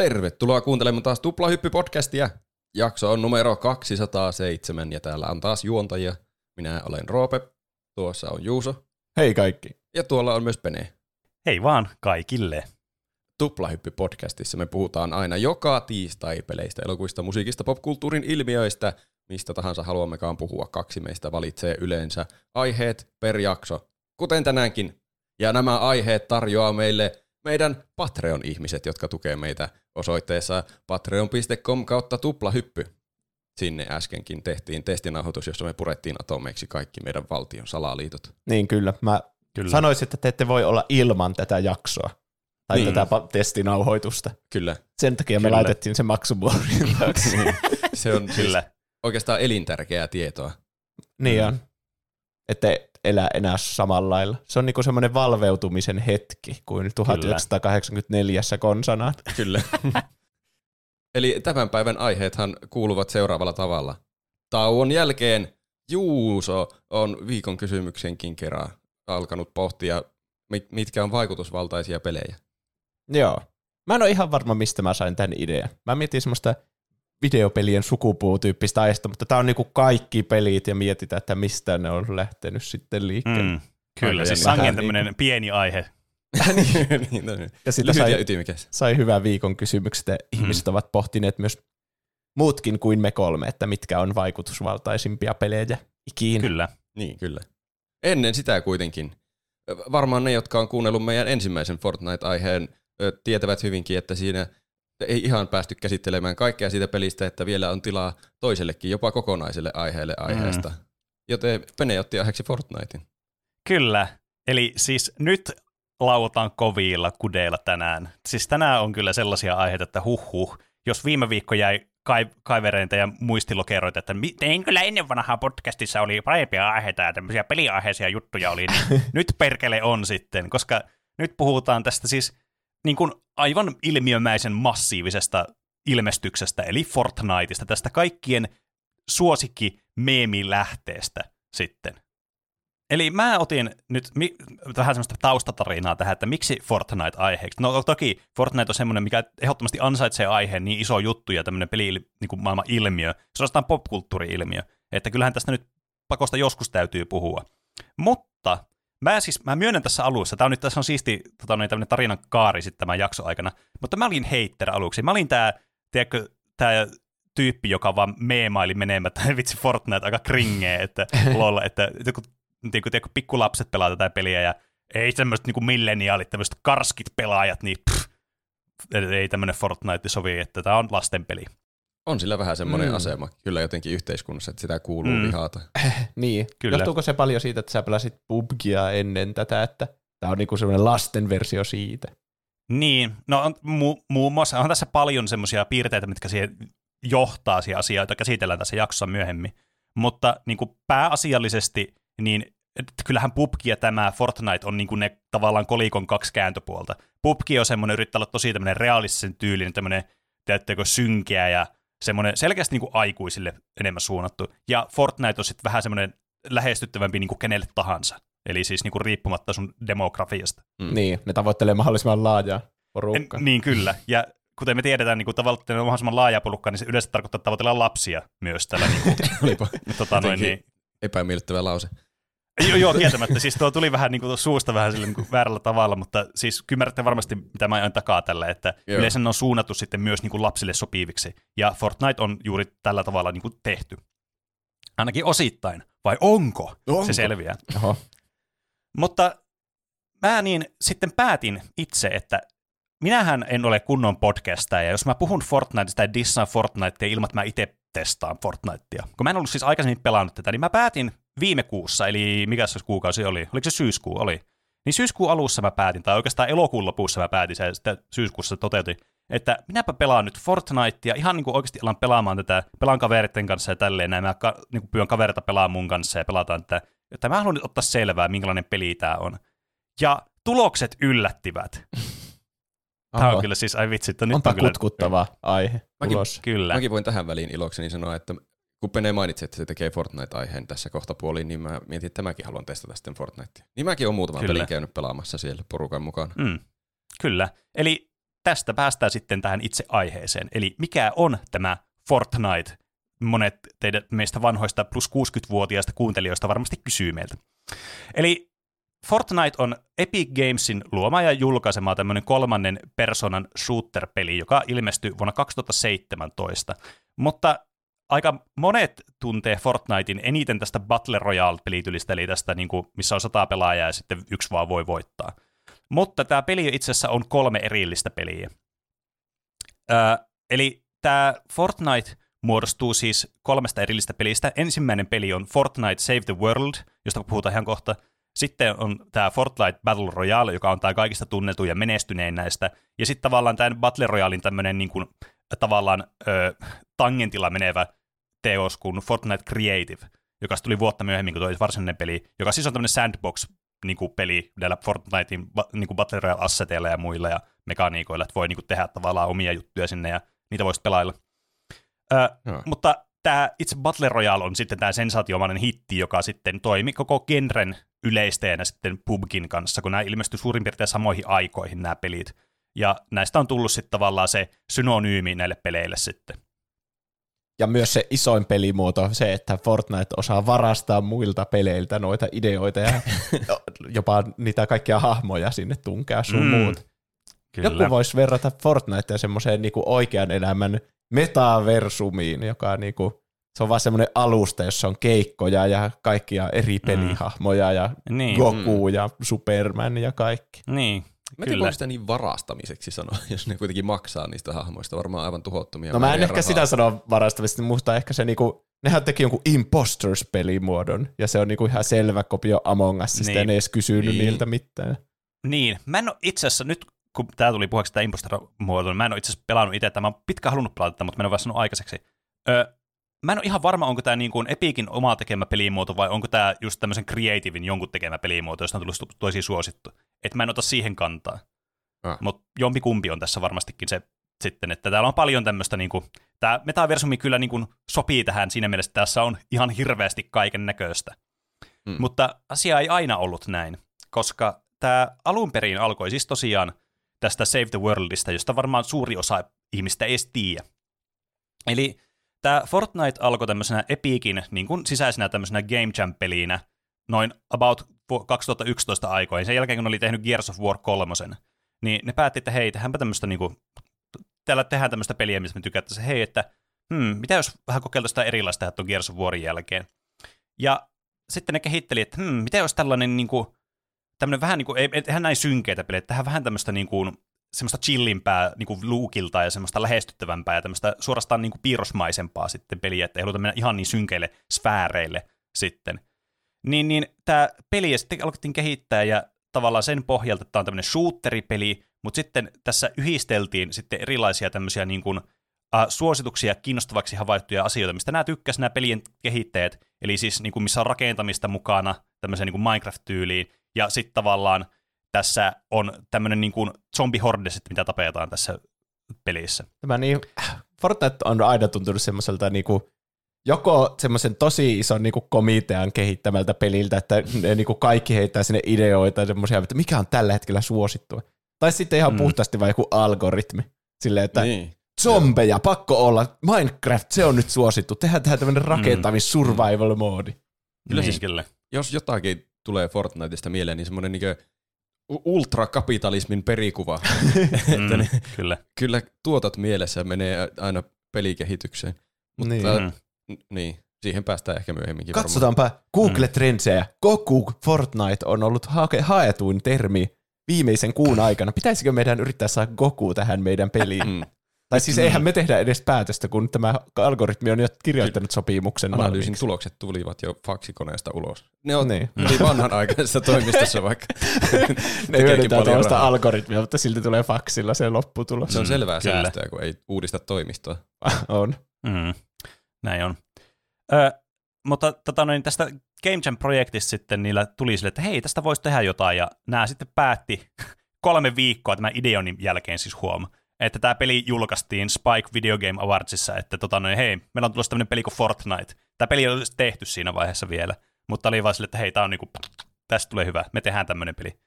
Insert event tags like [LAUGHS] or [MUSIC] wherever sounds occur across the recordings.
Tervetuloa kuuntelemaan taas Tuplahyppy-podcastia. Jakso on numero 207 ja täällä on taas juontajia. Minä olen Roope, tuossa on Juuso Hei kaikki. ja tuolla on myös Pene. Hei vaan kaikille. Tuplahyppy-podcastissa me puhutaan aina joka tiistai peleistä, elokuista, musiikista, popkulttuurin ilmiöistä, mistä tahansa haluammekaan puhua. Kaksi meistä valitsee yleensä aiheet per jakso, kuten tänäänkin. Ja nämä aiheet tarjoaa meille meidän Patreon-ihmiset, jotka tukee meitä osoitteessa patreon.com kautta tuplahyppy. Sinne äskenkin tehtiin testinauhoitus, jossa me purettiin atomeiksi kaikki meidän valtion salaliitot. Niin kyllä, mä Kyllä. sanoisin, että te ette voi olla ilman tätä jaksoa. Tai Niin. niin. tätä testinauhoitusta. Kyllä, Sen takia me Kyllä. laitettiin se maksumuorin [LAUGHS] taakse. se on siis Kyllä. oikeastaan elintärkeää tietoa. niin on. Että elää enää samalla lailla. Se on niinku semmoinen valveutumisen hetki kuin 1984 konsana. [LAUGHS] [LAUGHS] Kyllä. Eli tämän päivän aiheethan kuuluvat seuraavalla tavalla. Tauon jälkeen Juuso on viikon kysymyksenkin kerran alkanut pohtia, mit- mitkä on vaikutusvaltaisia pelejä. Joo. Mä en ole ihan varma, mistä mä sain tämän idean. Mä mietin semmoista videopelien sukupuutyyppistä aiheesta, mutta tää on niinku kaikki pelit ja mietitään, että mistä ne on lähtenyt sitten liikkeelle. Mm. Kyllä, siis sangen tämmöinen pieni aihe. [LAUGHS] niin, niin, no niin. Ja sitä sai, ja ytimekäs. sai hyvän viikon kysymykset ja ihmiset ovat pohtineet myös muutkin kuin me kolme, että mitkä on vaikutusvaltaisimpia pelejä ikinä. Kyllä. Niin, kyllä. Ennen sitä kuitenkin. Varmaan ne, jotka on kuunnellut meidän ensimmäisen Fortnite-aiheen, tietävät hyvinkin, että siinä ei ihan päästy käsittelemään kaikkea siitä pelistä, että vielä on tilaa toisellekin, jopa kokonaiselle aiheelle aiheesta. Mm. Joten Pene otti aiheeksi Fortnitein. Kyllä. Eli siis nyt lauataan kovilla kudeilla tänään. Siis tänään on kyllä sellaisia aiheita, että huh huh. Jos viime viikko jäi kai- kaivereita ja muistilokeroita, että tein kyllä ennen vanhaa podcastissa oli parempia aiheita ja tämmöisiä peliaiheisia juttuja oli, niin [LAUGHS] nyt perkele on sitten, koska nyt puhutaan tästä siis niin kuin aivan ilmiömäisen massiivisesta ilmestyksestä, eli Fortniteista, tästä kaikkien suosikki meemilähteestä sitten. Eli mä otin nyt mi- vähän semmoista taustatarinaa tähän, että miksi Fortnite aiheeksi. No toki Fortnite on semmoinen, mikä ehdottomasti ansaitsee aiheen niin iso juttu ja tämmöinen peli niin kuin maailman ilmiö. Se on popkulttuuri-ilmiö. Että kyllähän tästä nyt pakosta joskus täytyy puhua. Mutta mä siis, mä myönnän tässä alussa, tää on nyt, tässä on siisti tota, noin, tämmöinen tarinan kaari sitten tämän jakson aikana, mutta mä olin heitter aluksi. Mä olin tää, tiedätkö, tää tyyppi, joka vaan meemaili menemättä, [LAUGHS] vitsi Fortnite aika kringee, että [LAUGHS] lol, että joku, tiedätkö, tiedätkö, pikkulapset pelaa tätä peliä ja ei semmoiset niinku milleniaalit, tämmöiset karskit pelaajat, niin pff, ei tämmöinen Fortnite sovi, että tämä on lastenpeli. On sillä vähän semmoinen mm. Asema kyllä jotenkin yhteiskunnassa, että sitä kuuluu mm. Vihata. [LAUGHS] Niin. Kyllä. Johtuuko se paljon siitä, että sä pelasit PUBGia ennen tätä, että tämä on niinku semmoinen lasten versio siitä? Niin, no on mu- muun muassa on tässä paljon semmoisia piirteitä, mitkä siihen johtaa siihen asiaan, joita käsitellään tässä jaksossa myöhemmin. Mutta niin kuin pääasiallisesti, niin kyllähän PUBG ja tämä Fortnite on niin kuin ne tavallaan kolikon kaksi kääntöpuolta. PUBG on semmoinen, yrittää olla tosi tämmöinen realistisen tyylinen, tämmöinen, teettekö, synkeä ja semmoinen selkeästi niin kuin aikuisille enemmän suunnattu. Ja Fortnite on sitten vähän semmoinen lähestyttävämpi niin kuin kenelle tahansa. Eli siis niin kuin riippumatta sun demografiasta. Mm. Niin, ne tavoittelee mahdollisimman laajaa porukkaa. En, niin kyllä. Ja kuten me tiedetään, niin kun tavallaan on mahdollisimman laaja porukka, niin se yleensä tarkoittaa, että tavoitellaan lapsia myös tällä. Niin kuin, [LAUGHS] Olipa tota, noin, niin, epämiellyttävä lause. Joo, joo, kieltämättä. Siis tuo tuli vähän niin kuin suusta vähän sille, niin kuin väärällä tavalla, mutta siis ymmärrätte varmasti, mitä mä ajan takaa tällä, että Joo. yleensä ne on suunnattu sitten myös niin kuin lapsille sopiviksi. Ja Fortnite on juuri tällä tavalla niin kuin tehty. Ainakin osittain. Vai onko? Onko? Se selviää. Oho. Mutta mä niin sitten päätin itse, että minähän en ole kunnon podcastaja, ja jos mä puhun Fortniteista ja dissaan Fortnitea ilman, että mä itse testaan Fortnitea, kun mä en ollut siis aikaisemmin pelannut tätä, niin mä päätin viime kuussa, eli mikä se kuukausi oli, oliko se syyskuu, oli, niin syyskuun alussa mä päätin, tai oikeastaan elokuun lopussa mä päätin, se sitten syyskuussa toteutin, että minäpä pelaan nyt Fortnitea, ihan niin kuin oikeasti alan pelaamaan tätä, pelaan kaveritten kanssa ja tälleen, näin mä ka, niin kuin pyydän kaverita pelaamaan mun kanssa ja pelataan tätä, että mä haluan nyt ottaa selvää, minkälainen peli tää on. Ja tulokset yllättivät. Tämä Oho. on kyllä siis, ai vitsi, että nyt Onpa on kyllä... kutkuttava aihe Mäkin- ulos. Kyllä. Mäkin voin tähän väliin ilokseni sanoa, että kun Pene mainitsi, että se tekee Fortnite-aiheen tässä kohta puoliin, niin mä mietin, että mäkin haluan testata sitten Fortnitea. Niin mäkin olen muutaman Kyllä. pelin käynyt pelaamassa siellä porukan mukana. Mm, kyllä. Eli tästä päästään sitten tähän itse aiheeseen. Eli mikä on tämä Fortnite? Monet teidän meistä vanhoista plus 60-vuotiaista kuuntelijoista varmasti kysyy meiltä. Eli Fortnite on Epic Gamesin luoma ja julkaisema tämmöinen kolmannen personan shooter-peli, joka ilmestyi vuonna 2017. Mutta aika monet tuntee Fortnitein eniten tästä Battle Royale-pelitylistä, eli tästä, niin kuin, missä on sata pelaajaa ja sitten yksi vaan voi voittaa. Mutta tämä peli itse asiassa on kolme erillistä peliä. Öö, eli tämä Fortnite muodostuu siis kolmesta erillistä pelistä. Ensimmäinen peli on Fortnite Save the World, josta puhutaan ihan kohta. Sitten on tämä Fortnite Battle Royale, joka on tämä kaikista tunnetuin ja menestynein näistä. Ja sitten tavallaan tämä Battle Royalein tämmöinen niin kuin, tavallaan ö, tangentilla menevä teos kuin Fortnite Creative, joka tuli vuotta myöhemmin kuin tuo varsinainen peli, joka siis on tämmöinen sandbox niin kuin peli näillä Fortnitein niin kuin Battle Royale-asseteilla ja muilla ja mekaniikoilla, että voi niin kuin tehdä tavallaan omia juttuja sinne ja niitä voisi pelailla. Ö, no. Mutta tämä itse Battle Royale on sitten tämä sensaatiomainen hitti, joka sitten toimi koko genren yleisteenä sitten PUBGin kanssa, kun nämä ilmestyi suurin piirtein samoihin aikoihin nämä pelit. Ja näistä on tullut sitten tavallaan se synonyymi näille peleille sitten. Ja myös se isoin pelimuoto, se, että Fortnite osaa varastaa muilta peleiltä noita ideoita ja [LAUGHS] jopa niitä kaikkia hahmoja sinne tunkea sun mm, muut. Kyllä. Joku voisi verrata Fortnitea semmoiseen niinku oikean elämän metaversumiin, joka niinku, se on vaan semmoinen alusta, jossa on keikkoja ja kaikkia eri mm. pelihahmoja ja niin. Goku mm. ja Superman ja kaikki. Niin, Mä en tiedä, sitä niin varastamiseksi sanoa, [LAUGHS] jos ne kuitenkin maksaa niistä hahmoista, varmaan aivan tuhottomia. No mä en ehkä rahaa. sitä sano varastamista, mutta ehkä se niinku, nehän teki jonkun Imposters-pelimuodon, ja se on niinku ihan selvä kopio Among Usista, niin. ja ne edes kysynyt niin. niiltä mitään. Niin, mä en ole itse asiassa, nyt kun tää tuli puheeksi tämä Imposter-muoto, mä en ole itse asiassa pelannut itse, että mä oon pitkään halunnut pelata mutta mä en ole vaan aikaiseksi. Öö, mä en ole ihan varma, onko tämä niin kuin Epicin oma tekemä pelimuoto vai onko tämä just tämmöisen Creativein jonkun tekemä pelimuoto, josta on tullut toisiin suosittu. Että mä en ota siihen kantaa. Ah. Mutta jompikumpi on tässä varmastikin se sitten, että täällä on paljon tämmöistä, niin kuin, tämä metaversumi kyllä niin kuin sopii tähän siinä mielessä, että tässä on ihan hirveästi kaiken näköistä. Hmm. Mutta asia ei aina ollut näin, koska tämä alun perin alkoi siis tosiaan tästä Save the Worldista, josta varmaan suuri osa ihmistä ei edes tiedä. Eli Tämä Fortnite alkoi tämmöisenä Epicin niin kuin sisäisenä tämmöisenä Game Jam-pelinä noin about 2011 aikoihin, sen jälkeen kun oli tehnyt Gears of War 3, niin ne päätti, että hei, tehdäänpä tämmöistä niin kuin, täällä tehdään tämmöistä peliä, mistä me tykättäisiin, hei, että hmm, mitä jos vähän kokeiltaisiin sitä erilaista että on Gears of Warin jälkeen. Ja sitten ne kehitteli, että hmm, mitä jos tällainen niin kuin, tämmöinen vähän niin kuin, ei, ei tehdä näin synkeitä pelejä, tehdään vähän tämmöistä niin kuin, semmoista chillimpää niin luukilta ja semmoista lähestyttävämpää ja tämmöistä suorastaan niin piirrosmaisempaa sitten peliä, että ei haluta mennä ihan niin synkeille sfääreille sitten. Niin, niin tämä peli sitten alkettiin kehittää ja tavallaan sen pohjalta, että tämä on tämmöinen shooteripeli, mutta sitten tässä yhdisteltiin sitten erilaisia tämmöisiä niin kuin, uh, suosituksia kiinnostavaksi havaittuja asioita, mistä nämä tykkäs nämä pelien kehittäjät, eli siis niin kuin, missä on rakentamista mukana tämmöiseen niin kuin Minecraft-tyyliin, ja sitten tavallaan tässä on tämmöinen niin kuin zombihordes, mitä tapetaan tässä pelissä. Tämä niin, Fortnite on aina tuntunut semmoiselta niin kuin, joko semmoisen tosi ison niin kuin komitean kehittämältä peliltä, että ne niin kuin kaikki heittää sinne ideoita semmoisia, että mikä on tällä hetkellä suosittua. Tai sitten ihan mm. puhtaasti vain joku algoritmi. Silleen, että niin. zombeja, pakko olla. Minecraft, se on nyt suosittu. Tehdään tähän tämmöinen rakentamis mm. survival moodi. Kyllä niin. siis, kyllä. jos jotakin tulee Fortniteista mieleen, niin semmoinen niin ultrakapitalismin perikuva. [LAUGHS] että mm, ne, kyllä. kyllä tuotot mielessä menee aina pelikehitykseen. Mutta niin. Mm. niin, siihen päästään ehkä myöhemminkin Katsotaanpa varmaan. Google mm. Trendsejä. Goku Fortnite on ollut ha- haetuin termi viimeisen kuun [LAUGHS] aikana. Pitäisikö meidän yrittää saada Goku tähän meidän peliin? Mm. Tai siis eihän me tehdä edes päätöstä, kun tämä algoritmi on jo kirjoittanut sopimuksen. Analyysin valmiiksi. tulokset tulivat jo faksikoneesta ulos. Ne on niin. Eli vanhanaikaisessa [LAUGHS] toimistossa vaikka. ne hyödyntää tuollaista algoritmia, mutta silti tulee faksilla se lopputulos. Se on selvää säästöä, kun ei uudista toimistoa. [LAUGHS] on. Mm. Näin on. Ö, mutta tota, noin, tästä Game Jam-projektista sitten niillä tuli sille, että hei, tästä voisi tehdä jotain, ja nämä sitten päätti [LAUGHS] kolme viikkoa tämän ideonin jälkeen siis huoma että tämä peli julkaistiin Spike Video Game Awardsissa, että tota noin, hei, meillä on tulossa tämmöinen peli kuin Fortnite. Tämä peli ei olisi tehty siinä vaiheessa vielä, mutta oli vaan sille, että hei, tämä on niinku, tästä tulee hyvä, me tehdään tämmöinen peli.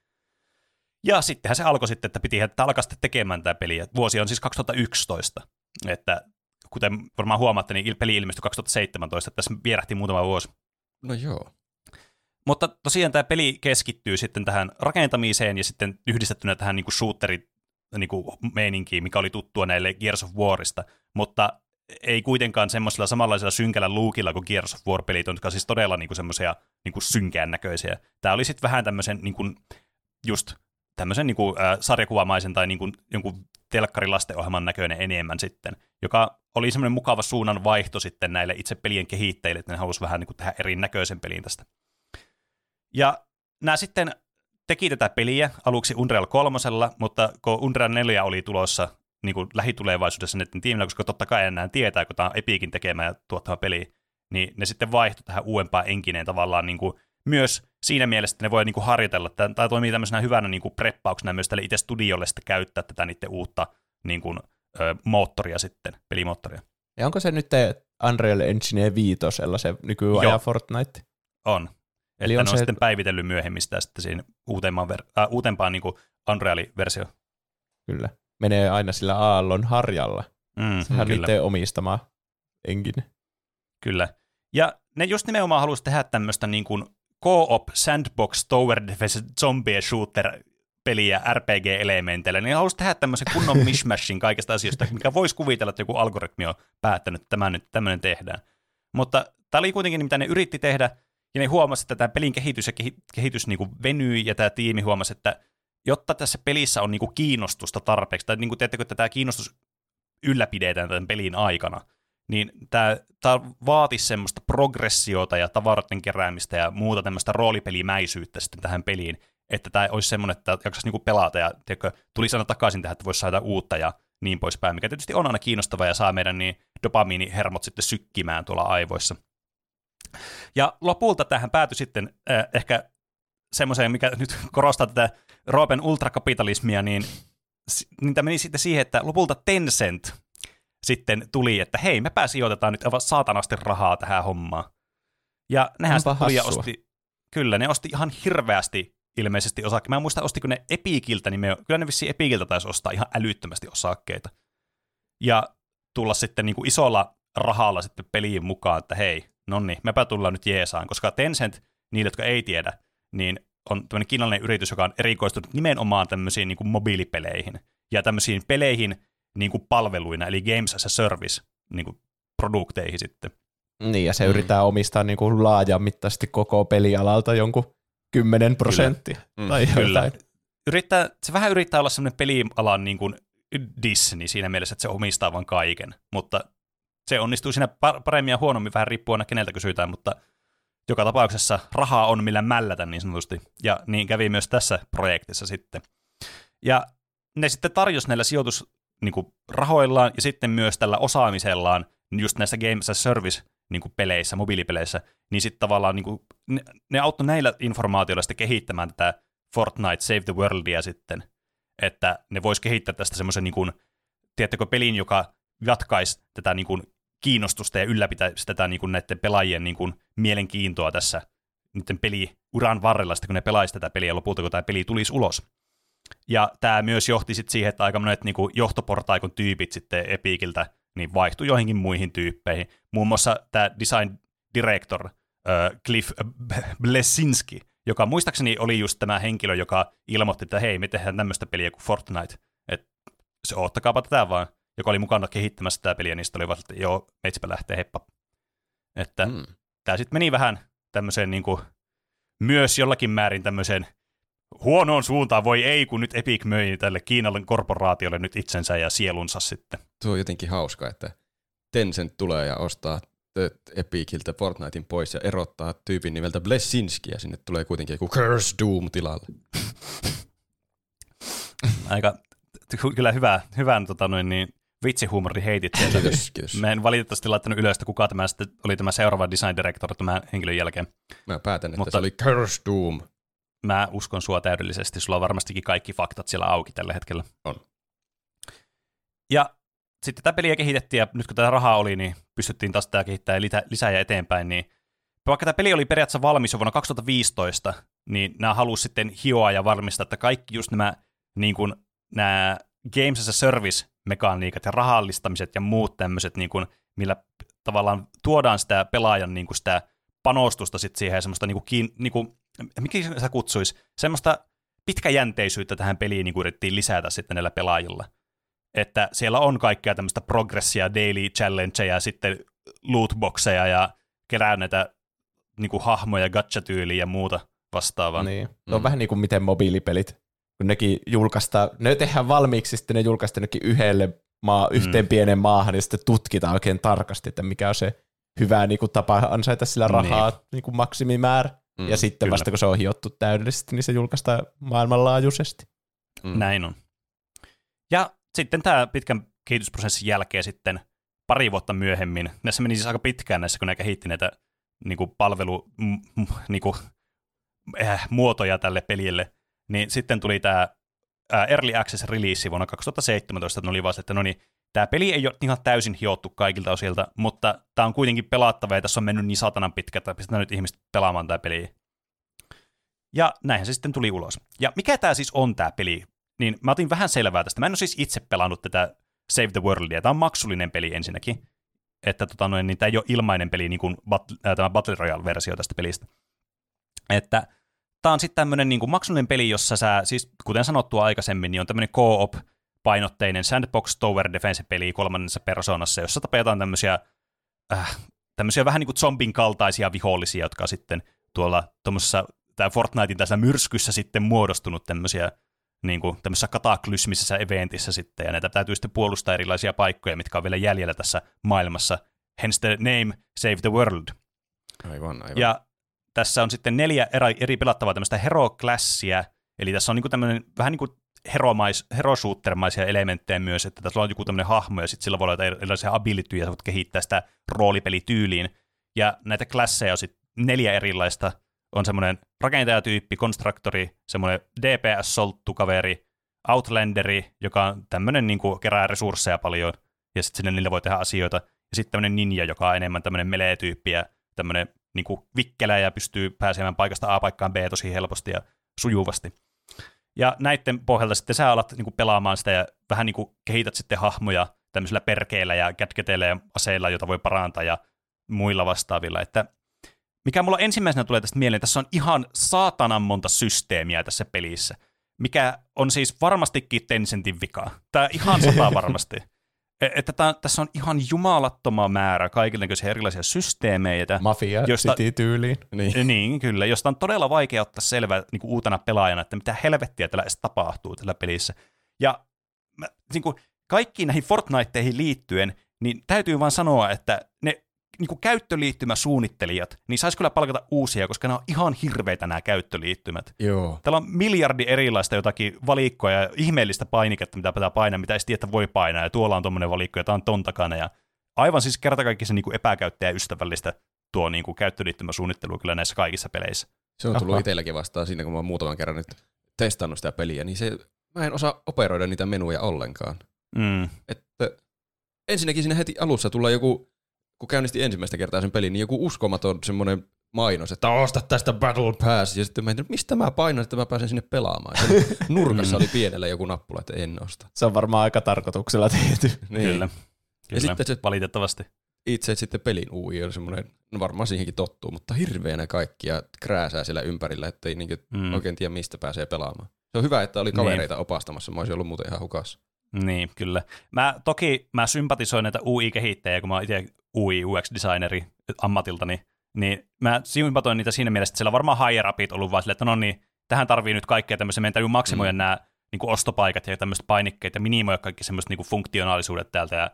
Ja sittenhän se alkoi sitten, että piti että alkaa sitten tekemään tämä peli. Vuosi on siis 2011. Että kuten varmaan huomaatte, niin peli ilmestyi 2017, että tässä vierähti muutama vuosi. No joo. Mutta tosiaan tämä peli keskittyy sitten tähän rakentamiseen ja sitten yhdistettynä tähän niin kuin shooterit niin meininkiin, mikä oli tuttua näille Gears of Warista, mutta ei kuitenkaan semmoisella samanlaisella synkällä luukilla kuin Gears of War-pelit, jotka siis todella niin semmoisia niin synkään näköisiä. Tämä oli sitten vähän tämmöisen niin kuin, just tämmöisen niin kuin, äh, sarjakuvamaisen tai niin kuin, jonkun telkkarilastenohjelman näköinen enemmän sitten, joka oli semmoinen mukava suunnan vaihto sitten näille itse pelien kehittäjille, että ne halusivat vähän niin kuin tehdä erinäköisen pelin tästä. Ja nämä sitten teki tätä peliä aluksi Unreal 3, mutta kun Unreal 4 oli tulossa niin kuin lähitulevaisuudessa näiden tiimillä, koska totta kai enää tietää, kun tämä on Epikin tekemä ja tuottava peli, niin ne sitten vaihtoi tähän uudempaan enkineen tavallaan niin kuin myös siinä mielessä, että ne voi niin kuin harjoitella, tai toimii tämmöisenä hyvänä niin kuin preppauksena myös tälle itse studiolle sitten käyttää tätä niiden uutta niin kuin, ö, moottoria sitten, pelimoottoria. Ja onko se nyt Unreal Engine 5 se nykyajan Fortnite? On. Eli että on ne on se... sitten päivitellyt myöhemmin sitä sitten siinä uutempaan, ver- äh, uutempaan niin kuin Unreal-versio. Kyllä. Menee aina sillä aallon harjalla. Mm, Sehän kyllä. niiden omistama engine. Kyllä. Ja ne just nimenomaan halusi tehdä tämmöistä niin kuin co-op sandbox tower defense zombie shooter peliä RPG-elementeillä, niin halusi tehdä tämmöisen kunnon [LAUGHS] mishmashin kaikista asioista, mikä voisi kuvitella, että joku algoritmi on päättänyt, että tämä nyt tämmöinen tehdään. Mutta tämä oli kuitenkin, mitä ne yritti tehdä, ja ne huomasi, että tämä pelin kehitys ja kehitys niin kuin venyi, ja tämä tiimi huomasi, että jotta tässä pelissä on niin kuin kiinnostusta tarpeeksi, tai niin kuin teettekö, että tämä kiinnostus ylläpidetään tämän pelin aikana, niin tämä, tämä vaatisi semmoista progressiota ja tavaroiden keräämistä ja muuta tämmöistä roolipelimäisyyttä sitten tähän peliin, että tämä olisi semmoinen, että jaksaisi niinku pelata ja tiedätkö, tulisi aina takaisin tähän, että voisi saada uutta ja niin poispäin, mikä tietysti on aina kiinnostava ja saa meidän niin dopamiinihermot sitten sykkimään tuolla aivoissa. Ja lopulta tähän päätyi sitten äh, ehkä semmoiseen, mikä nyt korostaa tätä Roopen ultrakapitalismia, niin, niin tämä meni sitten siihen, että lopulta Tencent sitten tuli, että hei, me sijoitetaan nyt aivan saatanasti rahaa tähän hommaan. Ja nehän sitten tuli ja osti, kyllä, ne osti ihan hirveästi ilmeisesti osakkeita. Mä en muista, ostiko ne Epikiltä, niin me, kyllä ne vissiin Epikiltä taisi ostaa ihan älyttömästi osakkeita. Ja tulla sitten niin kuin isolla rahalla sitten peliin mukaan, että hei, no niin, mepä tullaan nyt jeesaan, koska Tencent, niille, jotka ei tiedä, niin on tämmöinen kiinalainen yritys, joka on erikoistunut nimenomaan tämmöisiin niin kuin mobiilipeleihin ja tämmöisiin peleihin niin kuin palveluina, eli Games as a Service niin kuin produkteihin sitten. Niin, ja se mm. yrittää omistaa niin kuin laajamittaisesti koko pelialalta jonkun 10 prosenttia. Kyllä. Mm. Tai Kyllä. Yrittää, se vähän yrittää olla semmoinen pelialan niin kuin Disney siinä mielessä, että se omistaa vain kaiken, mutta se onnistuu siinä paremmin ja huonommin, vähän riippuen aina keneltä kysytään, mutta joka tapauksessa rahaa on millä mällätä niin sanotusti, ja niin kävi myös tässä projektissa sitten. Ja ne sitten tarjosi näillä sijoitus niin kuin, rahoillaan ja sitten myös tällä osaamisellaan just näissä Games as Service niin kuin peleissä, mobiilipeleissä, niin sitten tavallaan niin kuin, ne, ne auttoi näillä informaatioilla sitten kehittämään tätä Fortnite Save the Worldia sitten, että ne vois kehittää tästä semmoisen, niin kuin, tiedättekö, pelin, joka jatkaisi tätä niin kuin, kiinnostusta ja ylläpitäisi tätä niin kuin, näiden pelaajien niin kuin, mielenkiintoa tässä niiden peliuran varrella, sitten kun ne pelaisi tätä peliä lopulta, kun tämä peli tulisi ulos. Ja tämä myös johti sitten siihen, että aika monet niin kuin, johtoportaikon tyypit sitten Epikiltä niin vaihtui joihinkin muihin tyyppeihin. Muun muassa tämä design director uh, Cliff Blesinski, joka muistaakseni oli just tämä henkilö, joka ilmoitti, että hei, me tehdään tämmöistä peliä kuin Fortnite. Että se ottakaapa tätä vaan, joka oli mukana kehittämässä tätä peliä, niin oli vasta, että joo, metsipä lähtee heppa. Että mm. tämä sitten meni vähän tämmöiseen niin kuin, myös jollakin määrin tämmöiseen huonoon suuntaan, voi ei, kun nyt Epic möi tälle Kiinan korporaatiolle nyt itsensä ja sielunsa sitten. Tuo on jotenkin hauska, että Tencent tulee ja ostaa Epiciltä Fortnitein pois ja erottaa tyypin nimeltä Blesinski ja sinne tulee kuitenkin joku Curse Doom tilalle. [LAUGHS] Aika kyllä hyvä, hyvän tota noin, niin, vitsihuumori heitit sieltä. Kiitos, kiitos. Mä en valitettavasti laittanut ylös, että kuka tämä sitten oli tämä seuraava design director tämän henkilön jälkeen. Mä päätän, että Mutta se oli Curse Doom mä uskon sua täydellisesti. Sulla on varmastikin kaikki faktat siellä auki tällä hetkellä. On. Ja sitten tämä peliä kehitettiin, ja nyt kun tätä rahaa oli, niin pystyttiin taas tämä kehittämään lisää ja eteenpäin, niin vaikka tämä peli oli periaatteessa valmis jo vuonna 2015, niin nämä halusi sitten hioa ja varmistaa, että kaikki just nämä, niin kuin, nämä Games as a Service-mekaniikat ja rahallistamiset ja muut tämmöiset, niin kuin, millä tavallaan tuodaan sitä pelaajan niin kuin sitä panostusta sit siihen semmoista, niin kuin, niin kuin, mikä sä kutsuisi, semmoista pitkäjänteisyyttä tähän peliin niin yritettiin lisätä sitten näillä pelaajilla. Että siellä on kaikkea tämmöistä progressia, daily challengeja, sitten lootboxeja ja kerää näitä niin kuin hahmoja, gacha-tyyliä ja muuta vastaavaa. Niin. Se on mm. vähän niin kuin miten mobiilipelit, kun nekin julkaistaan, ne tehdään valmiiksi, sitten ne julkaistaan yhdelle maa, yhteen mm. pienen maahan, ja sitten tutkitaan oikein tarkasti, että mikä on se hyvä niin kuin, tapa ansaita sillä rahaa niin. Niin kuin maksimimäärä. Mm, ja sitten kyllä. vasta kun se on hiottu täydellisesti, niin se julkaistaan maailmanlaajuisesti. Mm. Näin on. Ja sitten tämä pitkän kehitysprosessin jälkeen sitten pari vuotta myöhemmin, näissä meni siis aika pitkään näissä, kun ne kehitti näitä niin kuin palvelu, m, niin kuin, äh, muotoja tälle pelille, niin sitten tuli tämä äh, Early Access release vuonna 2017, että ne oli vaan, että no niin, tämä peli ei ole ihan täysin hiottu kaikilta osilta, mutta tämä on kuitenkin pelattava ja tässä on mennyt niin satanan pitkä, että pistetään nyt ihmiset pelaamaan tämä peli. Ja näinhän se sitten tuli ulos. Ja mikä tämä siis on tämä peli? Niin mä otin vähän selvää tästä. Mä en ole siis itse pelannut tätä Save the Worldia. Tämä on maksullinen peli ensinnäkin. Että tota noin, niin tämä ei ole ilmainen peli, niin kuin bat, äh, tämä Battle Royale-versio tästä pelistä. Että tämä on sitten tämmöinen niin maksullinen peli, jossa sä, siis kuten sanottua aikaisemmin, niin on tämmöinen co-op painotteinen sandbox tower defense-peli kolmannessa persoonassa, jossa tapetaan tämmöisiä, äh, tämmöisiä vähän niin kuin zombin kaltaisia vihollisia, jotka sitten tuolla tuommoisessa tämä Fortnitein tässä myrskyssä sitten muodostunut tämmöisiä niin kuin tämmöisessä kataklysmisessä eventissä sitten, ja näitä täytyy sitten puolustaa erilaisia paikkoja, mitkä on vielä jäljellä tässä maailmassa. Hence the name Save the World. Aivan, aivan. Ja tässä on sitten neljä eri, eri pelattavaa tämmöistä hero-klassia, eli tässä on niin kuin tämmöinen vähän niin kuin heromais, herosuuttermaisia elementtejä myös, että tässä on joku tämmöinen hahmo, ja sitten sillä voi olla erilaisia abilityjä, ja voit kehittää sitä roolipelityyliin. Ja näitä klasseja on sitten neljä erilaista, on semmoinen rakentajatyyppi, konstruktori, semmoinen DPS-solttu-kaveri, Outlanderi, joka on tämmöinen niin kuin kerää resursseja paljon, ja sitten sinne niillä voi tehdä asioita, ja sitten tämmöinen ninja, joka on enemmän tämmöinen melee-tyyppi, ja tämmöinen niin kuin vikkelä, ja pystyy pääsemään paikasta A paikkaan B tosi helposti ja sujuvasti. Ja näiden pohjalta sitten sä alat niin kuin pelaamaan sitä, ja vähän niin kuin kehität sitten hahmoja tämmöisillä perkeillä ja gadgeteilla ja aseilla, joita voi parantaa, ja muilla vastaavilla, että mikä mulla ensimmäisenä tulee tästä mieleen, tässä on ihan saatanan monta systeemiä tässä pelissä, mikä on siis varmastikin Tencentin vika. Tämä ihan sata varmasti. [LAUGHS] E, että tämä, tässä on ihan jumalattoma määrä kaikenlaisia erilaisia systeemeitä. Mafia josta, City-tyyliin. Niin. niin, kyllä. Josta on todella vaikea ottaa selvää niin uutena pelaajana, että mitä helvettiä tällä edes tapahtuu tällä pelissä. Ja mä, niin kuin, kaikkiin näihin Fortniteihin liittyen, niin täytyy vaan sanoa, että ne niin kuin käyttöliittymäsuunnittelijat, niin saisi kyllä palkata uusia, koska nämä on ihan hirveitä nämä käyttöliittymät. Joo. Täällä on miljardi erilaista jotakin valikkoja ja ihmeellistä painiketta, mitä pitää painaa, mitä ei tiedä, että voi painaa, ja tuolla on tuommoinen valikko, ja tämä on ton takana, ja aivan siis kerta kaikki se niin kuin epäkäyttäjäystävällistä tuo niin kuin käyttöliittymäsuunnittelu kyllä näissä kaikissa peleissä. Se on tullut itselläkin vastaan siinä, kun mä oon muutaman kerran nyt testannut sitä peliä, niin se, mä en osaa operoida niitä menuja ollenkaan. Mm. Että ensinnäkin siinä heti alussa tulee joku kun käynnisti ensimmäistä kertaa sen pelin, niin joku uskomaton semmoinen mainos, että osta tästä Battle Pass, ja sitten mä en mistä mä painan, että mä pääsen sinne pelaamaan. Sen [LAUGHS] nurkassa oli pienellä joku nappula, että en osta. Se on varmaan aika tarkoituksella tehty. niin. Kyllä, Kyllä. Ja sitten se, valitettavasti. Itse sitten pelin UI on semmoinen, no varmaan siihenkin tottuu, mutta hirveänä kaikkia krääsää siellä ympärillä, ettei niinku mm. oikein tiedä mistä pääsee pelaamaan. Se on hyvä, että oli kavereita niin. opastamassa, mä olisin ollut muuten ihan hukassa. Niin, kyllä. Mä, toki mä sympatisoin näitä UI-kehittäjiä, kun mä oon itse UI UX-designeri ammatiltani, niin mä sympatoin niitä siinä mielessä, että siellä on varmaan higher upit ollut vaan silleen, että no niin, tähän tarvii nyt kaikkea tämmöisiä, meidän täytyy maksimoida mm. nämä niin kuin ostopaikat ja tämmöiset painikkeet ja minimoida kaikki semmoiset niin kuin funktionaalisuudet täältä. Ja,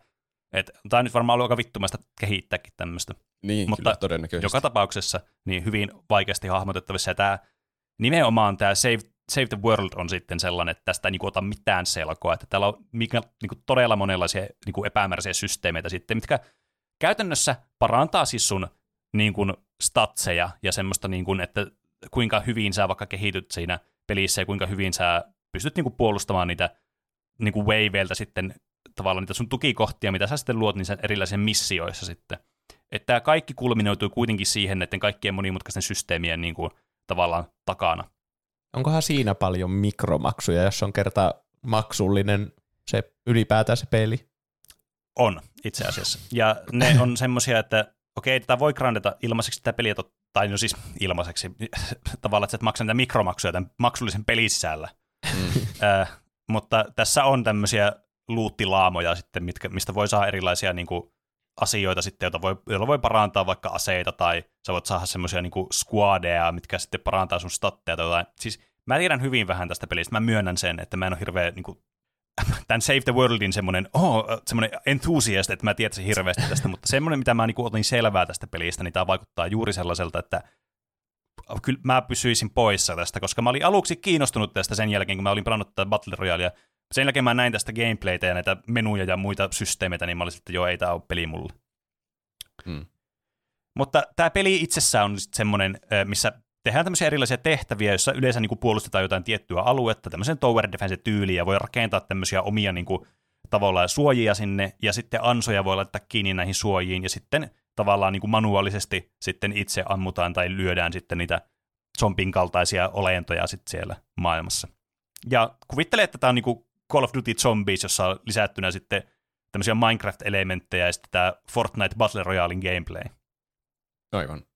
et, tämä on nyt varmaan ollut aika vittumaista kehittääkin tämmöistä. Niin, Mutta kyllä, todennäköisesti. joka tapauksessa niin hyvin vaikeasti hahmotettavissa. Ja tämä, nimenomaan tämä Save, Save the World on sitten sellainen, että tästä ei niin kuin, ota mitään selkoa. Että täällä on mikä, niin kuin, todella monenlaisia niin kuin epämääräisiä systeemeitä sitten, mitkä käytännössä parantaa siis sun niin kuin, statseja ja semmoista, niin kuin, että kuinka hyvin sä vaikka kehityt siinä pelissä ja kuinka hyvin sä pystyt niin kuin, puolustamaan niitä niin kuin waveilta sitten tavallaan niitä sun tukikohtia, mitä sä sitten luot niissä erilaisissa missioissa sitten. Että tämä kaikki kulminoituu kuitenkin siihen, että kaikkien monimutkaisten systeemien niin kuin, tavallaan takana. Onkohan siinä paljon mikromaksuja, jos on kerta maksullinen se ylipäätään se peli? On, itse asiassa. Ja ne [LAUGHS] on semmoisia, että okei, tätä voi grandata ilmaiseksi tätä peliä, tai no siis ilmaiseksi, [LAUGHS] tavallaan, että sä et maksa niitä mikromaksuja tämän maksullisen pelisisällä. Mm. [LAUGHS] äh, mutta tässä on tämmöisiä luuttilaamoja sitten, mitkä, mistä voi saada erilaisia niin kuin, asioita sitten, joita voi, joilla voi parantaa vaikka aseita, tai sä voit saada semmoisia niin squadeja, mitkä sitten parantaa sun statteja tai jotain. Siis mä tiedän hyvin vähän tästä pelistä, mä myönnän sen, että mä en ole hirveä niin kuin, tämän Save the Worldin semmoinen, oh, semmoinen enthusiast, että mä tiedän hirveästi tästä, mutta semmoinen, mitä mä niin otin selvää tästä pelistä, niin tämä vaikuttaa juuri sellaiselta, että kyllä mä pysyisin poissa tästä, koska mä olin aluksi kiinnostunut tästä sen jälkeen, kun mä olin pelannut tätä Battle Royalea. Sen jälkeen mä näin tästä gameplaytä ja näitä menuja ja muita systeemeitä, niin mä olin sitten, joo, ei tämä ole peli mulle. Hmm. Mutta tämä peli itsessään on semmoinen, missä tehdään tämmöisiä erilaisia tehtäviä, joissa yleensä niin kuin puolustetaan jotain tiettyä aluetta, tämmöisen tower defense tyyliin, ja voi rakentaa tämmöisiä omia niin kuin, tavallaan suojia sinne, ja sitten ansoja voi laittaa kiinni näihin suojiin, ja sitten tavallaan niin kuin manuaalisesti sitten itse ammutaan tai lyödään sitten niitä zombin kaltaisia olentoja sitten siellä maailmassa. Ja kuvittelee, että tämä on niin kuin Call of Duty Zombies, jossa on lisättynä sitten tämmöisiä Minecraft-elementtejä ja sitten tämä Fortnite Battle Royalein gameplay. Aivan.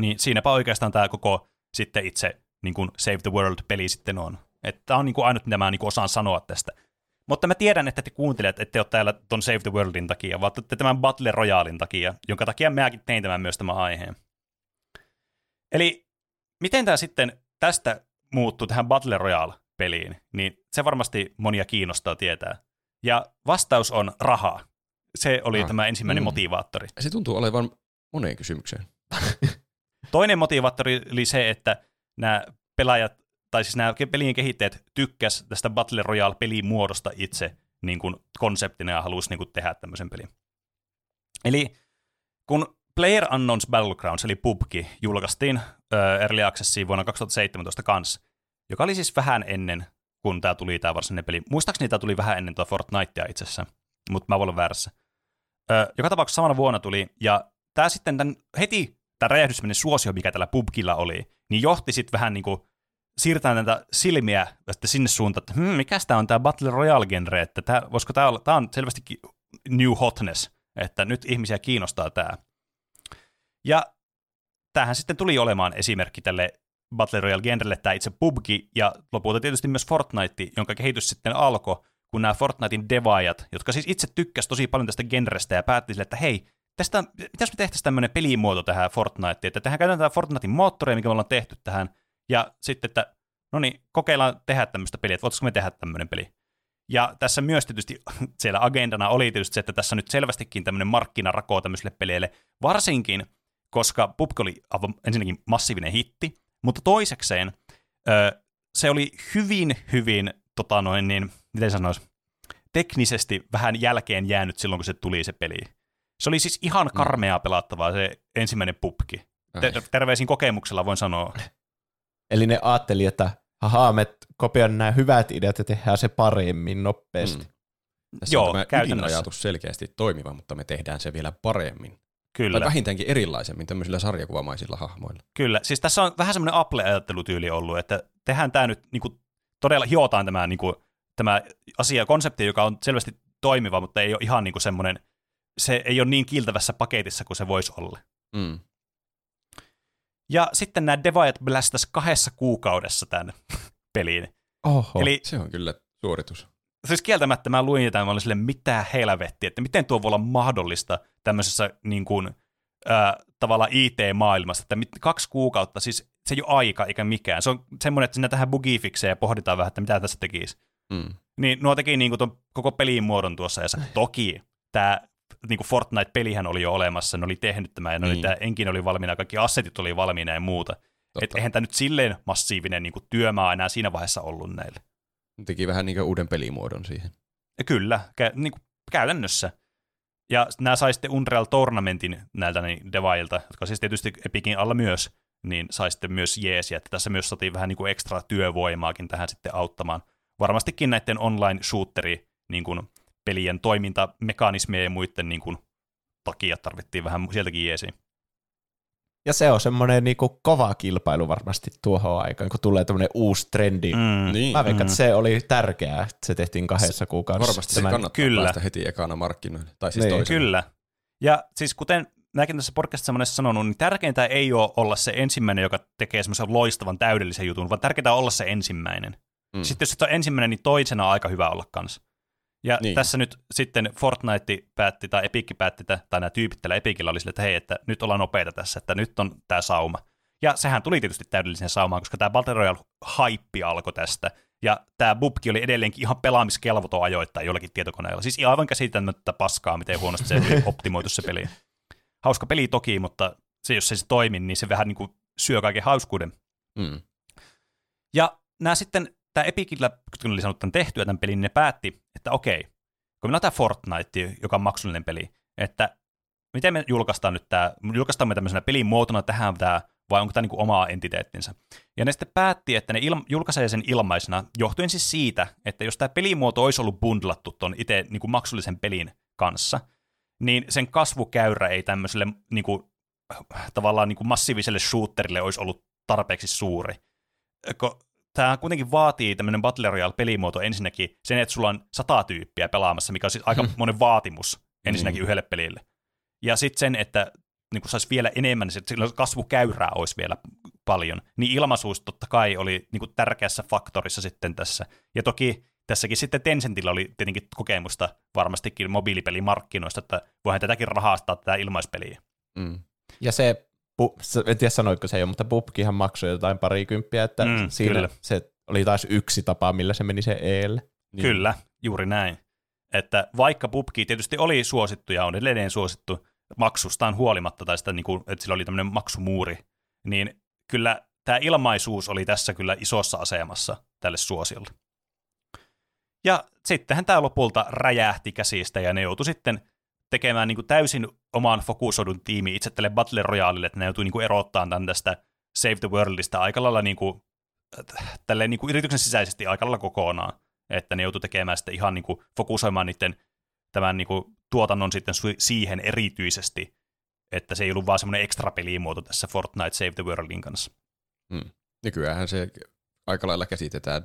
Niin siinäpä oikeastaan tämä koko sitten itse niin kuin Save the World-peli sitten on. Että tämä on niin kuin ainut, mitä mä niin kuin osaan sanoa tästä. Mutta mä tiedän, että te kuuntelijat ette ole täällä ton Save the Worldin takia, vaan te tämän Battle Royalein takia, jonka takia mäkin tein tämän myös tämän aiheen. Eli miten tämä sitten tästä muuttuu tähän Battle Royale-peliin, niin se varmasti monia kiinnostaa tietää. Ja vastaus on rahaa. Se oli ah. tämä ensimmäinen mm. motivaattori. Se tuntuu olevan moneen kysymykseen. [LAUGHS] Toinen motivaattori oli se, että nämä pelaajat tai siis nämä pelien kehittäjät tykkäs tästä Battle Royale-pelin muodosta itse niin kuin konseptina ja halusi niin kuin tehdä tämmöisen pelin. Eli kun Player Unknowns Battlegrounds, eli PUBG, julkaistiin Early Accessiin vuonna 2017 kanssa, joka oli siis vähän ennen, kun tämä tuli tämä varsinainen peli. Muistaakseni tämä tuli vähän ennen tuota Fortnitea itse asiassa, mutta mä voin olla väärässä. Uh, joka tapauksessa samana vuonna tuli, ja tämä sitten tämän, heti tämä räjähdysmäinen suosio, mikä tällä PUBGilla oli, niin johti sitten vähän niin kuin siirtää näitä silmiä että sinne suuntaan, että hmm, mikä tämä on tämä Battle Royale-genre, että tämä, voisiko tämä olla, tämä on selvästi new hotness, että nyt ihmisiä kiinnostaa tämä. Ja tämähän sitten tuli olemaan esimerkki tälle Battle Royale-genrelle tämä itse PUBG ja lopulta tietysti myös Fortnite, jonka kehitys sitten alkoi, kun nämä Fortnitein devaajat, jotka siis itse tykkäsivät tosi paljon tästä genrestä ja päätti sille, että hei, tästä, pitäisi me tehtäisiin tämmöinen pelimuoto tähän Fortniteen, että tähän käytetään Fortnitein moottoreja, mikä me ollaan tehty tähän, ja sitten, että no niin, kokeillaan tehdä tämmöistä peliä, että voitaisiko me tehdä tämmöinen peli. Ja tässä myös tietysti [LAUGHS] siellä agendana oli tietysti se, että tässä nyt selvästikin tämmöinen markkinarako tämmöisille peleille, varsinkin koska PUBG oli ensinnäkin massiivinen hitti, mutta toisekseen se oli hyvin, hyvin, tota noin niin, miten sanoisi, teknisesti vähän jälkeen jäänyt silloin, kun se tuli se peli. Se oli siis ihan mm. karmea pelattavaa se ensimmäinen. Ter- terveisin kokemuksella voin sanoa. Eli ne ajatteli, että haha, me kopioidaan nämä hyvät ideat ja tehdään se paremmin nopeasti. Mm. Tässä Joo, on tämä ajatus selkeästi toimiva, mutta me tehdään se vielä paremmin. Kyllä. Tai vähintäänkin erilaisemmin tämmöisillä sarjakuvamaisilla hahmoilla. Kyllä, siis tässä on vähän semmoinen Apple-ajattelutyyli ollut, että tehdään tämä nyt niin kuin, todella, hiotaan tämä, niin kuin, tämä asia, konsepti, joka on selvästi toimiva, mutta ei ole ihan niin kuin semmoinen, se ei ole niin kiltävässä paketissa kuin se voisi olla. Mm. Ja sitten nämä devaajat blästäs kahdessa kuukaudessa tämän [LAUGHS] peliin. Oho, Eli, se on kyllä suoritus. Siis kieltämättä mä luin jotain, mä olin sille, mitä helvettiä, että miten tuo voi olla mahdollista tämmöisessä niin kuin, äh, tavallaan IT-maailmassa, että mit, kaksi kuukautta, siis se ei ole aika eikä mikään. Se on semmoinen, että sinne tähän bugifikseen ja pohditaan vähän, että mitä tässä tekisi. Mm. Niin nuo teki niin kuin ton koko pelin muodon tuossa, ja [LAUGHS] toki tämä niin kuin Fortnite-pelihän oli jo olemassa, ne oli tehnyt tämän, ja niin. oli, tämä enkin oli valmiina, kaikki assetit oli valmiina ja muuta. Et eihän tämä nyt silleen massiivinen niin kuin työmaa enää siinä vaiheessa ollut näille. Teki vähän niin kuin uuden pelimuodon siihen. Ja kyllä, kä- niin kuin käytännössä. Ja nämä sai sitten Unreal Tournamentin näiltä niin devailta, jotka siis tietysti Epicin alla myös, niin sai sitten myös jeesiä, että tässä myös saatiin vähän niin kuin ekstra työvoimaakin tähän sitten auttamaan. Varmastikin näiden online-shooteri niin kuin pelien toimintamekanismien ja muiden niin kuin, takia tarvittiin vähän sieltäkin jeesiä. Ja se on semmoinen niinku kova kilpailu varmasti tuohon aikaan, kun tulee tämmöinen uusi trendi. Mm. Niin. Mä veikkaan, että se oli tärkeää, että se tehtiin kahdessa kuukaudessa. Varmasti se kannattaa Kyllä. päästä heti ekana markkinoille. Tai siis Niin. toisena. Kyllä. Ja siis kuten mäkin tässä podcastissa monesti sanonut, niin tärkeintä ei ole olla se ensimmäinen, joka tekee semmoisen loistavan täydellisen jutun, vaan tärkeintä on olla se ensimmäinen. Mm. Mm. Sitten jos et ole ensimmäinen, niin toisena on aika hyvä olla kanssa. Ja Niin. tässä nyt sitten Fortnite päätti, tai Epic päätti, tai nämä tyypit tällä Epicillä oli sille, että hei, että nyt ollaan nopeita tässä, että nyt on tämä sauma. Ja sehän tuli tietysti täydellisen saumaan, koska tämä Battle Royale-haippi alkoi tästä. Ja tämä Bubki oli edelleenkin ihan pelaamiskelvoton ajoittain jollakin tietokoneella. Siis aivan käsittämättä paskaa, miten huonosti se oli optimoitu se peli. Hauska peli toki, mutta se, jos se ei se toimi, niin se vähän niin kuin syö kaiken hauskuuden. Mm. Ja nämä sitten, tämä Epicillä, kun oli saanut tämän tehtyä tämän pelin, niin ne päätti, että okei, kun meillä on tämä Fortnite, joka on maksullinen peli, että miten me julkaistaan nyt tämä, julkaistaan me tämmöisenä pelin muotona tähän tämä, vai onko tämä niinku oma entiteettinsä. Ja ne sitten päätti, että ne ilma, julkaisee sen ilmaisena, johtuen siis siitä, että jos tämä pelimuoto olisi ollut bundlattu tuon itse niinku maksullisen pelin kanssa, niin sen kasvukäyrä ei tämmöiselle niinku, tavallaan niinku massiiviselle shooterille olisi ollut tarpeeksi suuri. Tämä kuitenkin vaatii tämmöinen Battle Royale-pelimuoto ensinnäkin sen, että sulla on sata tyyppiä pelaamassa, mikä on siis aika monen vaatimus ensinnäkin Niin. yhdelle pelille. Ja sitten sen, että niin saisi vielä enemmän, niin silloin kasvukäyrää olisi vielä paljon. Niin ilmaisuus totta kai oli niin kuin tärkeässä faktorissa sitten tässä. Ja toki tässäkin sitten Tencentillä oli tietenkin kokemusta varmastikin mobiilipelimarkkinoista, että voihan tätäkin rahastaa tätä ilmaispeliä. Mm. Ja se, pu- en tiedä sanoiko se jo, mutta pubkihan maksoi jotain parikymppiä, että Mm, siinä kyllä. se oli taas yksi tapa, millä se meni se EElle. Niin. Kyllä, juuri näin. Että vaikka PUBG tietysti oli suosittu ja on edelleen suosittu maksustaan huolimatta, tai sitä, niin kuin, että sillä oli tämmöinen maksumuuri, niin kyllä tämä ilmaisuus oli tässä kyllä isossa asemassa tälle suosiolle. Ja sittenhän tämä lopulta räjähti käsistä, ja ne joutui sitten tekemään niin kuin täysin oman fokusoidun tiimi itse tälle Battle Royaleille, että ne joutui niin kuin erottamaan tämän tästä Save the Worldista aika lailla niin kuin, tälleen niin kuin yrityksen sisäisesti aika lailla kokonaan. Että ne joutuu tekemään sitten ihan niin kuin fokusoimaan niiden tämän niin kuin tuotannon sitten siihen erityisesti, että se ei ollut vaan semmoinen ekstra pelimuoto tässä Fortnite Save the Worldin kanssa. Nykyäänhän se aika lailla käsitetään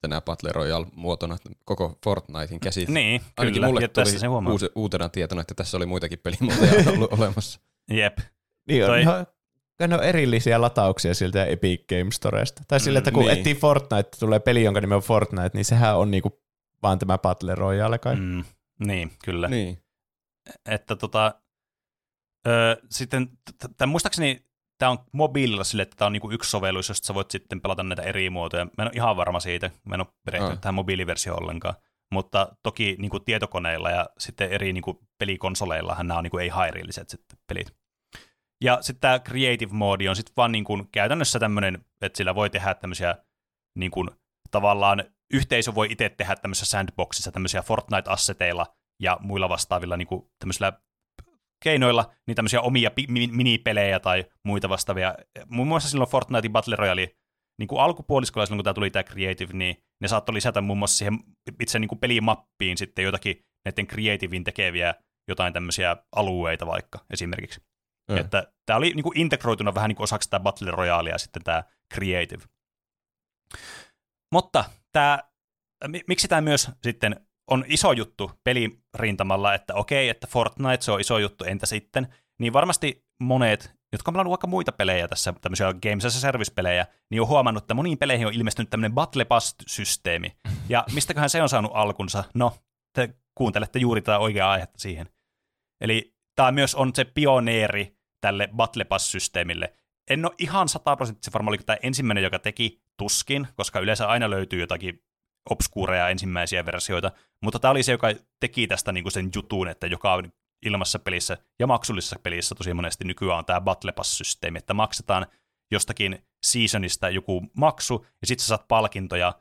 tänä Battle Royale-muotona koko Fortnitein käsite. Niin, Ainakin kyllä, mulle ja tuli tässä se huomaa. uusi, uutena tietona, että tässä oli muitakin pelimuotoja [LAUGHS] ollut olemassa. Jep, Niin on, Toi- Toi... ne on erillisiä latauksia siltä Epic Game Storesta. Tai sillä, että kun niin. etsii Fortnite, tulee peli, jonka nimi on Fortnite, niin sehän on niinku vaan tämä Battle Royale kai. Mm. mm, niin, kyllä. niin. Että tota, ö, sitten, t- t- muistaakseni tämä on mobiililla sille, että tämä on niinku yksi sovellus, josta sä voit sitten pelata näitä eri muotoja. Mä en ole ihan varma siitä, mä en ole perehtynyt Ah. tähän mobiiliversioon ollenkaan. Mutta toki niinku tietokoneilla ja sitten eri niinku pelikonsoleillahan nämä on niinku ei hairilliset sitten pelit. Ja sitten tämä creative mode on sitten vaan niinku käytännössä tämmöinen, että sillä voi tehdä tämmöisiä niinku, tavallaan yhteisö voi itse tehdä tämmöisessä sandboxissa tämmöisiä Fortnite-asseteilla ja muilla vastaavilla niinku tämmöisillä keinoilla niin tämmöisiä omia pi- mi- minipelejä tai muita vastaavia. Muun muassa silloin Fortnite Battle Royale, niin kuin alkupuoliskolla silloin, kun tämä tuli tämä Creative, niin ne saattoi lisätä muun muassa siihen itse niin kuin pelimappiin sitten jotakin näiden Creativein tekeviä jotain tämmöisiä alueita vaikka esimerkiksi. Ö. Että tämä oli niin kuin integroituna vähän niin kuin osaksi tämä Battle Royale ja sitten tämä Creative. Mutta tämä, mi- miksi tämä myös sitten on iso juttu pelirintamalla, että okei, että Fortnite se on iso juttu, entä sitten, niin varmasti monet, jotka on pelannut vaikka muita pelejä tässä, tämmöisiä Games as a Service-pelejä, niin on huomannut, että moniin peleihin on ilmestynyt tämmöinen Battle Pass-systeemi. Ja mistäköhän se on saanut alkunsa? No, te kuuntelette juuri tätä oikeaa aihetta siihen. Eli tämä myös on se pioneeri tälle Battle Pass-systeemille. En ole ihan sataprosenttisen varma, oliko tämä ensimmäinen, joka teki tuskin, koska yleensä aina löytyy jotakin obskuureja ensimmäisiä versioita, mutta tämä oli se, joka teki tästä niinku sen jutun, että joka on ilmassa pelissä ja maksullisessa pelissä tosi monesti nykyään on tämä Battle Pass-systeemi, että maksetaan jostakin seasonista joku maksu, ja sitten sä saat palkintoja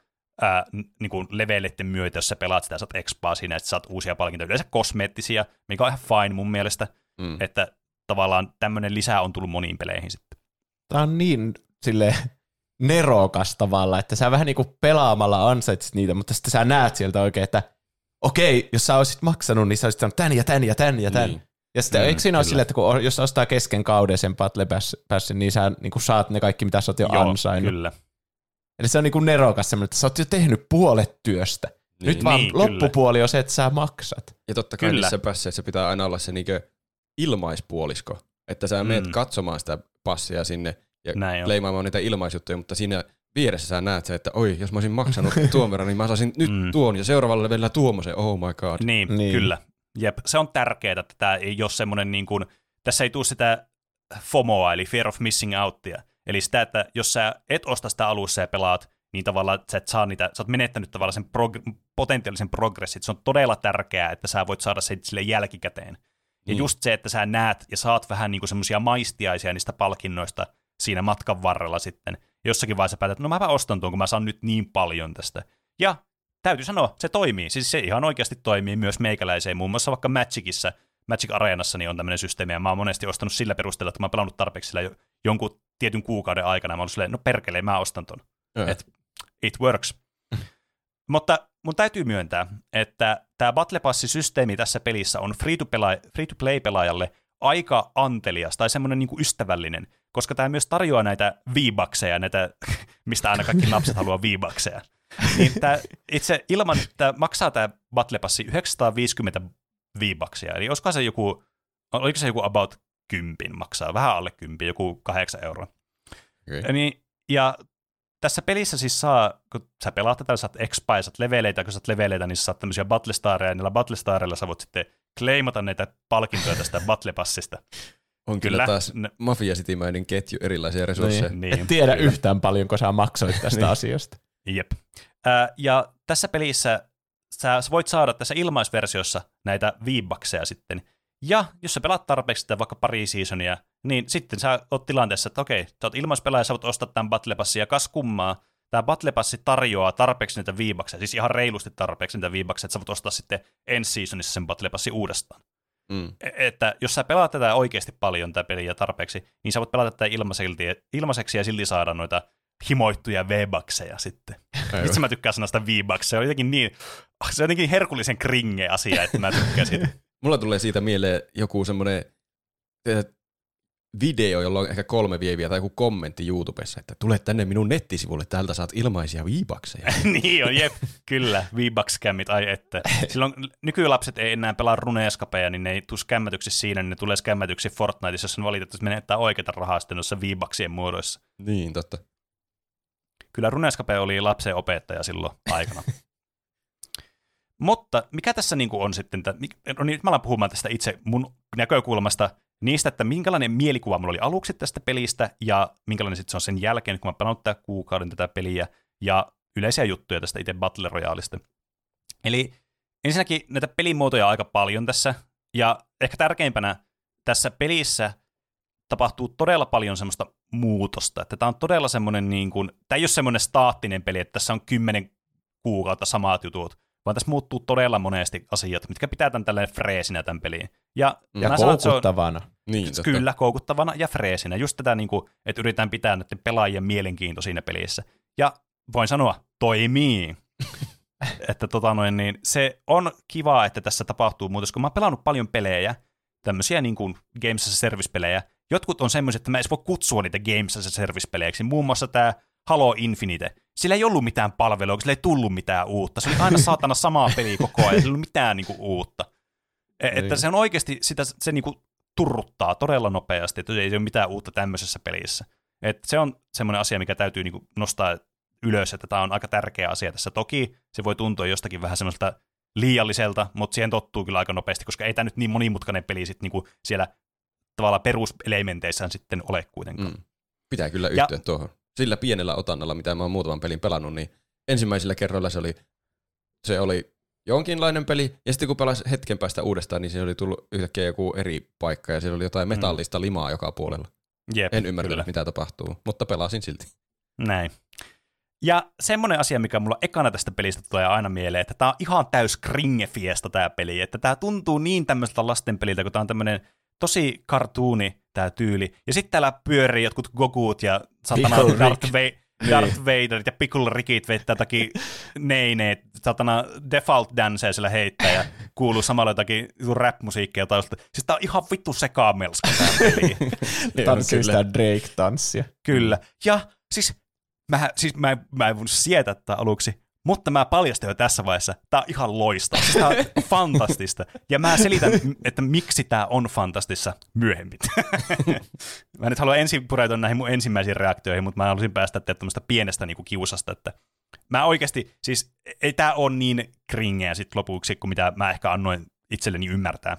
ää, n- niin kuin levelitten myötä, jos sä pelaat sitä, saat expaa siinä, että saat uusia palkintoja, yleensä kosmeettisia, mikä on ihan fine mun mielestä, Mm. että tavallaan tämmöinen lisää on tullut moniin peleihin sitten. Tämä on niin sille nerokas tavalla, että sä vähän niinku pelaamalla ansaitsit niitä, mutta sitten sä näet sieltä oikein, että okei, jos sä olisit maksanut, niin sä olisit saanut tän ja tän ja tän ja tän. Niin. Ja sitten Mm, eikö siinä ole kyllä. silleen, että kun jos ostaa kesken kauden sen Battle Pass- Passin, niin sä niin saat ne kaikki, mitä sä oot jo Joo, ansainnut. kyllä. Eli se on niin kuin nerokas semmoinen, että sä oot jo tehnyt puolet työstä. Niin. Nyt vaan Niin, kyllä. loppupuoli on se, että sä maksat. Ja totta kai Kyllä. niissä pässeissä pitää aina olla se niinkö ilmaispuolisko, että sä meet Mm. katsomaan sitä passia sinne ja Näin on. leimaamaan niitä ilmaisjuttuja, mutta siinä vieressä sä näet se, että oi, jos mä olisin maksanut [LAUGHS] tuon verran, niin mä saisin nyt Mm. tuon ja seuraavalla levelillä tuommoisen, oh my god. Niin, Niin. kyllä. Jep, se on tärkeää, että tämä ei ole semmoinen niin kuin, tässä ei tule sitä FOMOa, eli fear of missing outia. Eli sitä, että jos sä et osta sitä alussa ja pelaat, niin tavallaan sä et saa niitä, sä oot menettänyt tavallaan sen prog- potentiaalisen progressit. Se on todella tärkeää, että sä voit saada sen sille jälkikäteen. Ja Niin. just se, että sä näet ja saat vähän niin semmoisia maistiaisia niistä palkinnoista siinä matkan varrella sitten. Jossakin vaiheessa päätät, että no mäpä ostan tuon, kun mä saan nyt niin paljon tästä. Ja täytyy sanoa, se toimii. Siis se ihan oikeasti toimii myös meikäläiseen. Muun muassa vaikka Magicissa, Magic Arenassa niin on tämmöinen systeemi, ja mä oon monesti ostanut sillä perusteella, että mä oon pelannut tarpeeksi sillä jo, jonkun tietyn kuukauden aikana. Mä oon silleen, no perkele, mä ostan ton. Et it works. [LAUGHS] Mutta mun täytyy myöntää, että tämä Battle Pass-systeemi tässä pelissä on free-to-play-pelaajalle aika antelias tai semmoinen niinku ystävällinen, koska tämä myös tarjoaa näitä V-bakseja, näitä, [LAUGHS] mistä aina kaikki lapset haluaa V-bakseja. Niin tää, itse ilman, että maksaa tämä Battle Passi 950 V-baksia, eli olisiko se joku, oliko se joku about kympin maksaa, vähän alle kympin, joku kahdeksan euroa. Okay. Niin, ja tässä pelissä siis saa, kun sä pelaat tätä, saat expaa, saat leveleitä, kun saat leveleitä, niin sä saat tämmöisiä battlestareja, ja niillä battlestareilla sä voit sitten claimata näitä palkintoja tästä battlepassista. On kyllä, Kyllä. taas Ne- Mafia Citymäinen ketju erilaisia resursseja. Niin. Niin, Et tiedä kyllä. yhtään paljonko sä maksoit tästä [LAUGHS] Niin. asiasta. Jep. Ää, ja tässä pelissä sä, sä voit saada tässä ilmaisversiossa näitä viibakseja sitten. Ja jos sä pelaat tarpeeksi sitä vaikka pari seasonia, niin sitten sä oot tilanteessa, että okei, sä oot ilmaispelaaja, sä voit ostaa tämän Battle Passin, ja kas kummaa, tämä Battle Passi tarjoaa tarpeeksi niitä viibakseja, siis ihan reilusti tarpeeksi niitä viibakseja, että sä voit ostaa sitten ensi seasonissa sen Battle Passin uudestaan. Mm. E- Että jos sä pelaat tätä oikeasti paljon, tätä peliä tarpeeksi, niin sä voit pelata tätä ilmaiseksi, ilmaiseksi ja silti saada noita himoittuja V-bakseja sitten. Itse mä tykkään sanasta V-Bucks. Se on jotenkin niin, se on jotenkin herkullisen kringe asia, että mä tykkään siitä. [LAUGHS] Mulla tulee siitä mieleen joku semmoinen video, jolla on ehkä kolme vieviä tai joku kommentti YouTubessa, että tule tänne minun nettisivulle, täältä saat ilmaisia viibakseja. [LAUGHS] niin on, jep, kyllä, V-Bucks-skämmit, ai että. Silloin nykylapset ei enää pelaa runeeskapeja, niin ne ei tule skämmätyksi siinä, niin ne tulee skämmätyksi Fortniteissa, jos ne valitettavasti menettää oikeita rahaa sitten noissa V-Bucksien muodoissa. niin, totta. Kyllä runeeskape oli lapsen opettaja silloin aikana. [LAUGHS] Mutta mikä tässä niinku on sitten, no niin, mä alan puhumaan tästä itse mun näkökulmasta niistä, että minkälainen mielikuva mulla oli aluksi tästä pelistä ja minkälainen sitten se on sen jälkeen, kun mä pelannut tätä kuukauden tätä peliä ja yleisiä juttuja tästä itse Battle Royaleista. Eli ensinnäkin näitä pelimuotoja on aika paljon tässä ja ehkä tärkeimpänä tässä pelissä tapahtuu todella paljon semmoista muutosta, että tämä on todella semmoinen niin kuin, tämä ei ole semmoinen staattinen peli, että tässä on kymmenen kuukautta samat jutut, vaan tässä muuttuu todella monesti asiat, mitkä pitää tämän tälleen freesinä tämän peliin. Ja, Ja mä sanon, on, koukuttavana. Niin, totta. Kyllä, koukuttavana ja freesinä. Just tätä, niin kuin, että yritetään pitää näiden pelaajien mielenkiinto siinä pelissä. Ja voin sanoa, toimii. [LAUGHS] että tota noin, niin se on kiva, että tässä tapahtuu muutos, kun mä oon pelannut paljon pelejä, tämmöisiä niin kuin Games as a Service-pelejä. Jotkut on semmoisia, että mä en edes voi kutsua niitä Games as a Service-peleiksi. Muun muassa tämä Halo Infinite. Sillä ei ollut mitään palvelua, sillä ei tullut mitään uutta. Se oli aina saatana samaa peliä koko ajan, ei ollut mitään niin kuin, uutta. E- Että Niin. se on oikeasti, sitä, se niin kuin, turruttaa todella nopeasti, että ei ole mitään uutta tämmöisessä pelissä. Et se on semmoinen asia, mikä täytyy niin kuin, nostaa ylös, että tämä on aika tärkeä asia tässä. Toki se voi tuntua jostakin vähän semmoiselta liialliselta, mutta siihen tottuu kyllä aika nopeasti, koska ei tämä nyt niin monimutkainen peli sit niinku siellä tavallaan peruselementeissään sitten ole kuitenkaan. Mm. Pitää kyllä Ja- yhtyä tuohon. Sillä pienellä otannalla, mitä mä oon muutaman pelin pelannut, niin ensimmäisillä kerroilla se oli, se oli jonkinlainen peli, ja sitten kun pelas hetken päästä uudestaan, niin se oli tullut yhtäkkiä joku eri paikka, ja siellä oli jotain metallista limaa joka puolella. Jep, En ymmärtänyt, kyllä. mitä tapahtuu, mutta pelasin silti. Näin. Ja semmoinen asia, mikä mulla ekana tästä pelistä tulee aina mieleen, että tämä on ihan täys kringefiesta tämä peli, että tämä tuntuu niin tämmöiseltä lastenpeliltä, kun tämä on tämmöinen tosi kartuuni tämä tyyli. Ja sitten täällä pyörii jotkut Gogut ja satana. Darth, Va- Darth Vaderit ja Pickle Rickit veittää jotakin neineet, satana default danceja sillä heittää ja kuuluu samalla jotakin rap-musiikkia taustalla. Siis tää on ihan vittu sekamelska tää peli. [LAUGHS] Tanssii sitä Drake-tanssia. Kyllä. Ja siis mä, siis mä, mä en voinut sietää tätä aluksi, mutta mä paljastan jo tässä vaiheessa, tää on ihan loistava. Siis tää on [LAUGHS] fantastista. Ja mä selitän, että miksi tää on fantastissa myöhemmin. [LAUGHS] mä nyt haluan ensin pureutua näihin mun ensimmäisiin reaktioihin, mutta mä haluaisin päästä tämmöistä pienestä niinku kiusasta, että mä oikeasti, siis ei tää ole niin kringeä sit lopuksi, kuin mitä mä ehkä annoin itselleni ymmärtää.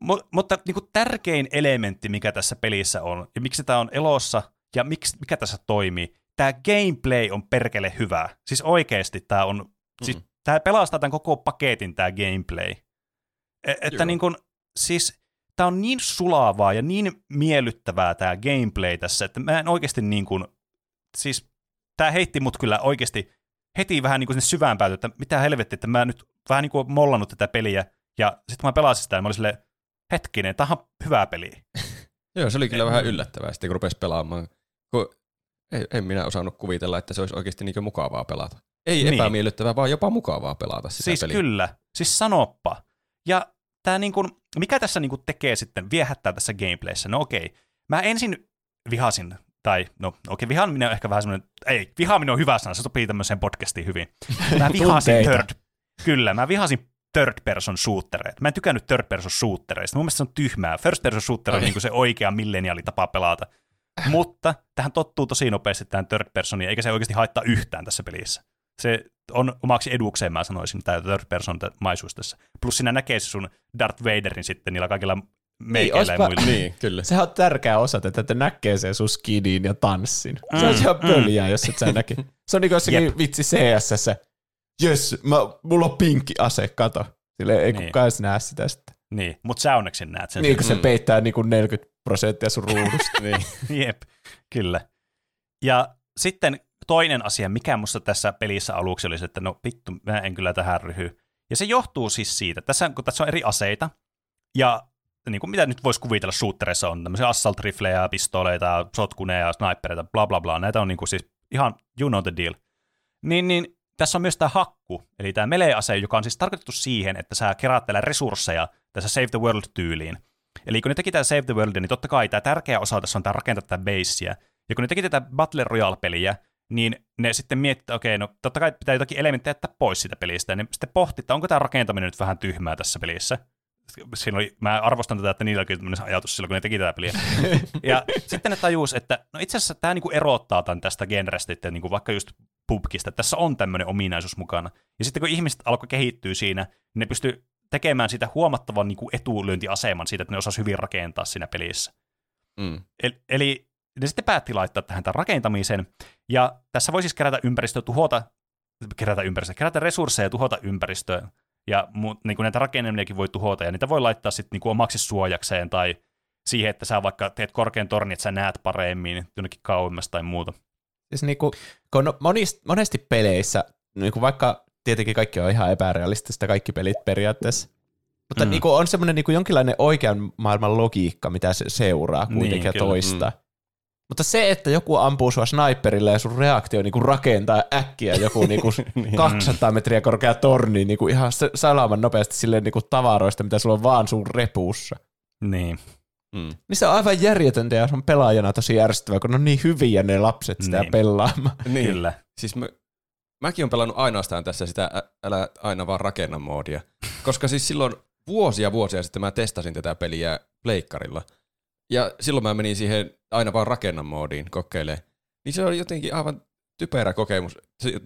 Mut, mutta niin kuin tärkein elementti, mikä tässä pelissä on, ja miksi tämä on elossa, ja miksi, mikä tässä toimii, tämä gameplay on perkele hyvä. Siis oikeasti tämä on, mm. siis tämä pelastaa tämän koko paketin tämä gameplay. E- että niin kuin, siis tämä on niin sulavaa ja niin miellyttävää tämä gameplay tässä, että mä en oikeasti niin kuin, siis tämä heitti mut kyllä oikeasti heti vähän niin kuin sinne syvään päätyä, että mitä helvetti, että mä nyt vähän niin kuin mollannut tätä peliä, ja sitten kun mä pelasin sitä, niin mä olin silleen, hetkinen, tämä on hyvä peli. [LAUGHS] Joo, se oli kyllä vähän yllättävää sitten, kun rupesi pelaamaan. Kun ei, en minä osannut kuvitella, että se olisi oikeasti niin mukavaa pelata. Ei niin. epämiellyttävää, vaan jopa mukavaa pelata sitä siis peliä. kyllä, siis sanoppa. Ja tämä niin kuin, mikä tässä niin kuin tekee sitten, viehättää tässä gameplayssä? No okei, mä ensin vihasin, tai no okei, vihaaminen on ehkä vähän semmoinen, ei, vihaaminen on hyvä sana, se sopii tämmöiseen podcastiin hyvin. Mä [LAUGHS] vihasin third, kyllä, mä vihasin third person shootereita. Mä en tykännyt third person shootereista. Mun mielestä se on tyhmää. First person shooter on niin se oikea milleniaalitapa pelata. Mutta tähän tottuu tosi nopeasti tähän third personiin, eikä se oikeasti haittaa yhtään tässä pelissä. Se on omaksi edukseen, mä sanoisin, tämä third person maisuus tässä. Plus sinä näkee se sun Darth Vaderin sitten niillä kaikilla meikeillä niin, ja muilla. Niin, kyllä. Sehän on tärkeä osa että näkee sen sun skidin ja tanssin. Mm, se on ihan mm. pöliä, jos et sä näke. Se on niin kuin jossakin Jep. vitsi CSS. Jes, mä, mulla on pinkki ase, kato. Sille ei niin. kukaan edes näe sitä sitten. Niin, mutta sä onneksi näet sen. Niin, kun se mm. peittää niin kuin 40 prosenttia sun ruudusta. [LAUGHS] niin. Jep, kyllä. Ja sitten toinen asia, mikä musta tässä pelissä aluksi oli se, että no vittu, mä en kyllä tähän ryhy. Ja se johtuu siis siitä, tässä, kun tässä on eri aseita, ja niin kuin mitä nyt voisi kuvitella shootereissa on, tämmöisiä assault riflejä, pistoleita, sotkuneja, snipereita, bla bla bla, näitä on niin kuin siis ihan you know the deal. Niin, niin tässä on myös tämä hakku, eli tämä melee-ase, joka on siis tarkoitettu siihen, että sä keräät resursseja tässä Save the World-tyyliin. Eli kun ne teki tämä Save the World, niin totta kai tämä tärkeä osa tässä on tämä rakentaa tätä basea. Ja kun ne teki tätä Battle Royale-peliä, niin ne sitten miettivät, että okei, no totta kai pitää jotakin elementtejä jättää pois siitä pelistä. Ja ne sitten pohti, että onko tämä rakentaminen nyt vähän tyhmää tässä pelissä. Siinä oli, mä arvostan tätä, että niillä oli tämmöinen ajatus silloin, kun ne teki tätä peliä. [LAUGHS] ja sitten ne tajus, että no itse asiassa tämä niinku erottaa tämän tästä genrestä, että niinku vaikka just pubkista, että tässä on tämmöinen ominaisuus mukana. Ja sitten kun ihmiset alkoi kehittyä siinä, niin ne pystyi tekemään siitä huomattavan niin kuin etulyöntiaseman siitä, että ne osasi hyvin rakentaa siinä pelissä. Mm. Eli, eli ne sitten päätti laittaa tähän tämän rakentamisen, ja tässä voi siis kerätä ympäristöä, tuhota, kerätä ympäristöä, kerätä resursseja ja tuhota ympäristöä, ja mu, niin kuin näitä rakennelmiakin voi tuhota, ja niitä voi laittaa sitten niin kuin omaksi suojakseen, tai siihen, että sä vaikka teet korkean tornin, että sä näet paremmin jonnekin kauemmas tai muuta. Siis niin kuin, kun monist, monesti peleissä, niin kuin vaikka tietenkin kaikki on ihan epärealistista, kaikki pelit periaatteessa, mutta mm. niin kuin on semmoinen niin kuin jonkinlainen oikean maailman logiikka, mitä se seuraa kuitenkin niin, ja toista. Mm. Mutta se, että joku ampuu sua sniperilla ja sun reaktio niin kuin rakentaa äkkiä joku [LAUGHS] niin kuin niin. 200 metriä korkea torni niin kuin ihan salaman nopeasti silleen niin kuin tavaroista, mitä sulla on vaan sun repuussa. Niin. Mm. Niin se on aivan järjetöntä ja se on pelaajana tosi järjestävä, kun on niin hyviä ne lapset sitä niin. pelaamaan. Niin. Kyllä. Siis mä, mäkin on pelannut ainoastaan tässä sitä älä aina vaan rakenna moodia, koska siis silloin vuosia vuosia sitten mä testasin tätä peliä pleikkarilla. Ja silloin mä menin siihen aina vaan rakenna moodiin kokeilemaan. Niin se oli jotenkin aivan typerä kokemus.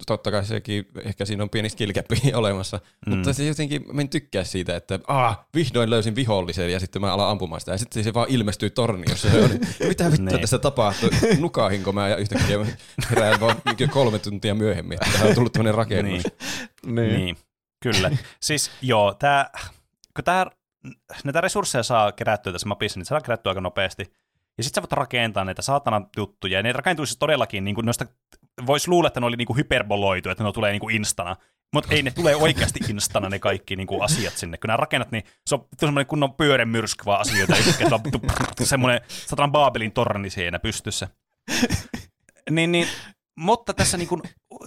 Totta kai sekin, ehkä siinä on pieni skill [LAUGHS] olemassa, mm. mutta se jotenkin, mä en tykkää siitä, että ah, vihdoin löysin vihollisen ja sitten mä alan ampumaan sitä ja sitten se vaan ilmestyy torni, jossa se on. Mitä [LAUGHS] vittua niin. tässä tapahtuu? Nukahinko mä ja yhtäkkiä herään vaan kolme tuntia myöhemmin, että tähän on tullut tämmöinen rakennus. Niin. niin. niin. Kyllä. siis joo, tää, kun tää, näitä resursseja saa kerättyä tässä mapissa, niin saa kerättyä aika nopeasti. Ja sitten sä voit rakentaa näitä saatana juttuja, ja ne rakentuisi siis todellakin, niin kuin noista, voisi luulla, että ne oli niin kuin hyperboloitu, että ne tulee niin kuin instana, mutta ei ne tule oikeasti instana ne kaikki niin kuin asiat sinne. Kun nämä rakennat, niin se on semmoinen kunnon pyören myrsky vaan asioita, semmoinen satanan Baabelin torni siinä pystyssä. niin, niin mutta tässä, niin kuin,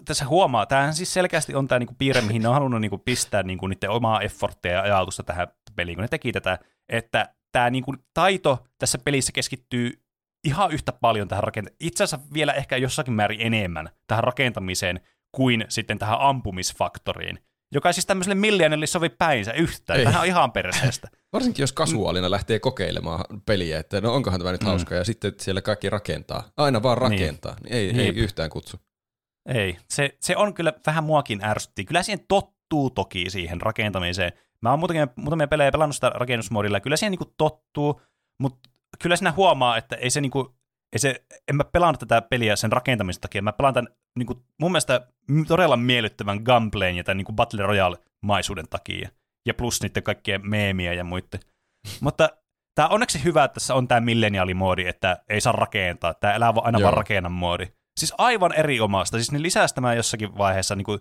tässä huomaa, tämähän siis selkeästi on tämä niin kuin piirre, mihin ne on halunnut niin kuin pistää niin kuin niiden omaa efforttia ja ajatusta tähän peliin, kun ne teki tätä, että tämä niin kuin, taito tässä pelissä keskittyy ihan yhtä paljon tähän rakentamiseen, itse asiassa vielä ehkä jossakin määrin enemmän tähän rakentamiseen kuin sitten tähän ampumisfaktoriin, joka ei siis tämmöiselle millionelle sovi päinsä yhtään. Ei. Tähän on ihan perseestä. [LAUGHS] Varsinkin jos kasuaalina lähtee kokeilemaan peliä, että no onkohan tämä nyt hauska, ja sitten siellä kaikki rakentaa. Aina vaan rakentaa. Niin. Ei, ei Jep. yhtään kutsu. Ei, se, se on kyllä vähän muakin ärsytti. Kyllä siihen tottuu toki siihen rakentamiseen. Mä oon muutamia, muutamia pelejä pelannut sitä rakennusmodilla, kyllä siihen niinku tottuu, mutta kyllä siinä huomaa, että ei se niinku, ei se, en mä pelannut tätä peliä sen rakentamisen takia, mä pelaan tämän niinku, mun mielestä todella miellyttävän gameplayn ja tämän niinku Battle Royale-maisuuden takia, ja plus niiden kaikkien meemiä ja muiden. [LAUGHS] mutta tämä on onneksi hyvä, että tässä on tämä milleniaalimoodi, että ei saa rakentaa, tämä elää aina Joo. vaan rakennan moodi. Siis aivan eri omasta. Siis ne lisäsi tämän jossakin vaiheessa, niin kuin,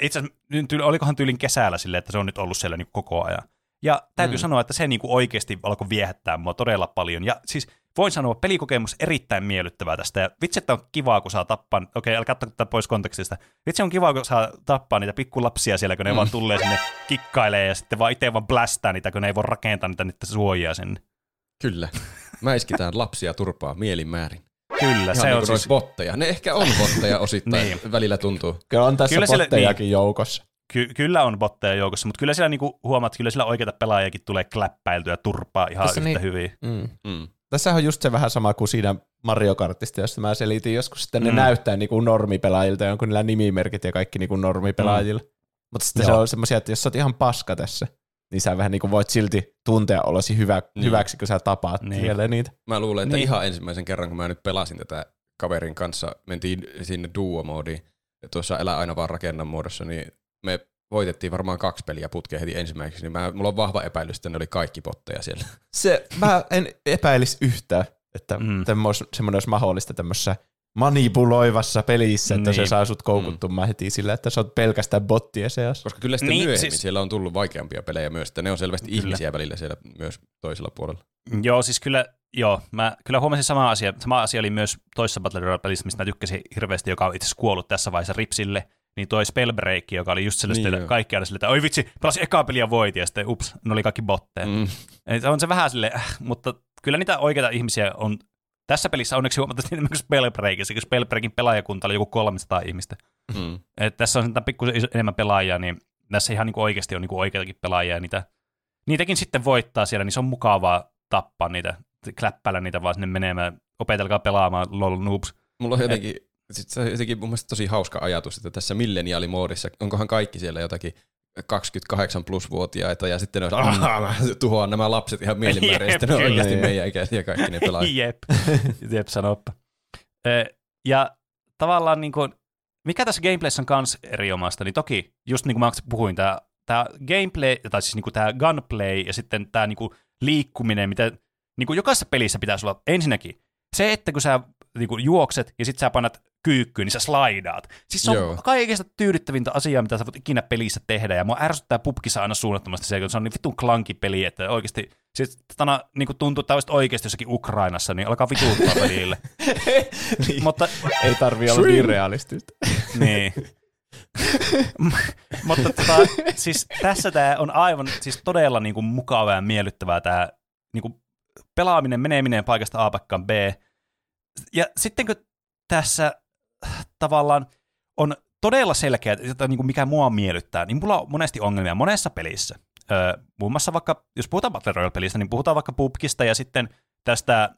itse asiassa olikohan tyylin kesällä silleen, että se on nyt ollut siellä niin koko ajan. Ja täytyy Mm. sanoa, että se niin kuin oikeasti alkoi viehättää mua todella paljon. Ja siis voin sanoa, pelikokemus erittäin miellyttävää tästä. Ja vitsi, että on kivaa, kun saa tappaa, okei, älkää ottaa tätä pois kontekstista. Vitsi on kivaa, kun saa tappaa niitä pikkulapsia siellä, kun ne Mm. vaan tulee sinne kikkailee ja sitten vaan itse vaan blästää niitä, kun ne ei voi rakentaa niitä, niitä suojia sinne. Kyllä. Mäiskitään lapsia turpaa mielinmäärin. Kyllä, Ihan se niin on siis, botteja. Ne ehkä on botteja osittain, Niin. välillä tuntuu. Kyllä on tässä Kyllä siellä- bottejakin joukossa. Ky- kyllä on botteja joukossa, mutta kyllä siellä niinku huomaat, että kyllä siellä oikeita pelaajakin tulee kläppäiltyä turpaa ihan Tässä yhtä niin- hyvin. Mm. Mm. Tässä on just se vähän sama kuin siinä Mario Kartista, josta mä selitin joskus, että ne Mm. näyttää niinku normipelaajilta ja onko niillä nimimerkit ja kaikki niinku normipelaajilla. Mutta sitten se Joo. on semmoisia, että jos sä oot ihan paska tässä, niin sä vähän niinku voit silti tuntea olosi hyvä, Niin. hyväksi, kun sä tapaat Niin. siellä niitä. Mä luulen, että Niin. ihan ensimmäisen kerran, kun mä nyt pelasin tätä kaverin kanssa, mentiin sinne duo-moodiin, ja tuossa Elä aina vaan rakennan muodossa, niin me voitettiin varmaan kaksi peliä putkeen heti ensimmäiseksi, niin mä, mulla on vahva epäilys, että ne oli kaikki botteja siellä. Se, mä en epäilisi yhtään, että Mm. mm. semmoinen olisi mahdollista tämmöisessä manipuloivassa pelissä, että se Niin. saa sut koukuttumaan heti sillä, että sä oot pelkästään bottien seassa. Koska kyllä sitten Niin, niin, myöhemmin siis... siellä on tullut vaikeampia pelejä myös, että ne on selvästi Kyllä. kyllä. ihmisiä välillä siellä myös toisella puolella. Joo, siis kyllä, joo, mä kyllä huomasin sama asia. Sama asia oli myös toisessa Battle Royale-pelissä, mistä mä tykkäsin hirveästi, joka on itse asiassa kuollut tässä vaiheessa Ripsille, niin toi Spellbreak, joka oli just sellaista, Niin niin joo. kaikki aina silleen, että oi vitsi, pelasin ekaa peliä ja voitin, ja sitten ups, ne oli kaikki botteja. Mm. Mm. On se vähän silleen, äh, mutta kyllä niitä oikeita ihmisiä on tässä pelissä onneksi huomattavasti enemmän [LAUGHS] kuin Spellbreakissa, kun Spellbreakin pelaajakunta oli joku 300 ihmistä. Mm. Et tässä on pikkusen enemmän pelaajia, niin tässä ihan niinku oikeasti on niinku oikeitakin pelaajia, ja niitä, niitäkin sitten voittaa siellä, niin se on mukavaa tappaa niitä, kläppäillä niitä vaan sinne menemään, opetelkaa pelaamaan lol noobs. Mulla on jotenkin, sit se on jotenkin mun mielestä tosi hauska ajatus, että tässä milleniaalimoodissa, onkohan kaikki siellä jotakin 28 plus-vuotiaita, ja sitten ne on, "Aah, mä tuhoan nämä lapset ihan mielimäärin, sitten ne on oikeasti meidän ikäisiä kaikki ne pelaajat. jep, [LAUGHS] jep, sanoppa. Ja tavallaan niin kuin, mikä tässä gameplayssä on kans eri omasta, niin toki, just niin kuin mä puhuin, tämä, tämä gameplay, tai siis niin kuin tämä gunplay ja sitten tämä niin kuin liikkuminen, mitä niin kuin jokaisessa pelissä pitäisi olla ensinnäkin se, että kun sä niin kuin juokset ja sitten sä painat kyykkyyn, niin sä slaidaat. Siis se on Joo. kaikista tyydyttävintä asiaa, mitä sä voit ikinä pelissä tehdä, ja mua ärsyttää pubkissa aina suunnattomasti se, kun se on niin vitun klanki peli, että oikeasti, siis tana, niin kuin tuntuu, että olisit oikeasti jossakin Ukrainassa, niin alkaa vituuttaa [LAUGHS] pelille. niin. Mutta Ei tarvi olla niin realistista. [LAUGHS] niin. Mutta tota, siis tässä tämä on aivan siis todella niinku mukavaa ja miellyttävää tämä niinku pelaaminen, meneminen paikasta A paikkaan B. Ja sitten kun tässä äh, tavallaan on todella selkeä, että niinku mikä mua miellyttää, niin mulla on monesti ongelmia monessa pelissä. Öö, muun muassa vaikka, jos puhutaan Battle Royale-pelistä, niin puhutaan vaikka PUBGista ja sitten tästä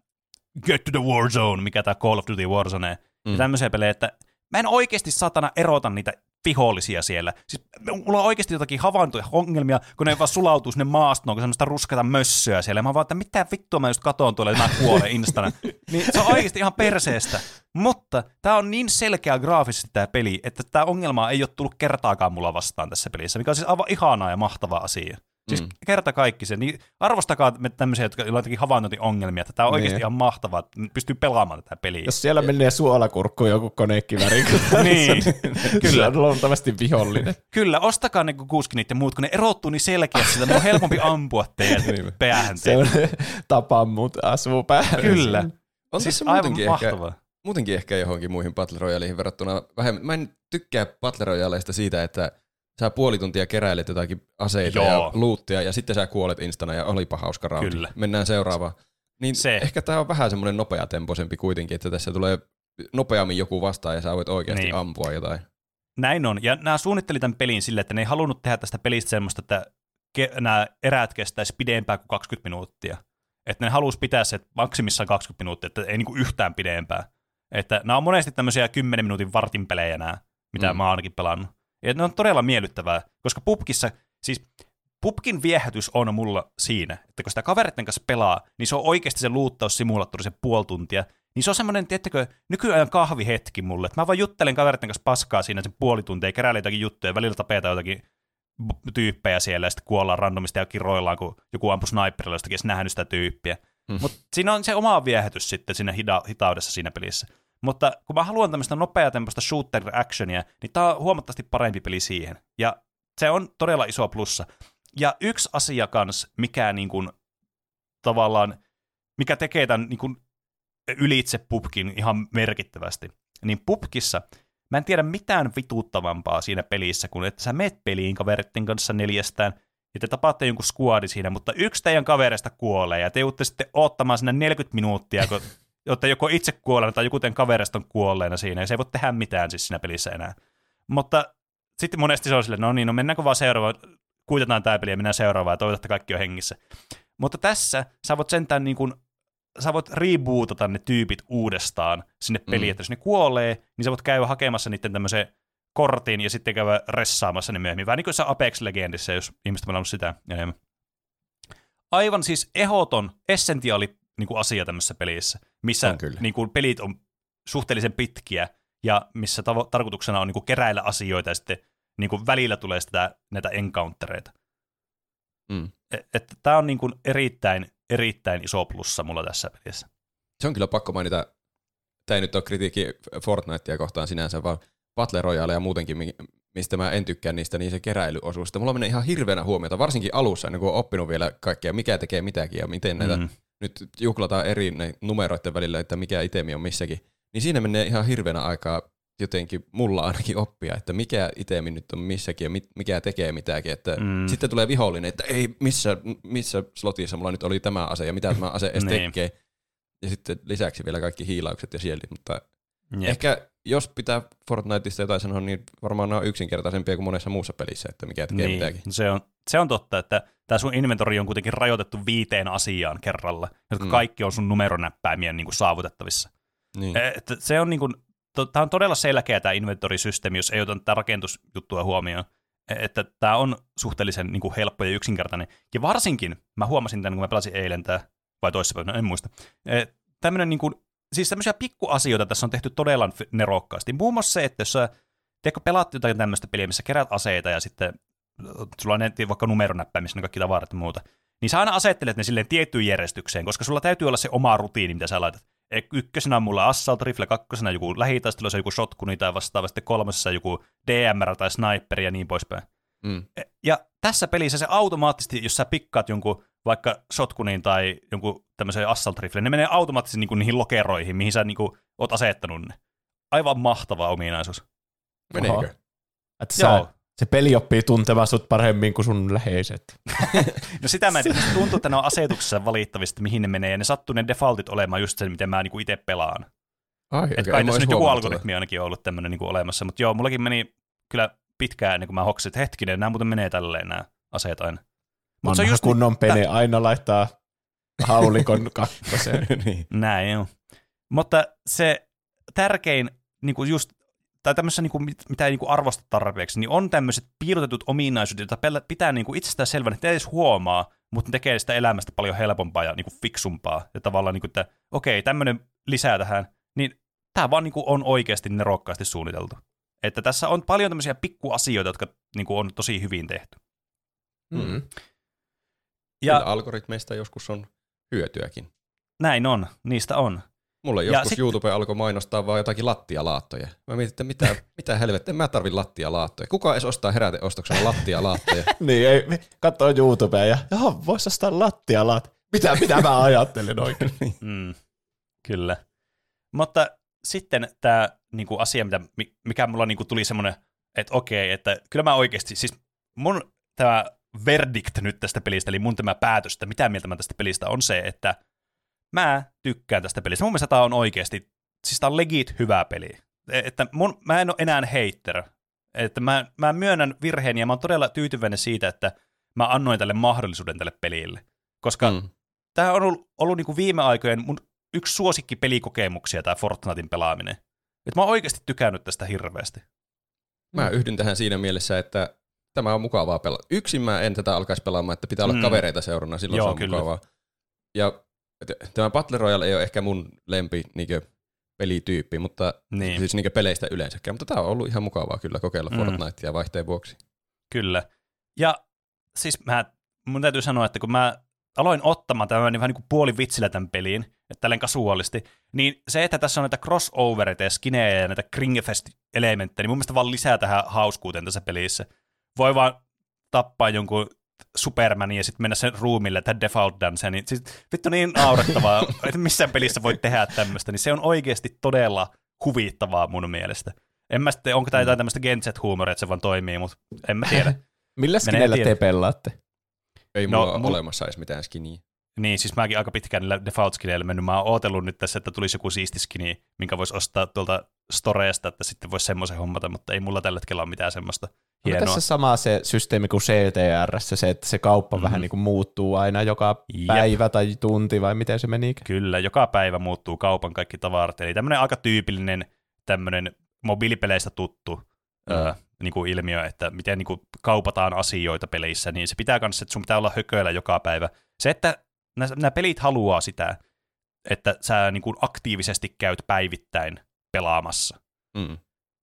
Get to the Warzone, mikä tämä Call of Duty Warzone. Mm. ja tämmöisiä pelejä, että mä en oikeasti satana erota niitä vihollisia siellä. Siis mulla on oikeasti jotakin havaintoja, ongelmia, kun ne vaan sulautuu sinne maastoon, kun semmoista ruskata mössöä siellä. Mä vaan, että mitä vittua mä just katon tuolla, että mä kuolen instana. [LAUGHS] niin se on oikeasti ihan perseestä. Mutta tää on niin selkeä graafisesti tää peli, että tää ongelma ei ole tullut kertaakaan mulla vastaan tässä pelissä, mikä on siis aivan ihanaa ja mahtava asia. Siis mm. Kerta kaikki se. Niin arvostakaa me tämmöisiä, jotka on jotenkin havainnointiongelmia, että tämä on oikeasti Niin. ihan mahtavaa, että pystyy pelaamaan tätä peliä. Jos siellä menee suolakurkkuun joku konekiväri, [LAUGHS] Niin, kyllä. on luultavasti vihollinen. Kyllä, ostakaa ne kuuskinit ja muut, kun ne erottuu niin selkeästi, että on helpompi [LAUGHS] ampua teidän Niin. päähän. Se on [LAUGHS] tapa mut asuu päähän. Kyllä. On siis tässä aivan muutenkin ehkä, mahtavaa. muutenkin ehkä johonkin muihin Battle Royaleihin verrattuna vähemmän. Mä en tykkää Battle Royaleista siitä, että sä puoli tuntia keräilet jotakin aseita Joo. ja luuttia ja sitten sä kuolet instana ja olipa hauska raundi. Kyllä. Mennään seuraavaan. Niin Se. Ehkä tää on vähän semmoinen nopeatempoisempi kuitenkin, että tässä tulee nopeammin joku vastaan ja sä voit oikeasti Niin. ampua jotain. Näin on. Ja nämä suunnitteli tämän pelin sille, että ne ei halunnut tehdä tästä pelistä semmoista, että ke- nämä erät kestäisi pidempään kuin 20 minuuttia. Että ne halusi pitää se maksimissaan 20 minuuttia, että ei niinku yhtään pidempää. Että nämä on monesti tämmöisiä 10 minuutin vartin pelejä nämä, mitä. Mm. mä oon ainakin pelannut. Ja ne on todella miellyttävää, koska pubkissa, siis pubkin viehätys on mulla siinä, että kun sitä kavereiden kanssa pelaa, niin se on oikeasti se luuttaussimulaattori se puoli tuntia, niin se on semmoinen, tiettäkö, nykyajan kahvihetki mulle, että mä vaan juttelen kavereiden kanssa paskaa siinä sen puoli tuntia, keräilen jotakin juttuja, välillä tapetaan jotakin tyyppejä siellä ja sitten kuollaan randomisti ja kiroillaan, kun joku ampui sniperilla jostakin, ja nähnyt sitä tyyppiä. Mm. Mm. Mutta siinä on se oma viehätys sitten siinä hida- hitaudessa siinä pelissä. Mutta kun mä haluan tämmöistä nopeatempoista shooter-actionia, niin tää on huomattavasti parempi peli siihen. Ja se on todella iso plussa. Ja yksi asia kans, mikä niin kuin, tavallaan, mikä tekee tämän niin kuin, ylitse pubkin ihan merkittävästi, niin pubkissa mä en tiedä mitään vituuttavampaa siinä pelissä, kuin että sä meet peliin kaveritten kanssa neljästään, ja te tapaatte jonkun skuadi siinä, mutta yksi teidän kavereista kuolee, ja te joudutte sitten odottamaan sinne 40 minuuttia, kun olette joko itse kuolleena tai joku teidän kaverista on kuolleena siinä, ja se ei voi tehdä mitään siis siinä pelissä enää. Mutta sitten monesti se on silleen, no niin, no mennäänkö vaan seuraavaan, kuitataan tämä peli ja mennään seuraavaan, ja toivotaan, että kaikki on hengissä. Mutta tässä sä voit sentään niin kuin, sä voit rebootata ne tyypit uudestaan sinne peliin, mm. Että jos ne kuolee, niin sä voit käydä hakemassa niiden tämmöisen kortin ja sitten käydä ressaamassa ne myöhemmin. Vähän niin kuin se Apex Legendissa, jos ihmiset on pelannut sitä enemmän. Aivan siis ehoton, essentiaali niin kuin asia tämmöisessä pelissä, missä On kyllä. niin kuin pelit on suhteellisen pitkiä ja missä tavo- tarkoituksena on niin kuin keräillä asioita ja sitten niin kuin välillä tulee sitä, näitä encountereita. Mm. Että tämä on niin kuin erittäin, erittäin iso plussa mulla tässä pelissä. Se on kyllä pakko mainita, tämä ei nyt ole kritiikki Fortnitea kohtaan sinänsä, vaan Battle Royale ja muutenkin, mi- mistä mä en tykkää niistä, niin se keräilyosuus. Mulla menee ihan hirveänä huomiota, varsinkin alussa, ennen kuin on oppinut vielä kaikkea, mikä tekee mitäkin ja miten näitä Mm. Nyt juhlataan eri numeroiden välillä, että mikä itemi on missäkin. Niin siinä menee ihan hirveänä aikaa jotenkin mulla ainakin oppia, että mikä itemi nyt on missäkin ja mit- mikä tekee mitäkin. Että Mm. mm. Sitten tulee vihollinen, että ei, missä, missä slotissa mulla nyt oli tämä ase ja mitä tämä ase edes [LAUGHS] Niin. tekee. Ja sitten lisäksi vielä kaikki hiilaukset ja sieltä, mutta Jep. ehkä jos pitää Fortniteista jotain sanoa, niin varmaan nämä on yksinkertaisempia kuin monessa muussa pelissä, että mikä tekee niin, mitäkin. se on, se on totta, että tämä sun inventori on kuitenkin rajoitettu viiteen asiaan kerralla, jotka mm. Kaikki on sun numeronäppäimien niin kuin saavutettavissa. Niin. Eh, Että se on niin kuin, to, tämä on todella selkeä tämä inventorisysteemi, jos ei ota tätä rakennusjuttua huomioon. Eh, Että tämä on suhteellisen niin kuin helppo ja yksinkertainen. Ja varsinkin, mä huomasin tämän, kun mä pelasin eilen tämä, vai toissapäivänä, en muista. Eh, Tämmöinen niin kuin, siis tämmöisiä pikkuasioita tässä on tehty todella nerokkaasti. Muun muassa se, että jos sä tiedätkö, pelaat jotain tämmöistä peliä, missä kerät aseita ja sitten sulla on ne, vaikka numeronäppäimissä ne kaikki tavarat ja muuta, niin sä aina asettelet ne silleen tiettyyn järjestykseen, koska sulla täytyy olla se oma rutiini, mitä sä laitat. E, Ykkösenä on mulla assault rifle, kakkosena joku lähitaistelu, se joku shotguni tai vastaava, sitten kolmosessa joku DMR tai sniper ja niin poispäin. Mm. E, Ja tässä pelissä se automaattisesti, jos sä pikkaat jonkun vaikka shotgunin tai jonkun tämmöisen assault rifle, ne menee automaattisesti niinku niihin lokeroihin, mihin sä niinku oot asettanut ne. Aivan mahtava ominaisuus. Meneekö? Että sä, se peli oppii tuntemaan sut paremmin kuin sun läheiset. [LAUGHS] No sitä mä en tiedä. Tuntuu, että ne on asetuksessa valittavista, mihin ne menee, ja ne sattuu ne defaultit olemaan just sen, miten mä niinku itse pelaan. Ai, Okay, kai tässä nyt joku algoritmi ainakin on ollut tämmöinen niinku olemassa, mutta joo, mullakin meni kyllä pitkään ennen kuin mä hoksin, että hetkinen, nämä muuten menee tälleen nämä aseet aina. Mutta Vanha just kunnon pene aina laittaa haulikon [LAUGHS] kakkoseen. [LAUGHS] niin. näin, joo. Mutta se tärkein niinku just tai tämmöisessä, niinku, mit- mitä ei niinku arvosta tarpeeksi, niin on tämmöiset piilotetut ominaisuudet, joita pitää niinku itsestään selvänä, että ei edes huomaa, mutta ne tekee sitä elämästä paljon helpompaa ja niinku fiksumpaa. Ja tavallaan, niinku, että okei, tämmöinen lisää tähän, niin tämä vaan niinku on oikeasti nerokkaasti suunniteltu. Että tässä on paljon tämmöisiä pikkuasioita, jotka niinku on tosi hyvin tehty. Mm. Ja Kyllä algoritmeista joskus on hyötyäkin. näin on, niistä on. Mulle Ja joskus sit- YouTube alkoi mainostaa vaan jotakin lattialaattoja. Mä mietin, että mitä, [LAUGHS] mitä helvettiä, mä tarvin lattialaattoja. Kuka edes ostaa heräteostoksena lattialaattoja? [LAUGHS] niin, ei, katsoo YouTubea ja jaha, vois ostaa lattialat. Mitä, mitä mä ajattelin oikein? [LAUGHS] Mm, kyllä. Mutta sitten tämä niinku, asia, mitä, mikä mulla niinku, tuli semmoinen, että okei, että kyllä mä oikeasti, siis mun tämä verdict nyt tästä pelistä, eli mun tämä päätös, että mitä mieltä mä tästä pelistä on se, että mä tykkään tästä pelistä. Mun mielestä tämä on oikeasti, siis tämä on legit hyvä peli. E, että mun, mä en ole enää hater. Että mä, mä myönnän virheeni ja mä oon todella tyytyväinen siitä, että mä annoin tälle mahdollisuuden tälle pelille. Koska mm. tämä on ollut, ollut niin kuin viime aikojen mun yksi suosikki pelikokemuksia, tämä Fortnitein pelaaminen. Että mä oon oikeasti tykännyt tästä hirveästi. Mä yhdyn tähän siinä mielessä, että tämä on mukavaa pelata. Yksin mä en tätä alkaisi pelaamaan, että pitää olla mm. kavereita seurana, silloin Joo, se on kyllä. mukavaa. Ja tämä Battle Royale ei ole ehkä mun lempi niinkö, pelityyppi, mutta niin. siis niinkö peleistä yleensäkään, mutta tämä on ollut ihan mukavaa kyllä kokeilla mm. Fortnitea vaihteen vuoksi. Kyllä. Ja siis mä, mun täytyy sanoa, että kun mä aloin ottamaan tämän niin vähän niin kuin puoli vitsillä tämän peliin, että tälleen kasuaalisti, niin se, että tässä on näitä crossovereita ja skinejä ja näitä Kringefest-elementtejä, niin mun mielestä vaan lisää tähän hauskuuteen tässä pelissä. Voi vaan tappaa jonkun Supermanin ja sitten mennä sen ruumille, että default dance, niin siis, vittu niin naurettavaa, [LAUGHS] että missään pelissä voi tehdä tämmöistä, niin se on oikeasti todella huvittavaa mun mielestä. En mä sitten, onko tämä jotain tämmöistä Genset-huumoria, että se vaan toimii, mutta en mä tiedä. [LAUGHS] Millä skineillä te pelaatte? Ei no, mulla ole olemassa edes mitään skiniä. Niin, siis mäkin aika pitkään niillä default skineillä mennyt. Mä oon ootellut nyt tässä, että tulisi joku siisti skini, minkä voisi ostaa tuolta storeesta, että sitten voisi semmoisen hommata, mutta ei mulla tällä hetkellä ole mitään semmoista hienoa. tässä sama se systeemi kuin CTR, se, että se kauppa mm-hmm. vähän niin kuin muuttuu aina joka Jep. päivä tai tunti, vai miten se meni? Kyllä, joka päivä muuttuu kaupan kaikki tavarat. Eli tämmöinen aika tyypillinen tämmöinen mobiilipeleistä tuttu mm. ö, niin kuin ilmiö, että miten niin kuin kaupataan asioita peleissä, niin se pitää kanssa, että sun pitää olla hököillä joka päivä. Se, että nämä pelit haluaa sitä, että sä niin kuin aktiivisesti käyt päivittäin pelaamassa. Mm.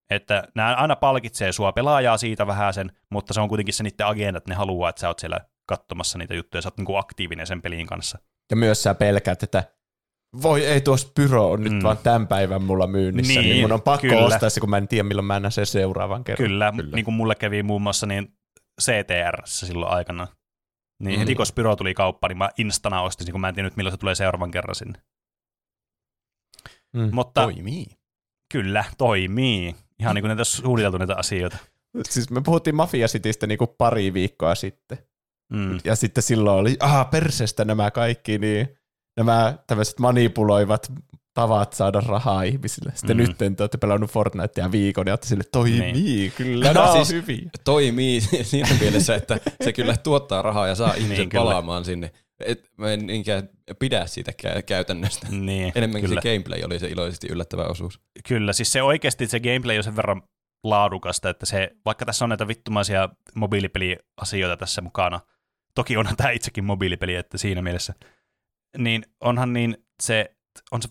Että nämä aina palkitsee sua pelaajaa siitä vähän sen, mutta se on kuitenkin se niiden agenda, että ne haluaa, että sä oot siellä katsomassa niitä juttuja, sä oot niin kuin aktiivinen sen pelin kanssa. Ja myös sä pelkäät, että voi ei tuossa pyro on nyt mm. vaan tämän päivän mulla myynnissä, niin, niin mun on pakko kyllä. ostaa se, kun mä en tiedä milloin mä näen sen seuraavan kerran. Kyllä, kyllä. niin kuin mulle kävi muun muassa niin CTR silloin aikana. Niin mm. heti kun Spyro tuli kauppaan, niin mä instana ostin, kun mä en tiedä milloin se tulee seuraavan kerran sinne. Mm. Mutta, toimii. Kyllä, toimii. Ihan niin kuin näitä suunniteltu näitä asioita. Siis me puhuttiin Mafia Citystä niin kuin pari viikkoa sitten. Mm. Ja sitten silloin oli, aha, persestä nämä kaikki, niin nämä tämmöiset manipuloivat tavat saada rahaa ihmisille. Sitten mm. nyt te olette pelannut Fortnitea viikon ja olette sille, toimii, niin. kyllä, no, siis hyviä. Toimii [LAUGHS] siinä mielessä, että se kyllä tuottaa rahaa ja saa ihmiset niin, palaamaan kyllä. sinne. Et mä en niinkään pidä siitä käytännöstä. Niin, Enemmänkin kyllä. se gameplay oli se iloisesti yllättävä osuus. Kyllä, siis se oikeasti se gameplay on sen verran laadukasta, että se, vaikka tässä on näitä vittumaisia mobiilipeliasioita tässä mukana, toki onhan tämä itsekin mobiilipeli, että siinä mielessä, niin onhan niin se, on se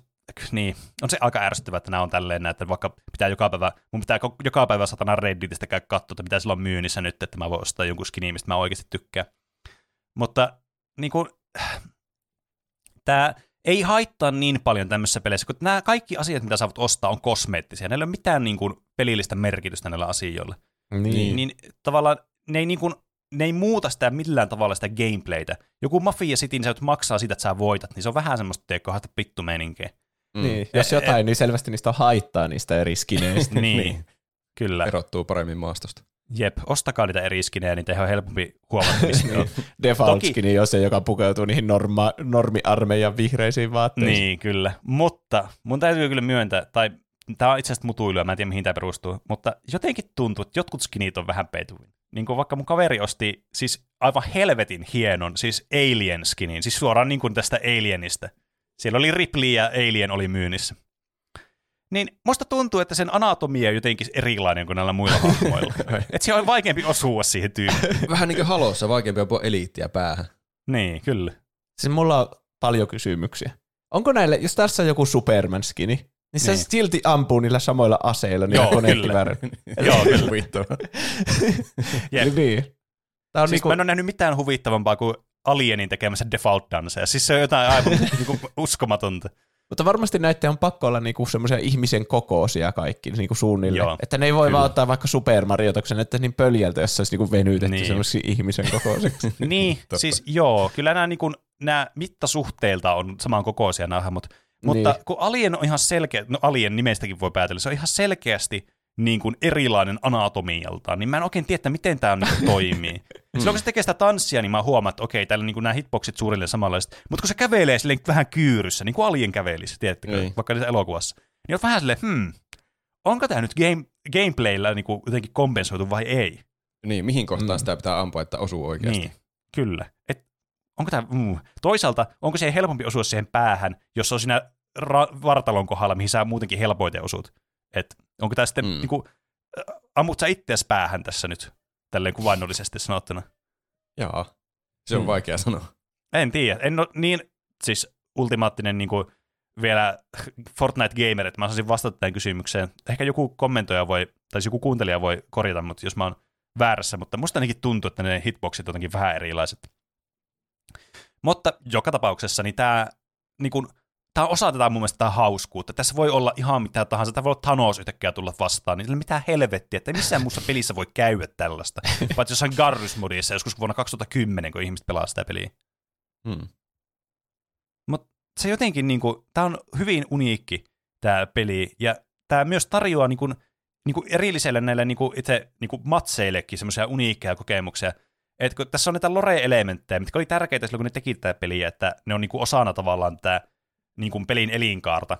niin, on se aika ärsyttävää, että nämä on tälleen, että vaikka pitää joka päivä, mun pitää joka päivä satana Redditistä käydä katsoa, että mitä sillä on myynnissä nyt, että mä voin ostaa jonkun skinin, mistä mä oikeasti tykkään. Mutta [SIGHS] niin kuin, tämä ei haittaa niin paljon tämmöisessä peleissä, kun nämä kaikki asiat, mitä sä voit ostaa, on kosmeettisia. Näillä ei ole mitään niin kuin, pelillistä merkitystä näillä asioilla. Niin. niin tavallaan ne ei, niin kuin, ne ei muuta sitä millään tavalla sitä gameplaytä. Joku Mafia City, niin sä maksaa siitä, että sä voitat, niin se on vähän semmoista, teekö haista pittu meininkiä. Mm. Niin, jos jotain, et, niin selvästi niistä on haittaa niistä eri skineistä. [LAUGHS] niin, niin, kyllä. Erottuu paremmin maastosta. Jep, ostakaa niitä eri skinejä, niin on helpompi huomata, missä ne on. [LAUGHS] Default Toki... skini, jos se, joka pukeutuu niihin norma, normiarmeijan vihreisiin vaatteisiin. Niin, kyllä. Mutta mun täytyy kyllä myöntää, tai tämä on itse asiassa mutuilua, mä en tiedä mihin tämä perustuu, mutta jotenkin tuntuu, että jotkut skinit on vähän peituvin. Niin kuin vaikka mun kaveri osti siis aivan helvetin hienon, siis Alien skinin, siis suoraan niin kuin tästä Alienista. Siellä oli Ripley ja Alien oli myynnissä. Niin musta tuntuu, että sen anatomia on jotenkin erilainen kuin näillä muilla hahmoilla. [LAUGHS] että se on vaikeampi osua siihen tyyppiin. [LAUGHS] Vähän niin kuin halossa, vaikeampi on eliittiä päähän. Niin, kyllä. Siis mulla on paljon kysymyksiä. Onko näille, jos tässä on joku Superman-skini, niin se niin. silti ampuu niillä samoilla aseilla, niillä [LAUGHS] Joo, kyllä. Joo, kyllä. niin. Tää on siis niinku... Mä en ole nähnyt mitään huvittavampaa kuin Alienin tekemässä default danceja. Siis se on jotain aivan niinku uskomatonta. Mutta varmasti näiden on pakko olla niinku semmoisia ihmisen kokoisia kaikki niinku suunnilleen. Joo, että ne ei voi kyllä. vaan ottaa vaikka Super Mario, kun se näyttää niin pöljältä, jos se olisi niinku venytetty niin. semmoisia ihmisen kokoisiksi. [LAUGHS] niin, [LAUGHS] siis joo, kyllä nämä, niinku, nämä mittasuhteilta on saman kokoisia nämä mutta Mutta Niin. kun Alien on ihan selkeä, no Alien nimestäkin voi päätellä, se on ihan selkeästi niin kuin erilainen anatomialtaan, niin mä en oikein tiedä, että miten tämä niin toimii. [LAUGHS] Silloin kun se tekee sitä tanssia, niin mä huomaan, että okei, täällä niin nämä hitboxit suurille samanlaiset, mutta kun se kävelee silleen vähän kyyryssä, niin kuin Alien kävelisi, tiedättekö, Niin. vaikka niissä elokuvassa, niin oot vähän silleen, hmm, onko tämä nyt game, gameplayllä niin kuin jotenkin kompensoitu vai ei? Niin, mihin kohtaan Mm. sitä pitää ampua, että osuu oikeasti. Niin, kyllä. Et, onko tämä, mm. Toisaalta, onko se helpompi osua siihen päähän, jos se on siinä ra- vartalon kohdalla, mihin sä muutenkin helpoiten osut? Et, onko tämä sitten, Mm. mm. niinku, äh, ammut sä itseäsi päähän tässä nyt, tälleen kuvainnollisesti sanottuna? Jaa, se on Mm. vaikea sanoa. En tiedä. En ole niin siis ultimaattinen niin kuin vielä Fortnite-gamer, että mä osaisin vastata tähän kysymykseen. Ehkä joku kommentoija voi, tai siis joku kuuntelija voi korjata, mutta jos mä oon väärässä, mutta musta ainakin tuntuu, että ne hitboxit on jotenkin vähän erilaiset. Mutta joka tapauksessa niin tämä niin kuin, Tämä osa tätä mun mielestä tää hauskuutta. Tässä voi olla ihan mitä tahansa. Tämä voi olla Thanos yhtäkkiä tulla vastaan. Niin mitä helvettiä, että missään muussa pelissä voi käydä tällaista. Paitsi jossain Garrus-modissa joskus vuonna 2010, kun ihmiset pelaa sitä peliä. Hmm. se jotenkin, niin kuin, tämä on hyvin uniikki tämä peli, ja tämä myös tarjoaa niin kuin, niin kuin erilliselle näille niin kuin itse niin kuin matseillekin semmoisia uniikkeja kokemuksia. Et kun tässä on näitä lore-elementtejä, mitkä oli tärkeitä silloin, kun ne teki tätä peliä, että ne on niin kuin osana tavallaan tämä niin kuin pelin elinkaarta.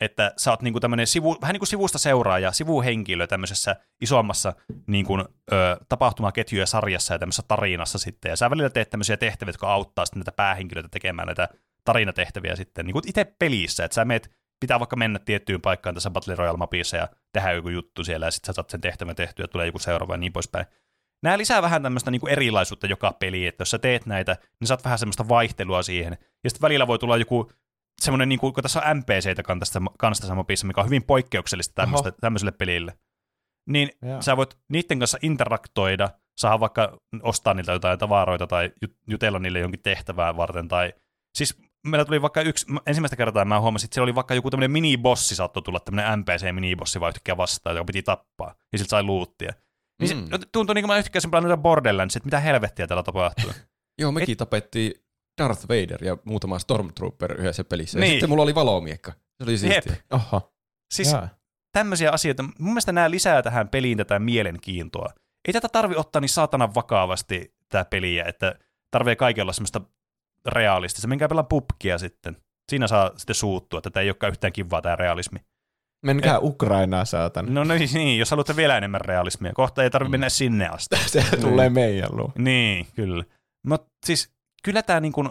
Että sä oot niin kuin tämmöinen sivu, vähän niin kuin sivusta seuraaja, sivuhenkilö tämmöisessä isommassa niin kuin, ö, tapahtumaketjuja sarjassa ja tämmöisessä tarinassa sitten. Ja sä välillä teet tämmöisiä tehtäviä, jotka auttaa sitten näitä päähenkilöitä tekemään näitä tarinatehtäviä sitten niin kuin itse pelissä, että sä meet, pitää vaikka mennä tiettyyn paikkaan tässä Battle Royale-mapissa ja tehdä joku juttu siellä ja sitten sä saat sen tehtävän tehtyä tulee joku seuraava ja niin poispäin. Nämä lisää vähän tämmöistä niin kuin erilaisuutta joka peliin, että jos sä teet näitä, niin saat vähän semmoista vaihtelua siihen. Ja sitten välillä voi tulla joku semmoinen, niin kuin, kun tässä on NPCitä kanssa kanssa tässä mikä on hyvin poikkeuksellista tämmöistä, tämmöiselle pelille. Niin Joo. sä voit niiden kanssa interaktoida, saada vaikka ostaa niiltä jotain tavaroita tai jut- jutella niille jonkin tehtävää varten. Tai... Siis meillä tuli vaikka yksi, mä- ensimmäistä kertaa mä huomasin, että siellä oli vaikka joku tämmöinen minibossi saattoi tulla, tämmöinen NPC-minibossi vaan yhtäkkiä vastaan, joka piti tappaa, ja siltä sai luuttia. Niin Mm. se tuntui niin kuin mä yhtäkkiä sen Borderlands, että mitä helvettiä täällä tapahtuu. [LAUGHS] Joo, mekin Et... tapettiin Darth Vader ja muutama Stormtrooper yhdessä pelissä. Ja Niin. sitten mulla oli valomiekka. Se oli siistiä. Oho. Siis Jaa. tämmöisiä asioita, mun mielestä nämä lisää tähän peliin tätä mielenkiintoa. Ei tätä tarvi ottaa niin saatanan vakavasti, tämä peliä, että tarvii kaikilla olla semmoista realistista. Menkää pelaa pubkia sitten. Siinä saa sitten suuttua, että tämä ei olekaan yhtään kivaa tämä realismi. Menkää Ukrainaa, saatan. No niin, niin, jos haluatte vielä enemmän realismia. Kohta ei tarvitse Mm. mennä sinne asti. [LAUGHS] Se tulee meidän luo. Niin, kyllä. Mutta siis kyllä tämä niinku,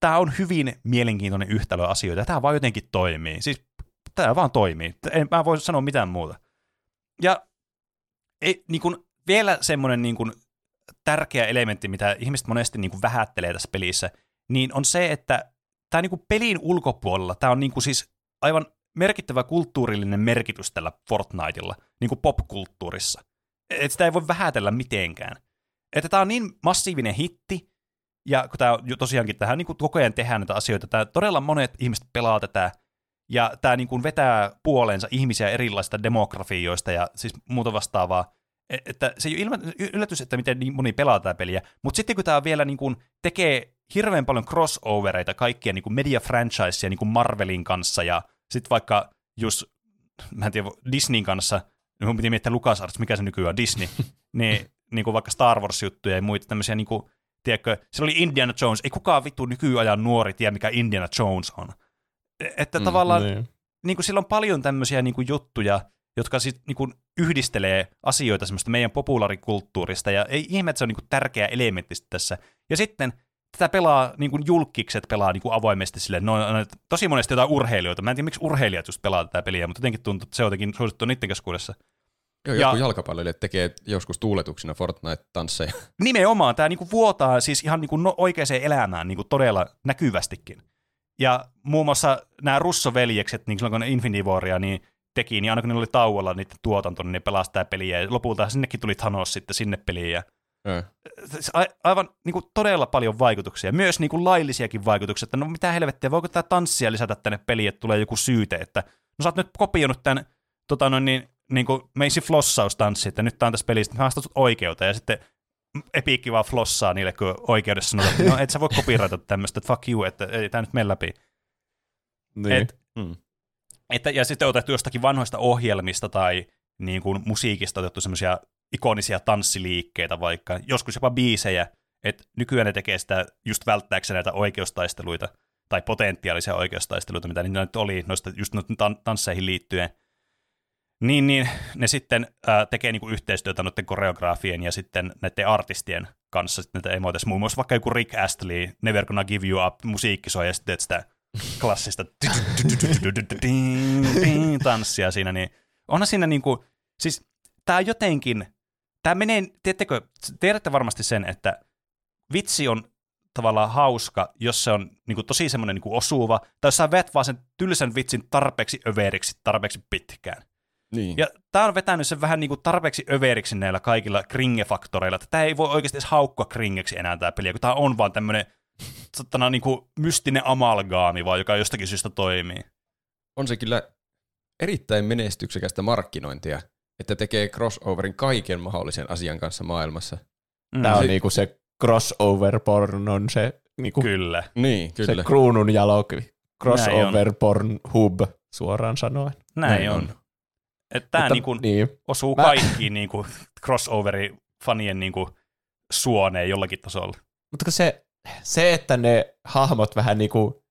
tää on hyvin mielenkiintoinen yhtälö asioita. Tämä vaan jotenkin toimii. Siis tämä vaan toimii. En mä voi sanoa mitään muuta. Ja ei, niinku, vielä semmoinen niinku, tärkeä elementti, mitä ihmiset monesti niinku, vähättelee tässä pelissä, niin on se, että tämä niinku, pelin ulkopuolella, tämä on niinku, siis aivan merkittävä kulttuurillinen merkitys tällä Fortniteilla, niin kuin popkulttuurissa. Et sitä ei voi vähätellä mitenkään. Että tämä on niin massiivinen hitti, ja kun tämä tosiaankin tähän niin koko ajan tehdään näitä asioita, tämä todella monet ihmiset pelaa tätä, ja tämä niin kuin vetää puoleensa ihmisiä erilaisista demografioista ja siis muuta vastaavaa. E- Että se ei ole ilma- yllätys, että miten niin moni pelaa tätä peliä, mutta sitten kun tämä vielä niin kuin tekee hirveän paljon crossovereita kaikkien niin kuin media-franchiseja niin kuin Marvelin kanssa ja sitten vaikka just, mä en tiedä, Disneyn kanssa, niin mun piti miettiä LucasArts, mikä se nykyään on, Disney, [LAUGHS] niin, niin kuin vaikka Star Wars-juttuja ja muita tämmöisiä, niin kuin, tiedätkö, se oli Indiana Jones, ei kukaan vittu nykyajan nuori tiedä, mikä Indiana Jones on. E- Että Mm, tavallaan Niin. niin kuin sillä on paljon tämmöisiä niin kuin juttuja, jotka sit, niin kuin yhdistelee asioita semmoista meidän populaarikulttuurista, ja ei ihme, että se on niin kuin tärkeä elementti tässä. Ja sitten tätä pelaa, niin kuin julkikset pelaa niin kuin avoimesti sille, no, no, tosi monesti jotain urheilijoita, mä en tiedä miksi urheilijat just pelaa tätä peliä, mutta jotenkin tuntuu, että se on jotenkin suosittu niiden keskuudessa. Joo, Ja- joku jalkapalloilijat tekee joskus tuuletuksina Fortnite-tansseja. [LAUGHS] Nimenomaan, tämä niinku vuotaa siis ihan niinku no, oikeaan elämään niinku todella näkyvästikin. Ja muun muassa nämä Russo-veljekset, niin silloin kun ne Infinity Waria niin teki, niin aina kun ne oli tauolla niiden tuotanto, niin ne pelasi sitä peliä, ja lopulta sinnekin tuli Thanos sitten sinne peliin, ja a- aivan niin kuin todella paljon vaikutuksia, myös niin kuin laillisiakin vaikutuksia, että no mitä helvettiä, voiko tämä tanssia lisätä tänne peliin, että tulee joku syyte, että no sä oot nyt kopioinut tämän tota noin, niin, niin kuin Macy Flossaustanssi, että nyt tää on tässä pelissä, mä haastan sut oikeuteen, ja sitten Epiikki vaan flossaa niille, kun oikeudessa sanotaan, että no et sä voi kopirata tämmöistä, että fuck you, että ei tää nyt mene läpi. Niin. Et, Hmm. että, ja sitten otettu jostakin vanhoista ohjelmista tai niin kuin musiikista otettu semmoisia ikonisia tanssiliikkeitä vaikka, joskus jopa biisejä, että nykyään ne tekee sitä just välttääkseen näitä oikeustaisteluita, tai potentiaalisia oikeustaisteluita, mitä niitä nyt oli, noista just noiden tan- tansseihin liittyen, niin, niin ne sitten ää, tekee niinku yhteistyötä noiden koreografien ja sitten näiden artistien kanssa sitten näitä emotes. Muun muassa vaikka joku Rick Astley, Never Gonna Give You Up, musiikki soi ja sitten sitä klassista tanssia siinä, niin onhan siinä niinku, siis tää jotenkin, tää menee, tiedättekö, tiedätte varmasti sen, että vitsi on tavallaan hauska, jos se on niin kuin, tosi semmoinen niin osuva, tai jos sä vet vaan sen tylsän vitsin tarpeeksi överiksi, tarpeeksi pitkään. Niin. Ja tää on vetänyt sen vähän niin kuin tarpeeksi överiksi näillä kaikilla kringefaktoreilla, että tää ei voi oikeasti edes haukkua kringeksi enää tää peli, kun tää on vaan tämmönen tottana, niin kuin mystinen amalgaami, vaan joka jostakin syystä toimii. on se kyllä erittäin menestyksekästä markkinointia, että tekee crossoverin kaiken mahdollisen asian kanssa maailmassa. Mm. Tämä on se- niinku se crossover porn on se, niinku, Kyllä. Niin, se kyllä. kruunun jaloki. Crossover porn hub suoraan sanoen. Näin, Näin on. on. Että tää Mutta- niin kuin niin. osuu Mä- kaikkiin niin kuin crossoveri fanien niin kuin suoneen jollakin tasolla. Mutta kun se, se, että ne hahmot vähän niinku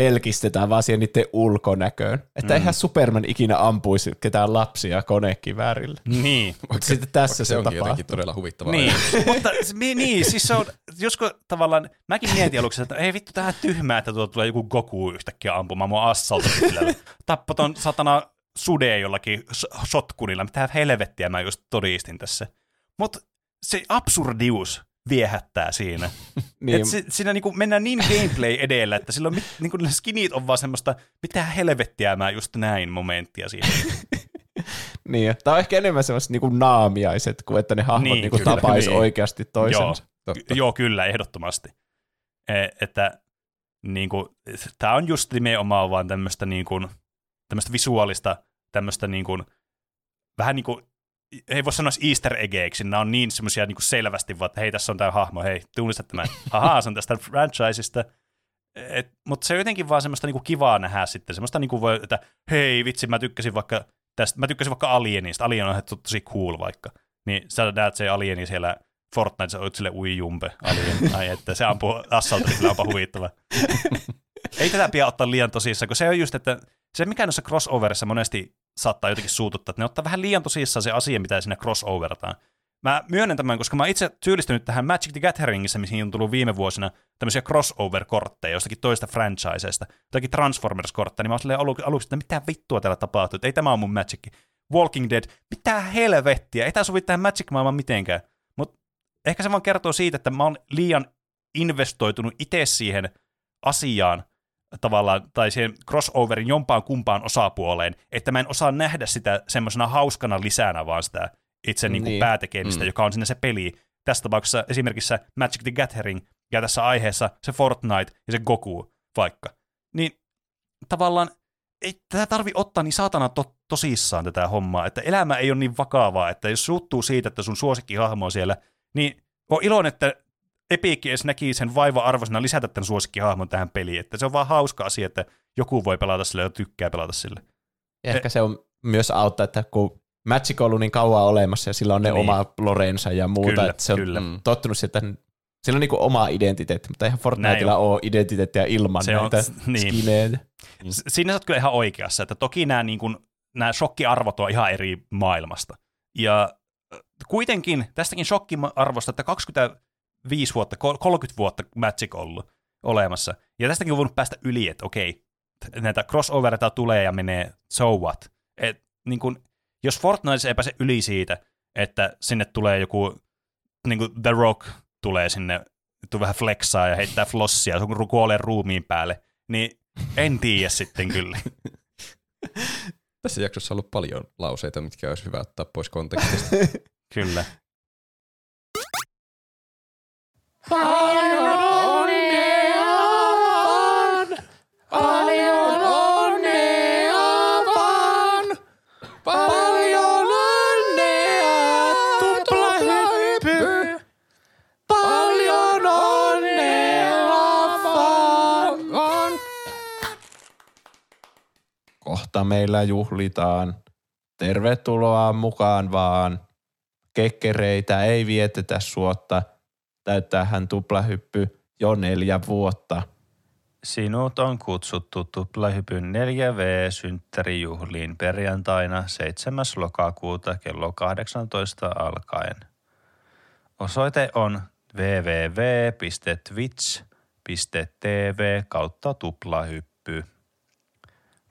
pelkistetään vaan siihen niiden ulkonäköön. Että Mm. eihän Superman ikinä ampuisi ketään lapsia konekiväärillä. Niin. [LAUGHS] Mutta sitten tässä se, se onkin tapahtuu. jotenkin todella huvittavaa. Niin, mutta niin, siis se on, josko tavallaan, mäkin mietin aluksi, että ei vittu, tähän tyhmää, että tuolta tulee joku Goku yhtäkkiä ampumaan mua assaltopilalla. [LAUGHS] Tappo ton satana sude jollakin sotkunilla, mitä helvettiä mä just todistin tässä. Mutta se absurdius viehättää siinä. Niin, [LAUGHS] Niin. Et si, siinä niinku mennään niin gameplay edellä, että silloin mit, niinku ne skinit on vaan semmoista, mitä helvettiä mä just näin momenttia siinä. [LAUGHS] niin, tämä on ehkä enemmän semmoiset niinku naamiaiset, kuin että ne hahmot Niin, niin, niinku kyllä. tapais Niin. oikeasti toisensa. Totta. Joo, kyllä, ehdottomasti. E, että niin kuin, tämä on just nimenomaan vaan tämmöistä niin tämmöistä visuaalista, tämmöistä niin kuin, vähän niin kuin, ei voi sanoa easter eggeiksi, nämä on niin semmoisia niin kuin selvästi, vaan, että hei, tässä on tämä hahmo, hei, tunnistat tämän, [LAUGHS] ahaa, se on tästä franchisesta, Et, mutta se on jotenkin vaan semmoista niinku kivaa nähdä sitten, semmoista niinku voi, että hei vitsi, mä tykkäsin vaikka tästä, mä tykkäsin vaikka Alienista, Alien on to- tosi cool vaikka, niin sä näet se Alieni siellä Fortnite, sä oot sille ui jumpe, Alien, [LAUGHS] ai että se ampuu assalta, niin kyllä onpa huvittava. [LAUGHS] Ei tätä pidä ottaa liian tosissaan, kun se on just, että se mikä noissa crossoverissa monesti saattaa jotenkin suututtaa, että ne ottaa vähän liian tosissaan se asia, mitä siinä crossoverataan. Mä myönnän tämän, koska mä oon itse syyllistynyt tähän Magic the Gatheringissa, mihin on tullut viime vuosina tämmöisiä crossover-kortteja jostakin toista franchiseista, jotakin Transformers-kortteja, niin mä oon alu- aluksi, että mitä vittua täällä tapahtuu, että ei tämä on mun Magic. Walking Dead, mitä helvettiä, ei tää sovi tähän Magic-maailmaan mitenkään. Mutta ehkä se vaan kertoo siitä, että mä oon liian investoitunut itse siihen asiaan, tavallaan, tai siihen crossoverin jompaan kumpaan osapuoleen, että mä en osaa nähdä sitä semmoisena hauskana lisänä, vaan sitä itse niin kuin Niin. päätekemistä, Mm. joka on siinä se peli. Tässä tapauksessa esimerkiksi Magic the Gathering, ja tässä aiheessa se Fortnite ja se Goku vaikka. Niin tavallaan ei tätä tarvi ottaa niin saatana to- tosissaan tätä hommaa, että elämä ei ole niin vakavaa, että jos suuttuu siitä, että sun suosikkihahmo on siellä, niin on iloinen, että Epic edes näki sen vaiva-arvoisena lisätä tämän suosikkihahmon tähän peliin, että se on vaan hauska asia, että joku voi pelata sille ja tykkää pelata sille. Ehkä se on myös auttaa, että kun Magic on ollut niin kauan olemassa ja sillä on ne Niin. oma lorensa ja muuta, Kyllä, että se on kyllä. Mm. tottunut siihen, että sillä on niin oma identiteetti, mutta eihän Fortniteilla ole identiteettiä ilman Se on- näitä niin. skineitä. S- Siinä sä oot kyllä ihan oikeassa, että toki nämä, niin kuin, nämä shokkiarvot on ihan eri maailmasta. Ja kuitenkin tästäkin shokkiarvosta, että 25 vuotta, kol- 30 vuotta Magic ollut olemassa. Ja tästäkin on voinut päästä yli, että okei, näitä crossoverita tulee ja menee, so what? Et, niin kuin, jos Fortnite ei pääse yli siitä, että sinne tulee joku, niin kuin The Rock tulee sinne, tuu vähän flexaa ja heittää flossia, sun kuolee ruumiin päälle, niin en tiedä sitten kyllä. [LAUGHS] Tässä jaksossa on ollut paljon lauseita, mitkä olisi hyvä ottaa pois kontekstista. [LAUGHS] Kyllä. Paljon onnea vaan! Paljon onnea vaan! Paljon onnea tuplahyppy! Paljon onnea vaan! vuotta meillä juhlitaan. Tervetuloa mukaan vaan. Kekkereitä ei vietetä suotta. Täyttää hän tuplahyppy jo neljä vuotta. Sinut on kutsuttu tuplahypyn 4V-synttärijuhliin perjantaina 7. lokakuuta kello 18 alkaen. Osoite on www.twitch.tv kautta tuplahyppy.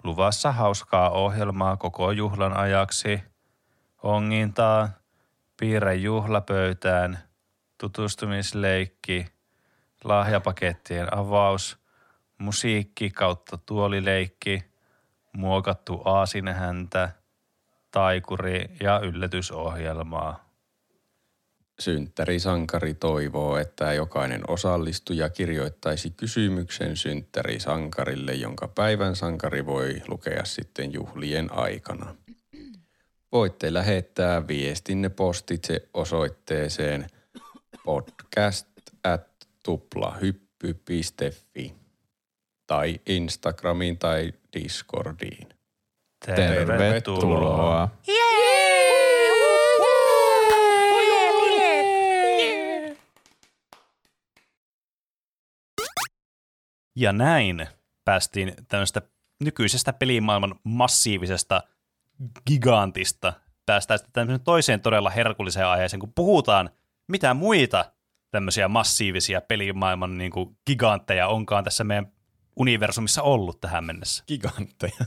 Luvassa hauskaa ohjelmaa koko juhlan ajaksi, ongintaa, piirre juhlapöytään, tutustumisleikki, lahjapakettien avaus, musiikki kautta tuolileikki, muokattu aasinehäntä, taikuri ja yllätysohjelmaa. Synttärisankari toivoo, että jokainen osallistuja kirjoittaisi kysymyksen synttärisankarille, jonka päivän sankari voi lukea sitten juhlien aikana. Voitte lähettää viestinne postitse osoitteeseen podcast at tuplahyppy.fi tai Instagramiin tai Discordiin. Tervetuloa. Ja näin päästiin tämmöistä nykyisestä pelimaailman massiivisesta gigantista päästään sitten tämmöiseen toiseen todella herkulliseen aiheeseen, kun puhutaan mitä muita tämmöisiä massiivisia pelimaailman niin kuin gigantteja onkaan tässä meidän universumissa ollut tähän mennessä. Gigantteja.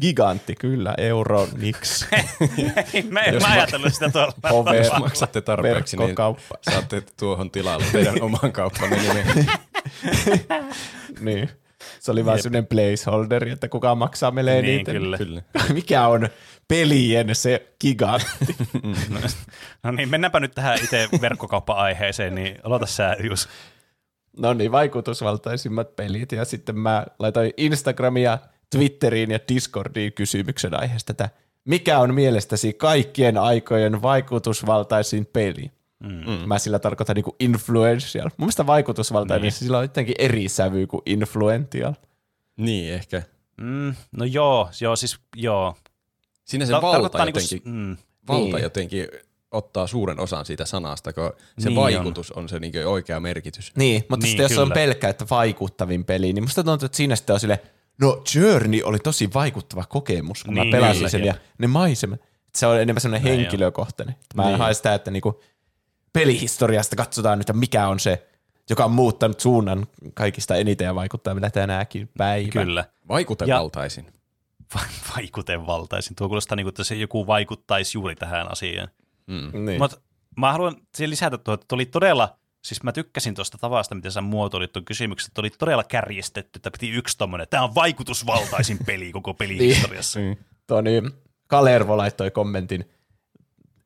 Gigantti kyllä, Euronix. [LAUGHS] Ei, mä en Jos mä ajatellut sitä tuolla. Hove, Jos maksatte tarpeeksi, niin saatte tuohon tilalle teidän oman kauppanne nimen. [LAUGHS] Niin. Se oli vaan sellainen placeholder, että kuka maksaa meille Niin, eniten. kyllä. Kyllä. Mikä on pelien se gigantti? [LAUGHS] No niin, mennäänpä nyt tähän itse verkkokauppa-aiheeseen, niin aloita sä, Jus. No niin, vaikutusvaltaisimmat pelit. Ja sitten mä laitoin Instagramia, Twitteriin ja Discordiin kysymyksen aiheesta, että mikä on mielestäsi kaikkien aikojen vaikutusvaltaisin peli? Mm. Mä sillä tarkoitan niinku influential. Mun mielestä vaikutusvaltainen, niin. sillä on jotenkin eri sävy kuin influential. Niin, ehkä. Mm, no joo, joo, siis joo. Siinä se Ta- valta tarkoittaa jotenkin, Niinku, mm, valta Niin. jotenkin ottaa suuren osan siitä sanasta, kun se Niin vaikutus on, se niinku oikea merkitys. Niin, mutta Niin, niin, sitten jos on kyllä. pelkkä, että vaikuttavin peli, niin musta tuntuu, että siinä sitten on sille, no Journey oli tosi vaikuttava kokemus, kun Niin, mä pelasin kyllä, sen jep. ja ne maisemat. Se on enemmän semmoinen Näin henkilökohtainen. Mä Niin. niin. haen sitä, että niinku pelihistoriasta katsotaan nyt, että mikä on se, joka on muuttanut suunnan kaikista eniten ja vaikuttaa vielä tänäkin päivänä. kyllä. Vaikutevaltaisin. Va- Vaikutevaltaisin. Tuo kuulostaa niin kuin, että se joku vaikuttaisi juuri tähän asiaan. Mm. Niin. Mutta mä haluan siihen lisätä tuo, että oli todella, siis mä tykkäsin tuosta tavasta, miten sä muotoilit tuon kysymyksen, että oli todella kärjestetty, että piti yksi tommonen, tämä on vaikutusvaltaisin [LAUGHS] peli koko pelihistoriassa. Mm. Tuo niin, Kalervo laittoi kommentin,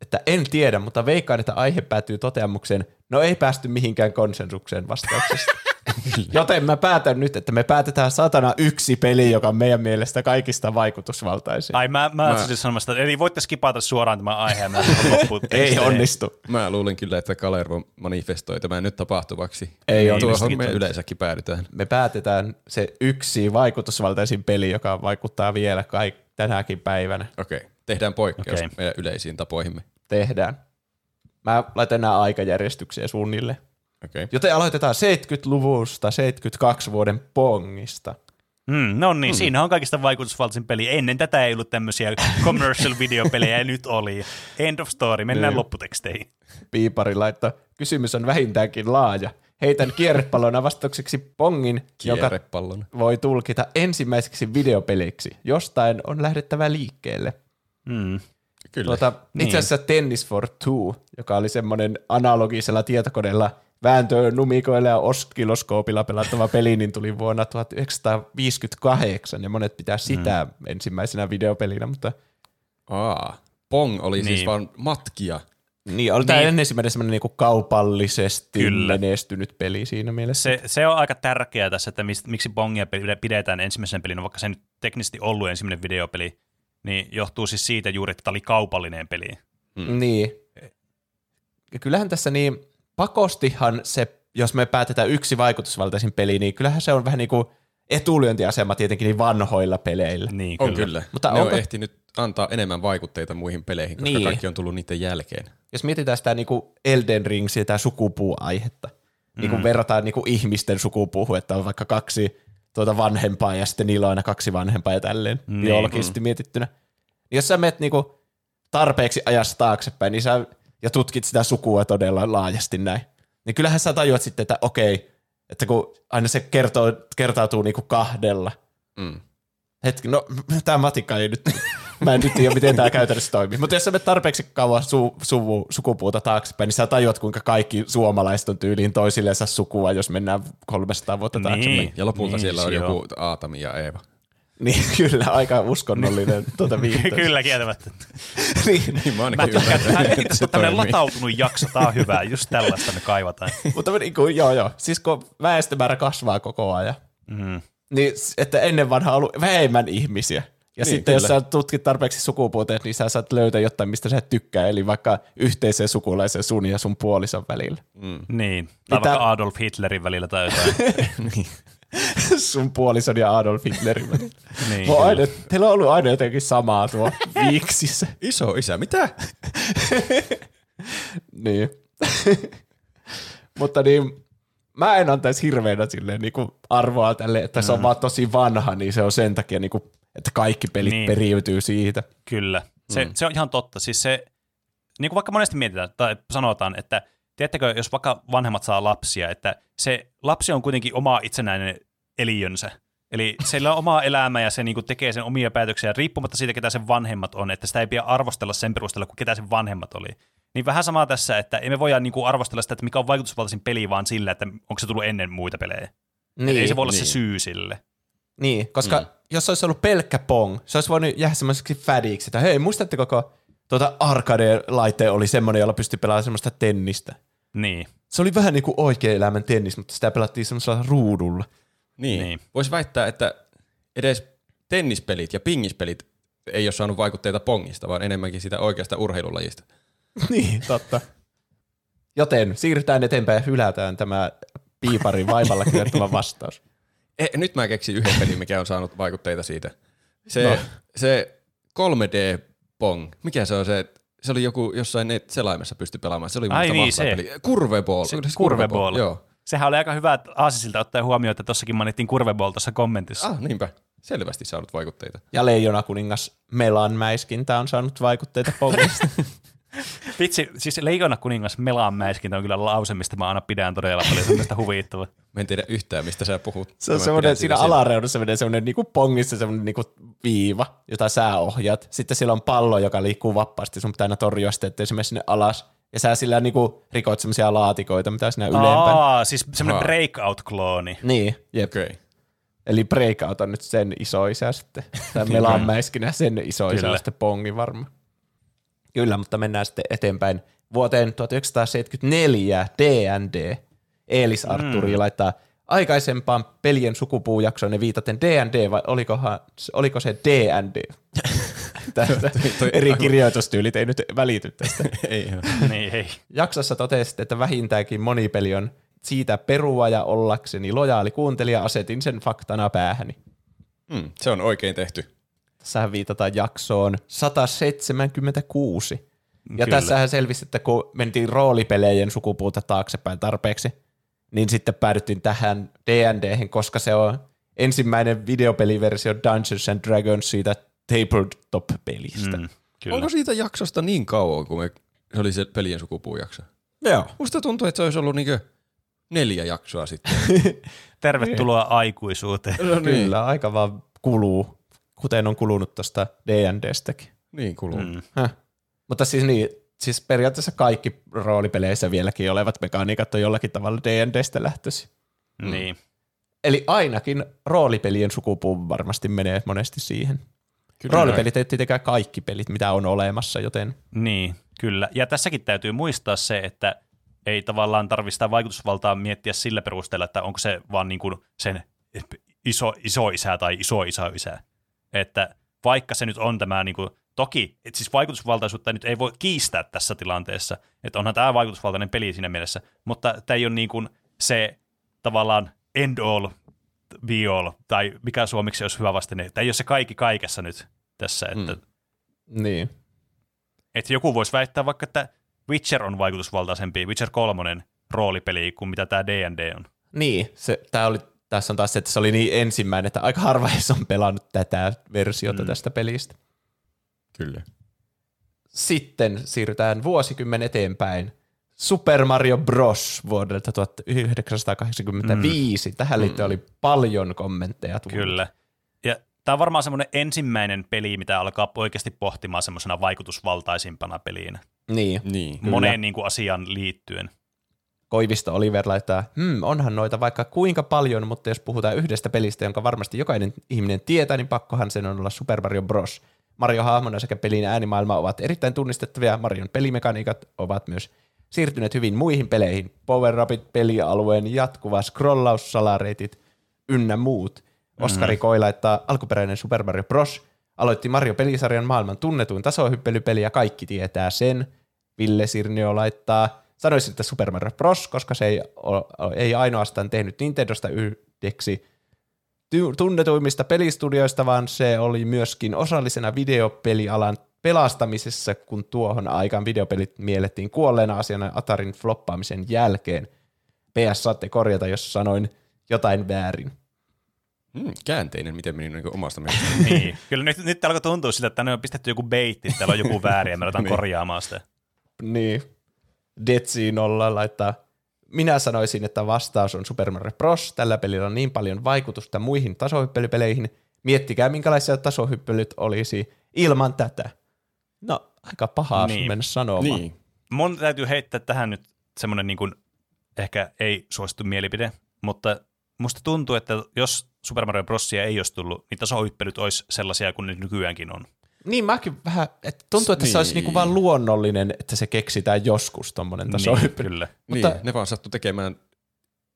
että en tiedä, mutta veikkaan, että aihe päätyy toteamukseen, no ei päästy mihinkään konsensukseen vastauksesta. [LAUGHS] [LAUGHS] Joten mä päätän nyt, että me päätetään satana yksi peli, joka on meidän mielestä kaikista vaikutusvaltaisin. Ai mä, mä, Mä- siis sanomassa, että eli voitte skipata suoraan tämän aiheen. [LAUGHS] Ei onnistu. Mä luulen kyllä, että Kalervo manifestoi tämän nyt tapahtuvaksi. Ei Tuohon onnistu. me yleensäkin päädytään. Me päätetään se yksi vaikutusvaltaisin peli, joka vaikuttaa vielä kaik- tänäkin päivänä. Okei, tehdään poikkeus Okei. meidän yleisiin tapoihimme. Tehdään. Mä laitan nämä aikajärjestykseen suunnille. Okei. Joten aloitetaan 70-luvusta, 72 vuoden Pongista. Mm, no niin, mm. siinä on kaikista vaikutusvaltaisin peli. Ennen tätä ei ollut tämmöisiä commercial videopelejä, ja nyt oli. End of story, mennään Niin. lopputeksteihin. Piipari laittoi, kysymys on vähintäänkin laaja. Heitän kierrepallona vastaukseksi Pongin, joka voi tulkita ensimmäiseksi videopeliksi. Jostain on lähdettävä liikkeelle. Mm. Kyllä. Tuota, Niin. itse asiassa Tennis for Two, joka oli semmoinen analogisella tietokoneella vääntöönumikoilla ja oskiloskoopilla pelattava peli, niin tuli vuonna 1958, ja monet pitää sitä mm. ensimmäisenä videopelinä, mutta Aa, Pong oli niin. siis Niin. vaan matkia. niin, oli tämä Niin. ensimmäinen semmoinen niinku kaupallisesti Kyllä. menestynyt peli siinä mielessä. Se, se on aika tärkeää tässä, että mist, miksi Bongia pide- pidetään ensimmäisen pelinä, vaikka se nyt teknisesti ollut ensimmäinen videopeli, niin johtuu siis siitä juuri, että tämä oli kaupallinen peli. Mm. Niin. Ja kyllähän tässä niin, pakostihan se, jos me päätetään yksi vaikutusvaltaisin peli, niin kyllähän se on vähän niin kuin etulyöntiasema tietenkin niin vanhoilla peleillä. Niin, On kyllä. kyllä. Mutta ne onko- on ehtinyt antaa enemmän vaikutteita muihin peleihin, koska Niin. kaikki on tullut niiden jälkeen. Jos mietitään sitä niinku Elden Ring, sitä sukupuuaihetta, niin kun verrataan niinku ihmisten sukupuuhun, että on vaikka kaksi tuota vanhempaa ja sitten niillä on aina kaksi vanhempaa ja tälleen Niin. biologisesti mietittynä. Niin jos sä menet niinku tarpeeksi ajasta taaksepäin niin sä, ja tutkit sitä sukua todella laajasti näin, niin kyllähän sä tajuat sitten, että okei, että kun aina se kertoo, kertautuu niinku kahdella. Mm. Hetki, no [LAUGHS] tämä matikka ei nyt, [LAUGHS] mä en nyt tiedä, miten tämä käytännössä toimii. Mutta jos sä menet tarpeeksi kauan su, suvu, sukupuuta taaksepäin, niin sä tajuat, kuinka kaikki suomalaiset on tyyliin toisillensa sukua, jos mennään 300 vuotta Niin. taaksepäin. Ja lopulta Niin, siellä on joo. joku Aatami ja Eeva. [LAUGHS] Niin, kyllä, aika uskonnollinen [LAUGHS] tuota viittaus. Kyllä kieltämättä. [LAUGHS] niin, Niin mä Mä ainakin tykkään, ymmärrän, se on tämmöinen latautunut jakso, tää on hyvä, just tällaista me kaivataan. mutta niin kuin, joo, joo. Siis kun väestömäärä kasvaa koko ajan, Mm. niin että ennen vanhaa on ollut vähemmän ihmisiä. Ja Niin, sitten jos kyllä. sä tutkit tarpeeksi sukupuuteen, niin sä saat löytää jotain, mistä sä tykkää, eli vaikka yhteiseen sukulaisen sun ja sun puolison välillä. Niin, tai Mitä- vaikka Adolf Hitlerin välillä tai jotain. [LAUGHS] sun puolison ja Adolf Hitlerin niin, aina, teillä on ollut aina jotenkin samaa tuo viiksissä. Iso isä, mitä? [LAUGHS] niin. [LAUGHS] Mutta niin, mä en antaisi hirveänä silleen niin kuin arvoa tälle, että se on vaan tosi vanha, niin se on sen takia, niin kuin, että kaikki pelit niin. periytyy siitä. Kyllä, se, mm. se on ihan totta. Siis se, niin kuin vaikka monesti mietitään tai sanotaan, että tiedättekö, jos vaikka vanhemmat saa lapsia, että se lapsi on kuitenkin oma itsenäinen eliönsä. Eli sillä on oma elämä ja se niin kuin tekee sen omia päätöksiä riippumatta siitä, ketä sen vanhemmat on, että sitä ei pidä arvostella sen perusteella, kuin ketä sen vanhemmat oli. Niin vähän samaa tässä, että emme voida niin kuin arvostella sitä, että mikä on vaikutusvaltaisin peli, vaan sillä, että onko se tullut ennen muita pelejä. Niin, ei se voi olla niin. se syy sille. Niin, koska mm. jos olisi ollut pelkkä pong, se olisi voinut jäädä semmoiseksi fadiksi, että hei, muistatteko, kun tuota arcade-laite oli semmoinen, jolla pystyi pelaamaan semmoista tennistä. Niin, Se oli vähän niin kuin oikea elämän tennis, mutta sitä pelattiin semmoisella ruudulla. Niin. Niin. Voisi väittää, että edes tennispelit ja pingispelit ei ole saanut vaikutteita pongista, vaan enemmänkin sitä oikeasta urheilulajista. [LAUGHS] niin, totta. Joten siirrytään eteenpäin ja hylätään tämä piiparin vaivalla [LAUGHS] kirjoittama vastaus. E, nyt mä keksin yhden pelin, mikä on saanut vaikutteita siitä. Se, No. no. se 3D-pong, mikä se on se, se oli joku jossain net selaimessa pysty pelaamaan. Se oli Ai niin, se. peli. Curveball. Se se Curveball. Joo. Sehän oli aika hyvä aasisilta ottaa huomioon, että tossakin mainittiin Curveball tuossa kommentissa. Ah, niinpä. Selvästi saanut vaikutteita. Ja Leijona kuningas Melan mäiskintä on saanut vaikutteita pongista. [LAUGHS] Vitsi, siis Leijona kuningas Melan mäiskintä on kyllä lause, mistä mä aina pidän todella paljon, se on mielestäni huvittava. Mä en tiedä yhtään, mistä sä puhut. Se on semmoinen, siinä siitä alareunassa menee semmoinen niinku pongissa semmoinen niinku viiva, jota sä ohjat. Sitten siellä on pallo, joka liikkuu vapaasti. Sun pitää aina torjua sitä, ettei se mene sinne alas. Ja sä sillä niinku rikot semmoisia laatikoita, mitä sinä ylempään. Aa, siis semmoinen breakout-klooni. Niin, jep. Okay. Eli Breakout on nyt sen isoisä sitten. Tämä Melan mäiskinä sen isoisä sitten Pongi varma. Kyllä, mutta mennään sitten eteenpäin. Vuoteen 1974 D&D. Eelis Arturi mm. laittaa aikaisempaan pelien sukupuujaksoon viitaten D&D, vai olikohan, oliko se D&D? [LAUGHS] Tästä toi- eri kirjoitustyylit ei nyt välity tästä. [LAUGHS] Ei niin, ei. Jaksossa totesit, että vähintäänkin moni peli on siitä perua ja ollakseni lojaali kuuntelija asetin sen faktana päähäni. Mm, se on oikein tehty. Tässähän viitataan jaksoon 176. Ja Kyllä. Kyllä. tässähän selvisi, että kun mentiin roolipelejen sukupuuta taaksepäin tarpeeksi, niin sitten päädyttiin tähän D&Dhen, koska se on ensimmäinen videopeliversio Dungeons and Dragons siitä tabletop-pelistä. Mm. Mm, kyllä. Onko siitä jaksosta niin kauan, kun me, se oli se pelien sukupuujakso? Joo. Musta tuntuu, että se olisi ollut niinkö neljä jaksoa sitten. [LAUGHS] Tervetuloa aikuisuuteen. No Kyllä, aika vaan kuluu, kuten on kulunut tuosta D&Dstäkin. Niin kuluu. Mm. Häh. Mutta siis niin, siis periaatteessa kaikki roolipeleissä vieläkin olevat mekaniikat on jollakin tavalla D&Dstä lähtöisin. Mm. Niin. Eli ainakin roolipelien sukupuu varmasti menee monesti siihen. Kyllä Roolipelit ei tietenkään kaikki pelit, mitä on olemassa, joten Niin, kyllä. Ja tässäkin täytyy muistaa se, että ei tavallaan tarvitse sitä vaikutusvaltaa miettiä sillä perusteella, että onko se vaan niin kuin sen iso, iso isä tai iso isä isä. Että vaikka se nyt on tämä, niin kuin, toki, että siis vaikutusvaltaisuutta nyt ei voi kiistää tässä tilanteessa, että onhan tämä vaikutusvaltainen peli siinä mielessä, mutta tämä ei ole niin kuin se tavallaan end all be all, tai mikä suomeksi olisi hyvä vastine. Tai ei ole se kaikki kaikessa nyt tässä, että, Mm. Niin. että joku voisi väittää vaikka, että Witcher on vaikutusvaltaisempi, Witcher 3 roolipeli kuin mitä tämä D&D on. Niin, se, tää oli, tässä on taas se, että se oli niin ensimmäinen, että aika harva on pelannut tätä versiota mm. tästä pelistä. Kyllä. Sitten siirrytään vuosikymmen eteenpäin. Super Mario Bros. vuodelta 1985. Mm. Tähän liittyen oli paljon kommentteja. tullut. Kyllä. Ja tämä on varmaan semmoinen ensimmäinen peli, mitä alkaa oikeasti pohtimaan semmoisena vaikutusvaltaisimpana peliin. Niin. Niin. Moneen niin kuin asiaan liittyen. Koivisto Oliver laittaa, hmm, onhan noita vaikka kuinka paljon, mutta jos puhutaan yhdestä pelistä, jonka varmasti jokainen ihminen tietää, niin pakkohan sen on olla Super Mario Bros. Mario hahmona sekä pelin äänimaailma ovat erittäin tunnistettavia. Marion pelimekaniikat ovat myös siirtyneet hyvin muihin peleihin. Power Upit, pelialueen jatkuva scrollaus, salareitit ynnä muut. Oskari mm. Koi laittaa alkuperäinen Super Mario Bros. Aloitti Mario-pelisarjan maailman tunnetuin tasohyppelypeli ja kaikki tietää sen. Ville Sirnio laittaa, sanoisin, että Super Mario Bros., koska se ei, o- ei ainoastaan tehnyt Nintendosta yhdeksi tunnetuimmista pelistudioista, vaan se oli myöskin osallisena videopelialan pelastamisessa, kun tuohon aikaan videopelit miellettiin kuolleena asiana Atarin floppaamisen jälkeen. PS saatte korjata, jos sanoin jotain väärin. Mm, käänteinen, miten meni niin omasta mielestä. [LAUGHS] Niin. Kyllä nyt, nyt alkoi tuntua siltä, että tänne on pistetty joku beitti, täällä on joku väärin ja me aletaan Niin. korjaamaan sitä. Niin. Detsi nolla laittaa. Minä sanoisin, että vastaus on Super Mario Bros. Tällä pelillä on niin paljon vaikutusta muihin tasohyppelypeleihin. Miettikää, minkälaisia tasohyppelyt olisi ilman tätä. No, aika pahaa Niin. niin. mennä sanomaan. niin. Mun täytyy heittää tähän nyt semmoinen niin kuin, ehkä ei suosittu mielipide, mutta musta tuntuu, että jos Super Mario Brosia ei olisi tullut, niin tasohyppelyt olisi sellaisia kuin ne nykyäänkin on. Niin mäkin vähän, että tuntuu, että se olisi Niin. niinku vaan luonnollinen, että se keksitään joskus tommonen tasohyppely. Niin, kyllä. [LAUGHS] Mutta- niin, ne vaan sattu tekemään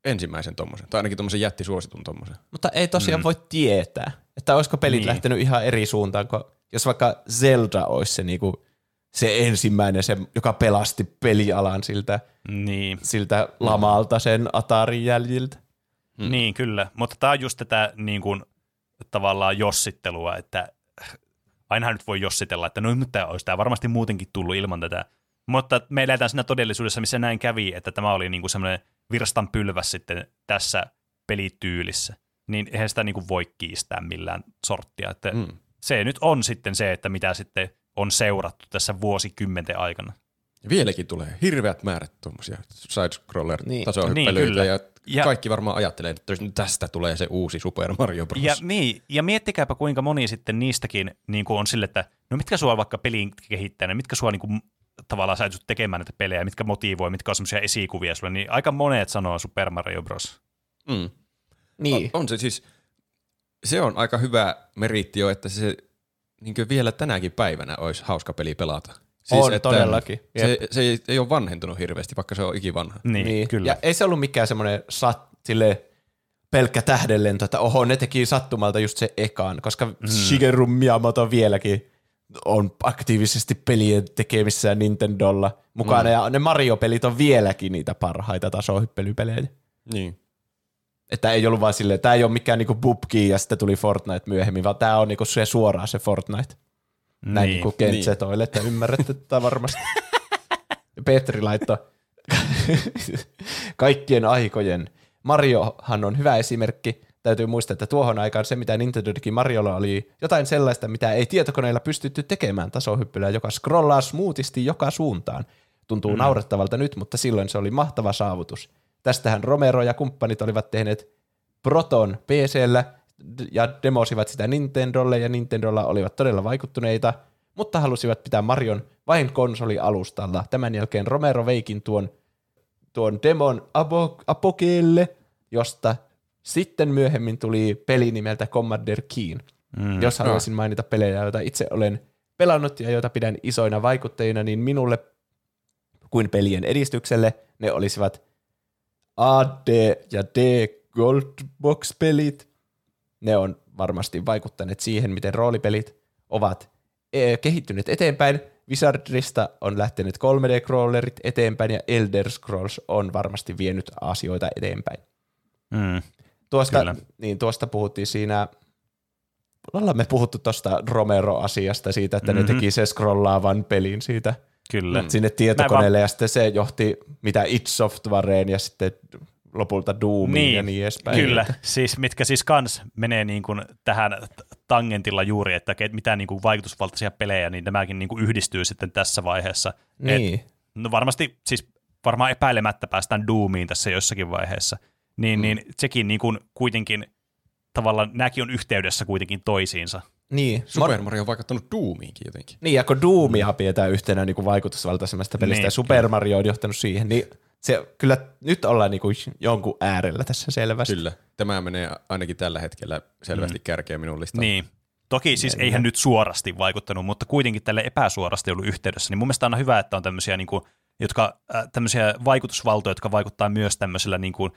ensimmäisen tommosen, tai ainakin tommosen jättisuositun tommosen. Mutta ei tosiaan mm. voi tietää, että olisiko pelit Niin. niin. lähtenyt ihan eri suuntaan, kun jos vaikka Zelda olisi se, niinku, se ensimmäinen, se, joka pelasti pelialan siltä, Niin. siltä lamalta sen Atarin jäljiltä. Mm. Niin, kyllä. Mutta tämä on just tätä niin kuin, tavallaan jossittelua, että ainahan nyt voi jossitella, että no mutta olisi tämä varmasti muutenkin tullut ilman tätä. Mutta me eletään siinä todellisuudessa, missä näin kävi, että tämä oli niin kuin semmoinen virstan pylväs sitten tässä pelityylissä. Niin eihän sitä niin kuin voi kiistää millään sorttia. Että Mm. Se nyt on sitten se, että mitä sitten on seurattu tässä vuosikymmenten aikana. Ja vieläkin tulee hirveät määrät tuommoisia side-scroller Niin. Niin, ja, Ja- kaikki varmaan ajattelee, että tästä tulee se uusi Super Mario Bros. Ja, niin, ja miettikääpä kuinka moni sitten niistäkin niin kuin on sille, että no mitkä sua vaikka pelin kehittäjänä, mitkä sua niin kuin, tavallaan sä tekemään näitä pelejä, mitkä motivoi, mitkä on semmoisia esikuvia sulle, niin aika monet sanoo Super Mario Bros. Mm. Niin. On, on se siis, se on aika hyvä meriitti jo, että se niin vielä tänäkin päivänä olisi hauska peli pelata. Siis, On, todellakin. Se, Jep. se ei, ei ole vanhentunut hirveästi, vaikka se on ikivanha. Niin, niin kyllä. Ja ei se ollut mikään semmoinen sat, sille pelkkä tähdenlento, että oho, ne teki sattumalta just se ekaan, koska mm. Shigeru Miyamoto vieläkin on aktiivisesti pelien tekemissä Nintendolla mukana, mm. ja ne Mario-pelit on vieläkin niitä parhaita tasohyppelypelejä. Niin. Että ei ollut vaan silleen, tämä ei ole mikään niinku Bubki ja sitten tuli Fortnite myöhemmin, vaan tämä on niinku se suoraan se Fortnite. Näin Niin, niin, kuin kentsetoille, että ymmärrätte tätä varmasti. Petri laittoi kaikkien aikojen. Mariohan on hyvä esimerkki. Täytyy muistaa, että tuohon aikaan se, mitä Nintendo teki Mariolla, oli jotain sellaista, mitä ei tietokoneilla pystytty tekemään tasohyppyllä, joka scrollaa smoothisti joka suuntaan. Tuntuu mm. naurettavalta nyt, mutta silloin se oli mahtava saavutus. Tästähän Romero ja kumppanit olivat tehneet Proton PCllä ja demosivat sitä Nintendolle, ja Nintendolla olivat todella vaikuttuneita, mutta halusivat pitää Marion vain konsolialustalla. Tämän jälkeen Romero veikin tuon, tuon demon Abo- Apogeelle, josta sitten myöhemmin tuli peli nimeltä Commander Keen. Mm, Jos haluaisin mainita pelejä, joita itse olen pelannut ja joita pidän isoina vaikuttajina, niin minulle kuin pelien edistykselle ne olisivat A, D ja D Goldbox-pelit. Ne on varmasti vaikuttaneet siihen, miten roolipelit ovat eh, kehittyneet eteenpäin. Wizardrista on lähtenyt 3D-crawlerit eteenpäin ja Elder Scrolls on varmasti vienyt asioita eteenpäin. Mm. Tuosta, Kyllä. niin, tuosta puhuttiin siinä, ollaan me puhuttu tuosta Romero-asiasta siitä, että mm-hmm. ne Mhm. teki se scrollaavan pelin siitä Kyllä. sinne tietokoneelle ja sitten se johti mitä It Softwareen ja sitten lopulta Doomiin Niin, ja niin edespäin. Kyllä, siis mitkä siis kans menee niin kuin tähän tangentilla juuri, että mitä niin kuin vaikutusvaltaisia pelejä, niin nämäkin niin kuin yhdistyy sitten tässä vaiheessa. Niin. Et, no varmasti, siis varmaan epäilemättä päästään Doomiin tässä jossakin vaiheessa. Niin, mm. niin sekin niin kuin kuitenkin tavallaan, nämäkin on yhteydessä kuitenkin toisiinsa. Niin. Super Mario on vaikuttanut Doomiinkin jotenkin. niin, ja kun Doomia pidetään yhtenä niin kuin vaikutusvaltaisemmasta pelistä Niin, ja Super Mario on johtanut siihen, niin se kyllä nyt ollaan niin kuin jonkun äärellä tässä selvästi. Kyllä. Tämä menee ainakin tällä hetkellä selvästi mm. kärkeen minun listalla. Niin. Toki siis eihän nyt suorasti vaikuttanut, mutta kuitenkin tälle epäsuorasti ollut yhteydessä. Niin mun mielestä on hyvä, että on tämmöisiä, niin kuin, jotka, äh, tämmöisiä vaikutusvaltoja, jotka vaikuttaa myös tämmöisellä niin kuin,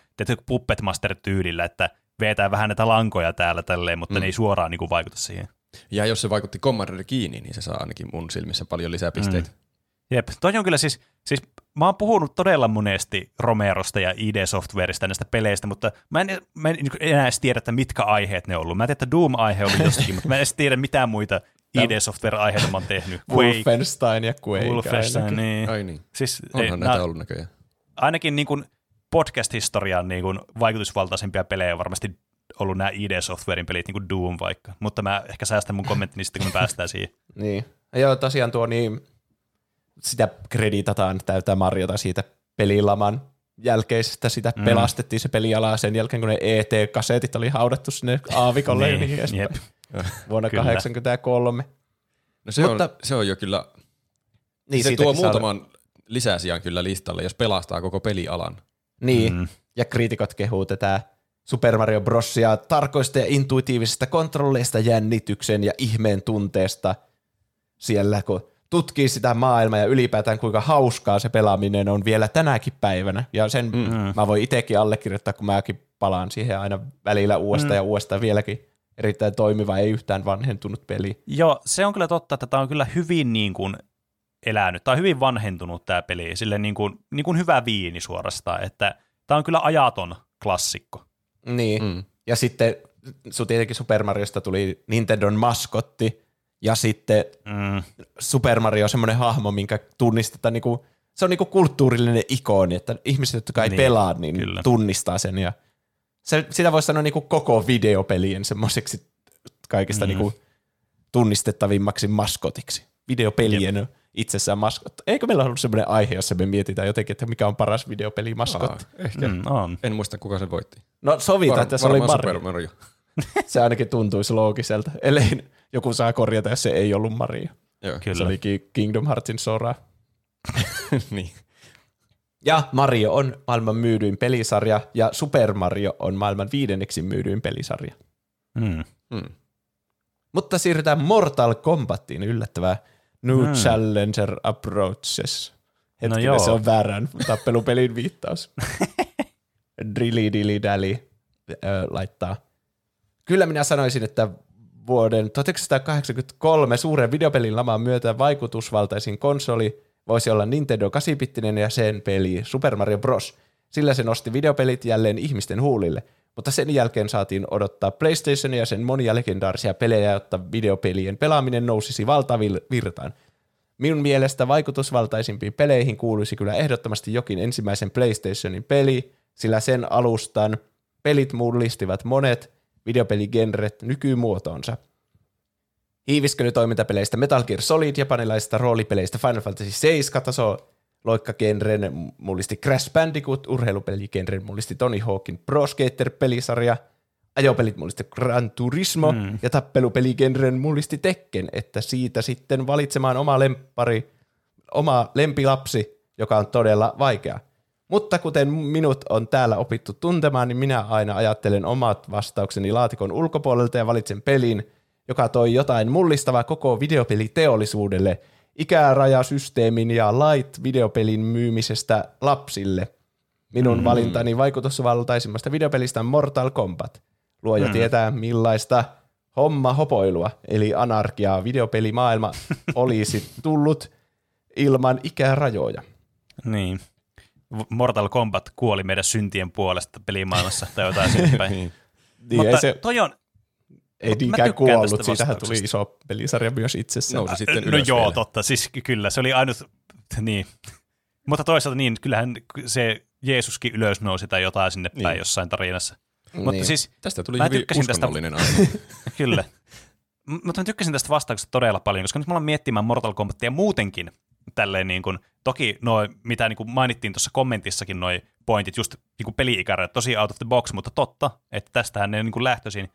Puppet Master-tyylillä, että vetää vähän näitä lankoja täällä tälleen, mutta mm. ne ei suoraan niin kuin, vaikuta siihen. Ja jos se vaikutti Commander kiinni, niin se saa ainakin mun silmissä paljon lisää pisteitä. Mm. Jep, toi on kyllä siis, siis mä oon puhunut todella monesti Romerosta ja ID Softwareista näistä peleistä, mutta mä en, mä en niin kuin enää edes tiedä, että mitkä aiheet ne on ollut. Mä tiedän, että Doom-aihe oli jostakin, mutta mä en edes tiedä mitä muita ID Software-aiheita mä oon tehnyt. Quake, Wolfenstein ja Quake. Wolfenstein, ainakin. niin. Ai niin. Siis, Onhan ei, näitä nää- ollut näköjään. ainakin niin kuin podcast-historian niin kuin vaikutusvaltaisimpia pelejä on varmasti ollut nämä ID Softwarein pelit, niin kuin Doom vaikka. Mutta mä ehkä säästän mun kommenttini sitten, kun me päästään siihen. Niin. Ja joo, tosiaan tuo niin, sitä kreditataan täytä Mariota siitä pelilaman jälkeisestä, sitä mm. pelastettiin se peliala sen jälkeen, kun ne ET-kasetit oli haudattu sinne aavikolle ja niin edespäin. jep. [LAUGHS] Vuonna Kyllä. 1983. No se, Mutta- on, se on jo kyllä, Niin, niin, se tuo saa- muutaman lisäsijan kyllä listalle, jos pelastaa koko pelialan. Niin, mm. ja kriitikot kehuu tätä Super Mario Brosia tarkoista ja intuitiivisista kontrolleista, jännityksen ja ihmeen tunteesta siellä, kun tutkii sitä maailmaa ja ylipäätään kuinka hauskaa se pelaaminen on vielä tänäkin päivänä. Ja sen mm. mä voin itsekin allekirjoittaa, kun mäkin palaan siihen aina välillä uudestaan mm. ja uudestaan vieläkin erittäin toimiva, ei yhtään vanhentunut peli. Joo, se on kyllä totta, että tämä on kyllä hyvin niin kuin elänyt. Tämä on hyvin vanhentunut tämä peli, sille niin kuin, niin kuin hyvä viini suorastaan, että tämä on kyllä ajaton klassikko. Niin, mm. ja sitten sun tietenkin Super Mariosta tuli Nintendon maskotti, ja sitten Mm. Super Mario on semmoinen hahmo, minkä tunnistetaan niinku, se on niinku kulttuurillinen ikoni, että ihmiset, jotka ei Niin, pelaa, niin kyllä. tunnistaa sen. Ja se, sitä voisi sanoa niinku koko videopelien semmoiseksi kaikista Mm. niinku tunnistettavimmaksi maskotiksi. Videopelien Jep. itsessään maskotti. Eikö meillä ollut semmoinen aihe, jossa me mietitään jotenkin, että mikä on paras videopelimaskotti? Aa, ehkä. Mm. On. En muista, kuka se voitti. No sovitaan, että se oli Mario. Super Mario. [LAUGHS] Se ainakin tuntuisi loogiselta, ellei joku saa korjata, jos se ei ollut Mario. Joo. Kyllä. Se oli Ki- Kingdom Heartsin Sora. [LAUGHS] niin. Ja Mario on maailman myydyin pelisarja, ja Super Mario on maailman viidenneksi myydyin pelisarja. Mm. Mm. Mutta siirrytään Mortal Kombatiin yllättävää. New mm. Challenger Approaches. Hetkinen, joo. se on väärän tappelupelin viittaus. [LAUGHS] Drilly dilly dally ö, laittaa. Kyllä minä sanoisin, että vuoden 1983 suuren videopelin laman myötä vaikutusvaltaisin konsoli voisi olla Nintendo 8-bittinen ja sen peli Super Mario Bros. Sillä se nosti videopelit jälleen ihmisten huulille, mutta sen jälkeen saatiin odottaa PlayStationia ja sen monia legendaarisia pelejä, jotta videopelien pelaaminen nousisi valtavirtaan. Minun mielestä vaikutusvaltaisimpiin peleihin kuuluisi kyllä ehdottomasti jokin ensimmäisen PlayStationin peli, sillä sen alustan pelit mullistivat monet videopeligenret nykymuotoonsa. Hiiviskö toimintapeleistä Metal Gear Solid, japanilaisista roolipeleistä Final Fantasy 7 taso, loikkagenren mullisti Crash Bandicoot, urheilupeligenren mullisti Tony Hawkin Pro Skater-pelisarja, ajopelit mullisti Gran Turismo mm. ja tappelupeligenren mullisti Tekken, että siitä sitten valitsemaan oma lempari, oma lempilapsi, joka on todella vaikea. Mutta kuten minut on täällä opittu tuntemaan, niin minä aina ajattelen omat vastaukseni laatikon ulkopuolelta ja valitsen pelin, joka toi jotain mullistavaa koko videopeliteollisuudelle, ikärajasysteemin ja light videopelin myymisestä lapsille. Minun mm. valintani vaikutusvaltaisimmasta videopelistä on Mortal Kombat. Luoja mm. tietää millaista homma hopoilua, eli anarkiaa videopelimaailma [LAUGHS] olisi tullut ilman ikärajoja. Niin. Mortal Kombat kuoli meidän syntien puolesta pelimaailmassa tai jotain sinne päin. [LAUGHS] Niin. Niin, Mutta ei se toi on, ei niinkään kuollut, tästä siitähän tuli iso pelisarja myös itsessään. Nousi sitten no joo, vielä. totta, siis kyllä, se oli ainut, niin. Mutta toisaalta niin, kyllähän se Jeesuskin ylös nousi tai jotain sinne päin Niin. jossain tarinassa. Niin. Mutta siis Tästä tuli Mä hyvin tykkäsin tästä- uskonnollinen [LAUGHS] aihe. Kyllä. M- Mutta mä tykkäsin tästä vastauksesta todella paljon, koska nyt mä aloin miettimään Mortal Kombatia muutenkin tälleen niin kuin, toki noi, mitä niin kuin mainittiin tuossa kommentissakin noi pointit, just niin kuin peli-ikärajat, tosi out of the box, mutta totta, että tästähän ne niin kuin lähtöisin.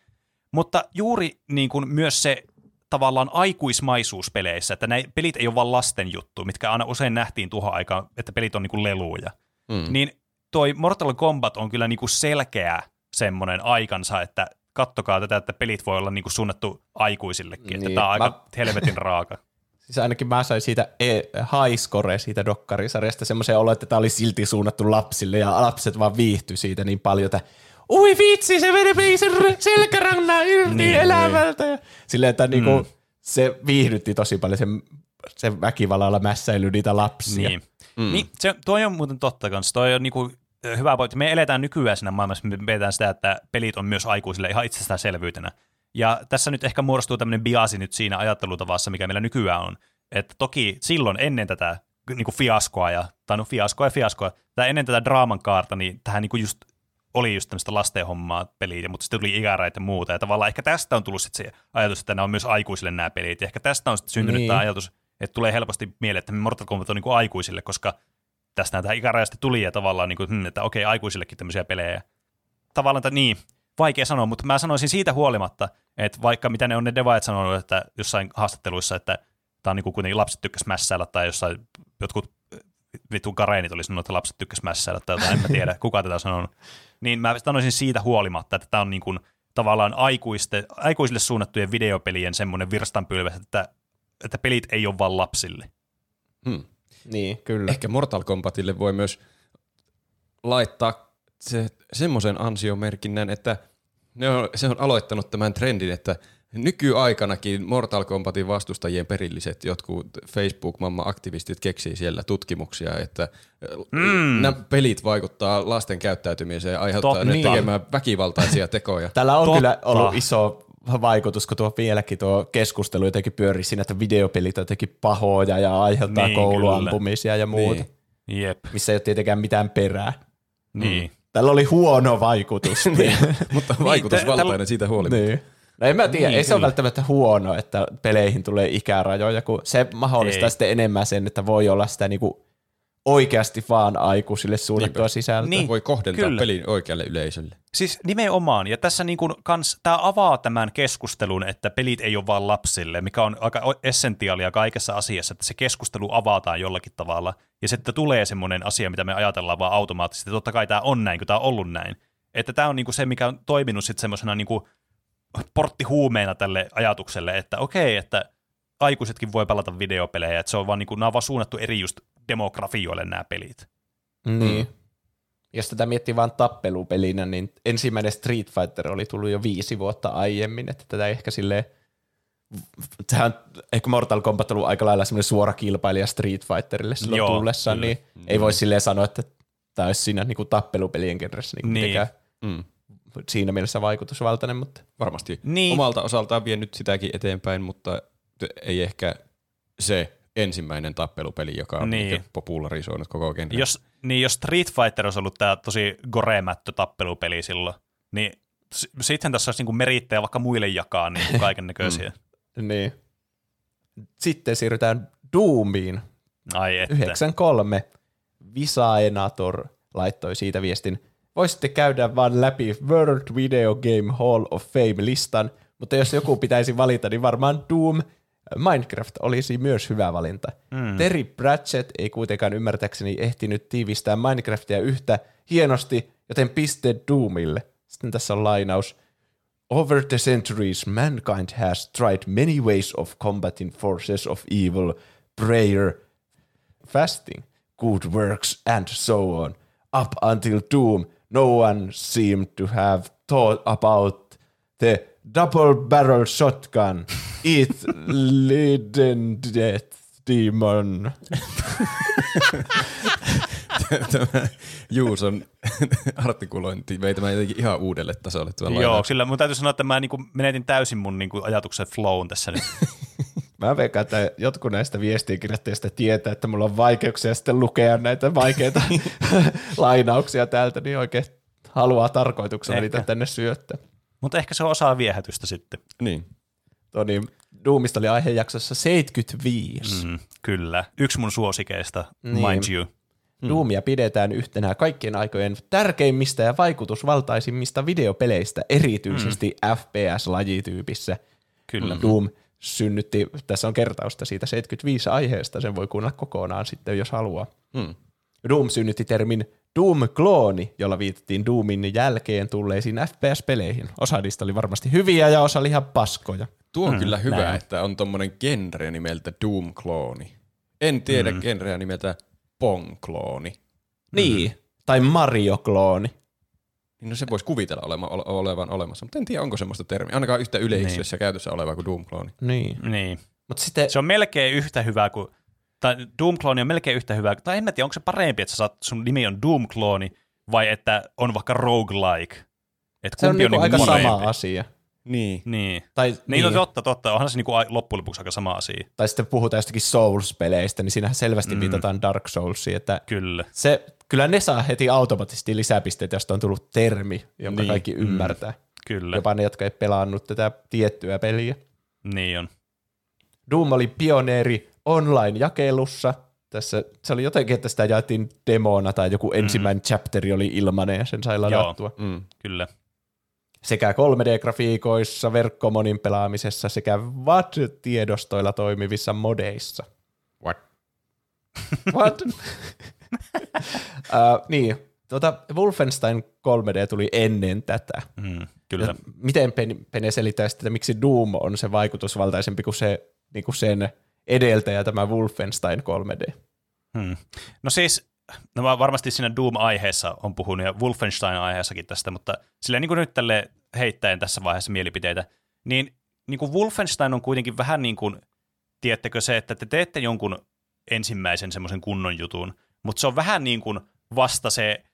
Mutta juuri niin kuin myös se tavallaan aikuismaisuus peleissä, että ne pelit ei ole vain lasten juttu, mitkä aina usein nähtiin tuohon aikaan, että pelit on niin kuin leluja. Mm. Niin toi Mortal Kombat on kyllä niinku selkeä semmoinen aikansa, että kattokaa tätä, että pelit voi olla niinku suunnattu aikuisillekin, niin, että Niin, tämä on aika mä- helvetin raaka. [LAUGHS] Siis ainakin mä sain siitä e- high score siitä dokkarisarjasta semmoisen olo, että tämä oli silti suunnattu lapsille ja lapset vaan viihtyi siitä niin paljon, että ui vitsi, se vei sen selkärannan irti Niin, niin, elämältä. Ja silleen, että niinku, Mm. se viihdytti tosi paljon sen, sen väkivallalla mässäily niitä lapsia. Niin. Mm. niin se, toi on muuten totta kanssa. Toi on niinku, ö, hyvä pointti. Me eletään nykyään siinä maailmassa, me pidetään sitä, että pelit on myös aikuisille ihan itsestäänselvyytenä. Ja tässä nyt ehkä muodostuu tämmöinen biasi nyt siinä ajattelutavassa, mikä meillä nykyään on. Että toki silloin ennen tätä niinku fiaskoa, ja, tai no fiaskoa ja fiaskoa, tai ennen tätä draaman kaarta, niin tähän niinku just oli just tämmöistä lasten hommaa peliä, mutta sitten tuli ikärajat ja muuta. Ja tavallaan ehkä tästä on tullut sit se ajatus, että nämä on myös aikuisille nämä pelit. Ja ehkä tästä on sitten syntynyt Niin. tämä ajatus, että tulee helposti mieleen, että Mortal Kombat on niinku aikuisille, koska tästä tämä ikärajasta tuli ja tavallaan, niinku, hmm, että okei, aikuisillekin tämmöisiä pelejä. Tavallaan, että niin, vaikea sanoa, mutta mä sanoisin siitä huolimatta, että vaikka mitä ne on ne devaajat sanonut, että jossain haastatteluissa, että tämä on niinku kuitenkin lapset tykkäs mässäillä tai jossain jotkut vitun kareenit oli sanonut, että lapset tykkäs mässäillä tai jotain, en mä [LAUGHS] tiedä, kuka tätä on sanonut. Niin mä sanoisin siitä huolimatta, että tämä on niin kuin tavallaan aikuiste, aikuisille suunnattujen videopelien semmoinen virstanpylväs, että, että pelit ei ole vain lapsille. Mm. niin kyllä. Ehkä Mortal Kombatille voi myös laittaa se, semmoisen ansiomerkinnän, että ne on, se on aloittanut tämän trendin, että nykyaikanakin Mortal Kombatin vastustajien perilliset jotkut Facebook-mamma-aktivistit keksii siellä tutkimuksia, että mm. nämä pelit vaikuttaa lasten käyttäytymiseen ja aiheuttaa Totta. ne Niin. tekemään väkivaltaisia tekoja. [LAUGHS] Tällä on Totta. kyllä ollut iso vaikutus, kun tuo vieläkin tuo keskustelu jotenkin pyörii siinä, että videopelit on jotenkin pahoja ja aiheuttaa Niin, kouluampumisia ja muuta, Niin. Jep, missä ei ole tietenkään mitään perää. niin. Tällä oli huono vaikutus. [LAUGHS] niin. Mutta tä- vaikutusvaltainen tällä- siitä huolimatta. niin. No en mä tiedä, Niin, ei se ole välttämättä huono, että peleihin tulee ikärajoja, kun se mahdollistaa Ei. sitten enemmän sen, että voi olla sitä niinku oikeasti vaan aikuisille suunnattua Niinpä. sisältöä. Niin. Voi kohdentaa Kyllä. pelin oikealle yleisölle. Siis nimenomaan, ja tässä niin kuin kans, tämä avaa tämän keskustelun, että pelit ei ole vain lapsille, mikä on aika essentiaalia kaikessa asiassa, että se keskustelu avataan jollakin tavalla, ja sitten tulee semmoinen asia, mitä me ajatellaan vaan automaattisesti, totta kai tämä on näin, kun tämä on ollut näin. Että tämä on niin kuin se, mikä on toiminut sitten semmoisena niin kuin porttihuumeena tälle ajatukselle, että okei, että aikuisetkin voi pelata videopelejä, että se on vaan, niin kuin, nämä on vaan suunnattu eri just demografioille nämä pelit. Niin. Jos tätä miettii vain tappelupelinä, niin ensimmäinen Street Fighter oli tullut jo viisi vuotta aiemmin, että tätä ehkä silleen, tähän on ehkä Mortal Kombat ollut aika lailla semmoinen suora kilpailija Street Fighterille silloin Joo, tullessaan, kyllä. niin ei voi silleen sanoa, että tämä olisi siinä niinku tappelupelien genressä niin Niin. niin. Mm. siinä mielessä vaikutusvaltainen, mutta Varmasti Niin. omalta osaltaan vienyt sitäkin eteenpäin, mutta ei ehkä se ensimmäinen tappelupeli, joka on Niin. popularisoinut koko genren. Jos, niin jos Street Fighter olisi ollut tämä tosi goremättö tappelupeli silloin, niin s- sittenhän tässä olisi niinku merittejä vaikka muille jakaa niin kaiken [LAUGHS] näköisiä. niin. Sitten siirrytään Doomiin, Ai että. 93. Visaenator laittoi siitä viestin. Voisitte käydä vaan läpi World Video Game Hall of Fame-listan, mutta jos joku pitäisi valita, niin varmaan Doom. Minecraft olisi myös hyvä valinta. Mm. Terry Pratchett ei kuitenkaan ymmärtääkseni ehtinyt tiivistää Minecraftia yhtä hienosti, joten piste Doomille. Sitten tässä on lainaus. Over the centuries, mankind has tried many ways of combating forces of evil, prayer, fasting, good works, and so on. Up until Doom, no one seemed to have thought about the double barrel shotgun. It leaden death demon. [LAUGHS] tämä Juuson artikulointi vei tämän jotenkin ihan uudelle tasolle. Joo, lainauksen. kyllä mun täytyy sanoa, että mä niinku menetin täysin mun niinku ajatuksen flown tässä nyt. [LAUGHS] Mä veikkaan, että jotkut näistä viestikirjoittajista tietää, että mulla on vaikeuksia sitten lukea näitä vaikeita [LAUGHS] lainauksia täältä, niin oikein haluaa tarkoituksella Ehkä. niitä tänne syöttää. Mutta ehkä se on osa viehätystä sitten. Niin. Toni, Doomista oli aihejaksossa 75. Mm. Mm, kyllä. Yksi mun suosikeista, Niin. mind you. Doomia pidetään yhtenä kaikkien aikojen tärkeimmistä ja vaikutusvaltaisimmista videopeleistä, erityisesti mm. FPS-lajityypissä. Kyllä. Doom synnytti, tässä on kertausta siitä 75 aiheesta, sen voi kuunnella kokonaan sitten, jos haluaa. Hmm. Doom synnytti termin Doom-klooni, jolla viitattiin Doomin jälkeen tulleisiin FPS-peleihin. Osa niistä oli varmasti hyviä ja osa oli ihan paskoja. Tuo on Mm, kyllä hyvä, näin. että on tommonen genre nimeltä Doom-klooni. En tiedä mm. genreä nimeltä Pong-klooni. Niin, tai Mario-klooni. Niin no se voisi kuvitella olema, ole- olevan olemassa, mutta en tiedä onko semmoista termiä. Ainakaan yhtä yleisössä käytössä oleva kuin Doom-klooni. Niin. Niin. Mutta sitten Se on melkein yhtä hyvä kuin, tai Doom Clone on melkein yhtä hyvä, tai en mä tiedä, onko se parempi, että sä saat, sun nimi on Doom Clone, vai että on vaikka roguelike. Että se on, niinku aika niinku sama parempi. asia. Niin. Niin. Tai, Niin, niin, no totta, totta. Onhan se niinku loppujen lopuksi aika sama asia. tai sitten puhutaan jostakin Souls-peleistä, niin siinähän selvästi mm. viitataan Dark Soulsiin, että Kyllä. se, kyllä ne saa heti automaattisesti lisäpisteitä, josta on tullut termi, jonka Niin, kaikki ymmärtää. Kyllä. Jopa ne, jotka ei pelannut tätä tiettyä peliä. Niin on. Doom oli pioneeri online-jakelussa. Tässä, se oli jotenkin, että sitä jaettiin demona tai joku ensimmäinen chapteri oli ilmanen ja sen sai ladattua. Mm. Kyllä. Sekä 3D-grafiikoissa, verkkomonin pelaamisessa sekä WAD-tiedostoilla toimivissa modeissa. What? [LAUGHS] What? uh, [LAUGHS] niin, tuota, Wolfenstein 3D tuli ennen tätä. Mm, kyllä. Ja miten Pene, selittää sitten, että miksi Doom on se vaikutusvaltaisempi kuin, se, niin kuin sen edeltäjä, tämä Wolfenstein 3D? Hmm. No siis, no mä varmasti siinä Doom-aiheessa on puhunut ja Wolfenstein-aiheessakin tästä, mutta silleen niin kuin nyt tälle heittäen tässä vaiheessa mielipiteitä, niin, niin kuin Wolfenstein on kuitenkin vähän niin kuin, tiedättekö se, että te teette jonkun ensimmäisen semmoisen kunnon jutun, mutta se on vähän niin kuin vasta se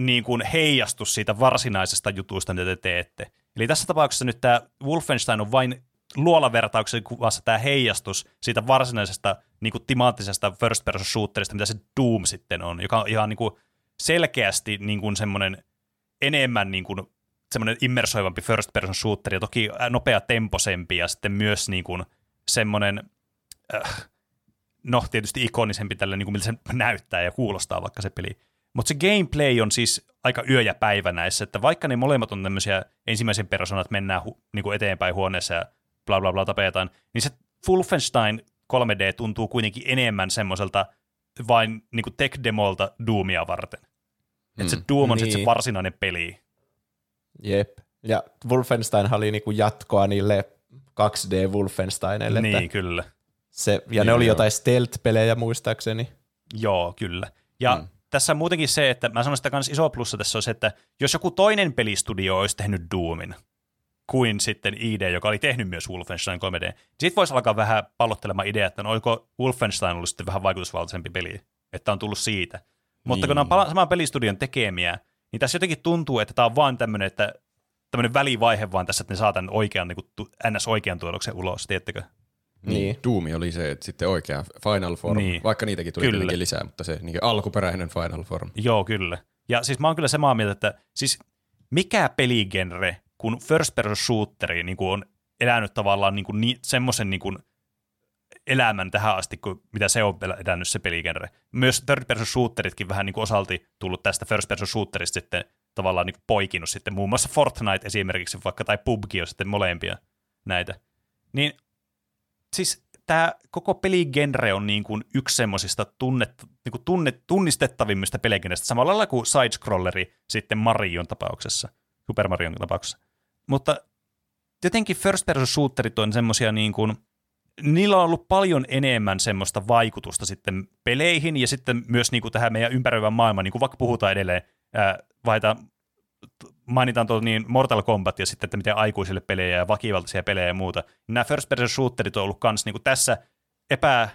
niin kuin heijastus siitä varsinaisesta jutusta, mitä te teette. Eli tässä tapauksessa nyt tämä Wolfenstein on vain luolavertauksen kuvassa tämä heijastus siitä varsinaisesta niin kuin timanttisesta first person shooterista, mitä se Doom sitten on, joka on ihan niin kuin selkeästi niin kuin semmoinen enemmän niin kuin semmoinen immersoivampi first person shooter ja toki nopea temposempi ja sitten myös niin kuin semmoinen, äh, no tietysti ikonisempi tällä, niin kuin miltä se näyttää ja kuulostaa vaikka se peli. Mutta se gameplay on siis aika yö ja päivä näissä, että vaikka ne molemmat on tämmöisiä ensimmäisen persoonan, että mennään hu- niin kuin eteenpäin huoneessa ja bla bla bla tapetaan, niin se Wolfenstein 3D tuntuu kuitenkin enemmän semmoiselta vain niin kuin tech-demolta Doomia varten. Mm. Että se Doom on niin. sitten se Niin. varsinainen peli. Jep. Ja Wolfenstein oli niinku jatkoa niille 2D Wolfensteineille. Niin, Että kyllä. se, ja Niin, ne oli joo. jotain stealth-pelejä muistaakseni. Joo, kyllä. Ja mm. Tässä on muutenkin se, että mä sanon sitä kans iso plussa tässä on se, että jos joku toinen pelistudio olisi tehnyt Doomin, kuin sitten ID, joka oli tehnyt myös Wolfenstein 3D, niin sit voisi alkaa vähän pallottelemaan idea, että no, oliko Wolfenstein ollut sitten vähän vaikutusvaltaisempi peli, että on tullut siitä. Mutta kun Niin. nämä on saman pelistudion tekemiä, niin tässä jotenkin tuntuu, että tämä on vaan tämmöinen, että tämmöinen välivaihe vaan tässä, että ne saa tämän oikean, niin kuin, NS-oikean tuotoksen ulos, tiedättekö? Niin. Niin. Doomi oli se, että sitten oikea Final Form, Niin. vaikka niitäkin tuli Kyllä. kyllä. lisää, mutta se niin alkuperäinen Final Form. Joo, kyllä. Ja siis mä oon kyllä samaa mieltä, että siis mikä peligenre, kun first person shooteri niin kuin on elänyt tavallaan niin kuin ni, semmoisen niin kuin elämän tähän asti, kuin mitä se on elänyt se peligenre. Myös third person shooteritkin vähän niin osalti tullut tästä first person shooterista sitten tavallaan niin poikinut sitten muun muassa Fortnite esimerkiksi vaikka, tai PUBG on sitten molempia näitä. Niin siis tämä koko peligenre on niin kuin yksi semmoisista tunnet, niin tunnistettavimmista peligenreistä, samalla lailla kuin side-scrolleri sitten Marion tapauksessa, Super Marion tapauksessa. Mutta jotenkin first person shooterit on semmoisia niin kuin, niillä on ollut paljon enemmän semmoista vaikutusta sitten peleihin ja sitten myös niin kuin tähän meidän ympäröivän maailmaan, niin kuin vaikka puhutaan edelleen, ää, vaihtaa, mainitaan tuo niin Mortal Kombat ja sitten, että miten aikuisille pelejä ja väkivaltaisia pelejä ja muuta. Nämä first person shooterit on ollut kans niin kuin tässä epä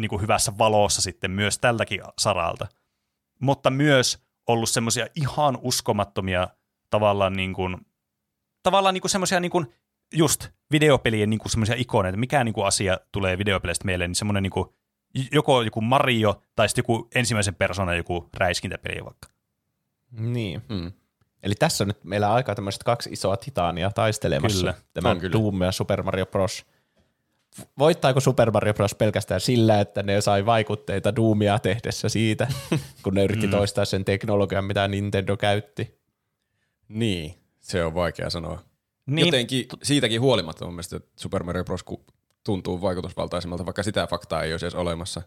niin kuin hyvässä valossa sitten myös tältäkin saralta. mutta myös ollut semmoisia ihan uskomattomia tavallaan niin kuin, tavallaan niin kuin semmoisia niin kuin just videopelien niin kuin semmoisia ikoneita, mikä niin kuin asia tulee videopeleistä mieleen, niin semmoinen niin kuin, joko joku Mario tai sitten joku ensimmäisen persoonan joku räiskintäpeli vaikka. Niin. Mm. Eli tässä on nyt meillä aika tämmöiset kaksi isoa titaania taistelemassa. Kyllä, Tämä on. Doom ja Super Mario Bros. Voittaako Super Mario Bros. pelkästään sillä, että ne sai vaikutteita Doomia tehdessä siitä, [LAUGHS] kun ne yritti toistaa sen teknologian, mitä Nintendo käytti? Niin, se on vaikea sanoa. Niin, Jotenkin siitäkin huolimatta mun mielestä Super Mario Bros. tuntuu vaikutusvaltaisemmalta, vaikka sitä faktaa ei olisi edes olemassa.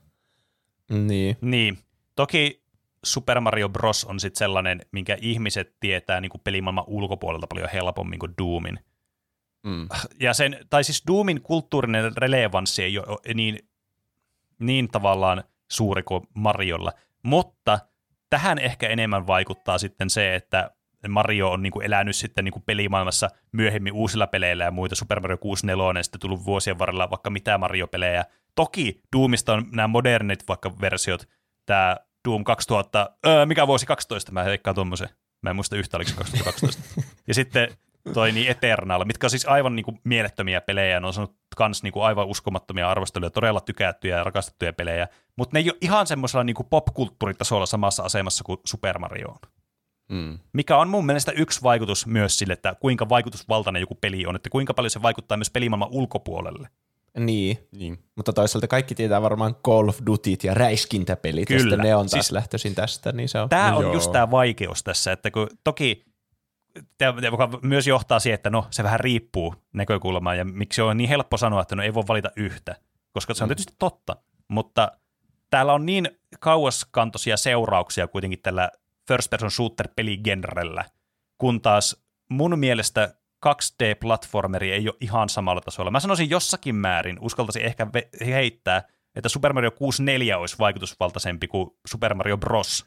Niin. Niin. Toki Super Mario Bros. on sitten sellainen, minkä ihmiset tietää niin kuin pelimaailman ulkopuolelta paljon helpommin kuin Doomin. Mm. Ja sen, tai siis Doomin kulttuurinen relevanssi ei ole niin, niin tavallaan suuri kuin Mariolla, mutta tähän ehkä enemmän vaikuttaa sitten se, että Mario on niin kuin elänyt sitten niin kuin pelimaailmassa myöhemmin uusilla peleillä ja muita. Super Mario 64 on sitten tullut vuosien varrella vaikka mitä Mario-pelejä. Toki Doomista on nämä modernit vaikka versiot, tämä Doom 2000, öö, mikä vuosi 12, mä heikkaan tuommoisen. Mä en muista yhtä, oliko se 2012. [LAUGHS] ja sitten toi niin Eternal, mitkä on siis aivan niin kuin mielettömiä pelejä, ne on saanut kans niin kuin aivan uskomattomia arvosteluja, todella tykättyjä ja rakastettuja pelejä, mutta ne ei ole ihan semmoisella niin kuin popkulttuuritasolla samassa asemassa kuin Super Mario on. Mm. Mikä on mun mielestä yksi vaikutus myös sille, että kuinka vaikutusvaltainen joku peli on, että kuinka paljon se vaikuttaa myös pelimaailman ulkopuolelle. Niin, Niin. mutta toisaalta kaikki tietää varmaan Call of Dutyt ja räiskintäpelit, Kyllä. ja sitten ne on taas Siis- lähtöisin tästä, niin se on... Tämä No on joo. just tämä vaikeus tässä, että kun toki tämä joka myös johtaa siihen, että no se vähän riippuu näkökulmaan ja miksi on niin helppo sanoa, että no ei voi valita yhtä, koska se on Mm. tietysti totta, mutta täällä on niin kauaskantoisia seurauksia kuitenkin tällä first person shooter peligenrellä, kun taas mun mielestä 2D-platformeri ei ole ihan samalla tasolla. Mä sanoisin jossakin määrin, uskaltaisin ehkä ve- heittää, että Super Mario 64 olisi vaikutusvaltaisempi kuin Super Mario Bros.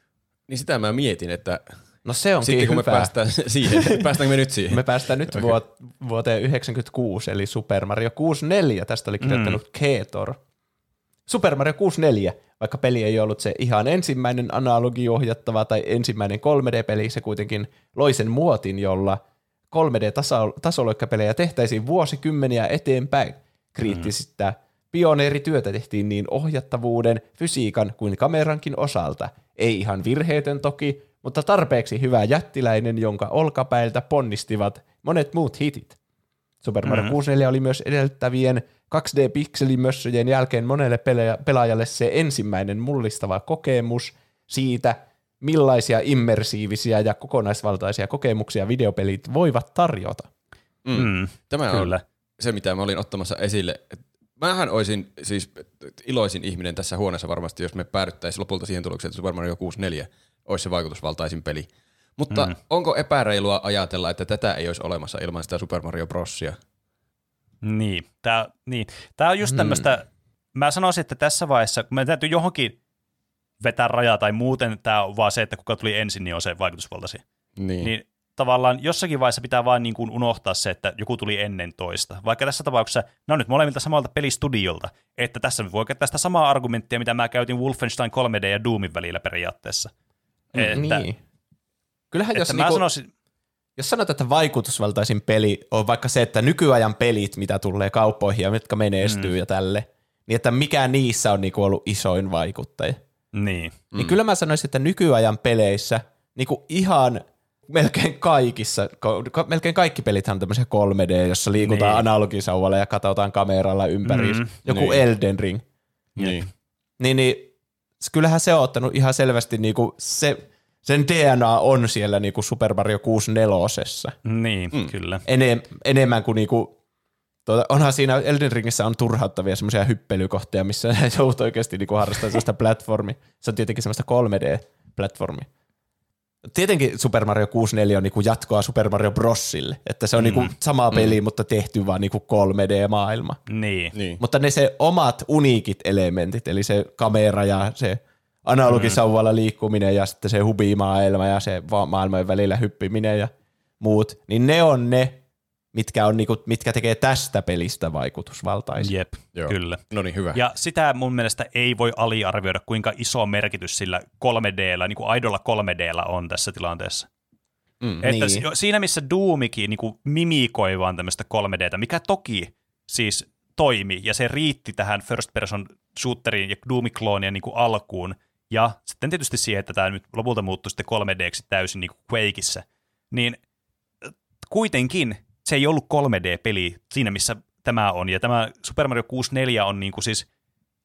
Niin sitä mä mietin, että No se onkin sitten kun me hyvä. päästään [LAUGHS] siihen, päästäänkö me nyt [LAUGHS] siihen? Me päästään nyt vuot- vuoteen 96, eli Super Mario 64. Tästä oli kirjoittanut mm. Keetor. Super Mario 64, vaikka peli ei ollut se ihan ensimmäinen analogiohjattava tai ensimmäinen 3D-peli, se kuitenkin loi sen muotin, jolla 3D-tasoloikkapelejä tehtäisiin vuosikymmeniä eteenpäin. Kriittisistä mm. pioneerityötä tehtiin niin ohjattavuuden, fysiikan kuin kamerankin osalta. Ei ihan virheetön toki, mutta tarpeeksi hyvä jättiläinen, jonka olkapäiltä ponnistivat monet muut hitit. Super Mario Mhm. 64 oli myös edeltävien 2D-pikselimössöjen jälkeen monelle pelaaja- pelaajalle se ensimmäinen mullistava kokemus siitä, millaisia immersiivisiä ja kokonaisvaltaisia kokemuksia videopelit voivat tarjota. Mm. Mm, Tämä kyllä. on se, mitä mä olin ottamassa esille. Mähän olisin siis iloisin ihminen tässä huoneessa varmasti, jos me päädyttäisiin lopulta siihen tulokseen, että Super Mario 64 olisi se vaikutusvaltaisin peli. Mutta mm. onko epäreilua ajatella, että tätä ei olisi olemassa ilman sitä Super Mario Brosia? Niin, tämä niin. Tää on just tämmöistä, mä sanoisin, että tässä vaiheessa, kun meidän täytyy johonkin vetää rajaa tai muuten tämä on vaan se, että kuka tuli ensin, niin on se vaikutusvaltaisin. Niin. Niin tavallaan jossakin vaiheessa pitää vain niin kuin unohtaa se, että joku tuli ennen toista. Vaikka tässä tapauksessa ne on nyt molemmilta samalta pelistudiolta, että tässä voi käyttää sitä samaa argumenttia, mitä mä käytin Wolfenstein 3D ja Doomin välillä periaatteessa. Että, niin. Kyllähän jos, että mä niinku, sanoisin, jos sanotaan, että vaikutusvaltaisin peli on vaikka se, että nykyajan pelit, mitä tulee kauppoihin ja mitkä menestyy mm. ja tälle, niin että mikä niissä on niinku ollut isoin vaikuttaja. niin. Mm. Niin kyllä mä sanoisin, että nykyajan peleissä niinku ihan melkein kaikissa, ko- melkein kaikki pelithän on tämmöisiä 3D, jossa liikutaan Niin. niin. analogisauvalla ja katsotaan kameralla ympäri. Mm, Joku niin. niin. Elden Ring. niin. Niin, niin kyllähän se on ottanut ihan selvästi niinku se, sen DNA on siellä niinku Super Mario 64. Niin, mm. kyllä. Enem, enemmän kuin niinku, tuota, onhan siinä Elden Ringissä on turhauttavia semmoisia hyppelykohtia, missä [LAUGHS] joudut oikeasti niinku harrastamaan [LAUGHS] sellaista platformi. Se on tietenkin semmoista 3D-platformi. Tietenkin Super Mario 64 on niinku jatkoa Super Mario Brosille, että se on mm. niinku sama peli, mm. mutta tehty vaan niinku 3D-maailma. Niin. niin. Mutta ne se omat uniikit elementit, eli se kamera ja se analogisauvalla liikkuminen ja sitten se hubimaailma ja se maailmojen välillä hyppiminen ja muut, niin ne on ne, mitkä, on, niinku, mitkä tekee tästä pelistä vaikutusvaltaisia. Jep, Joo. kyllä. No niin, hyvä. Ja sitä mun mielestä ei voi aliarvioida, kuinka iso merkitys sillä 3Dllä, niin kuin aidolla 3Dllä on tässä tilanteessa. Mm. Että Niin. si- siinä, missä Doomikin niin kuin mimikoi vaan tämmöistä 3Dtä, mikä toki siis toimi, ja se riitti tähän first person shooteriin ja Doom-kloonien niin kuin alkuun, ja sitten tietysti siihen, että tämä nyt lopulta muuttui sitten 3Dksi täysin niin kuin Quakeissa, niin äh, kuitenkin se ei ollut 3D-peli siinä, missä tämä on, ja tämä Super Mario 64 on niin kuin siis,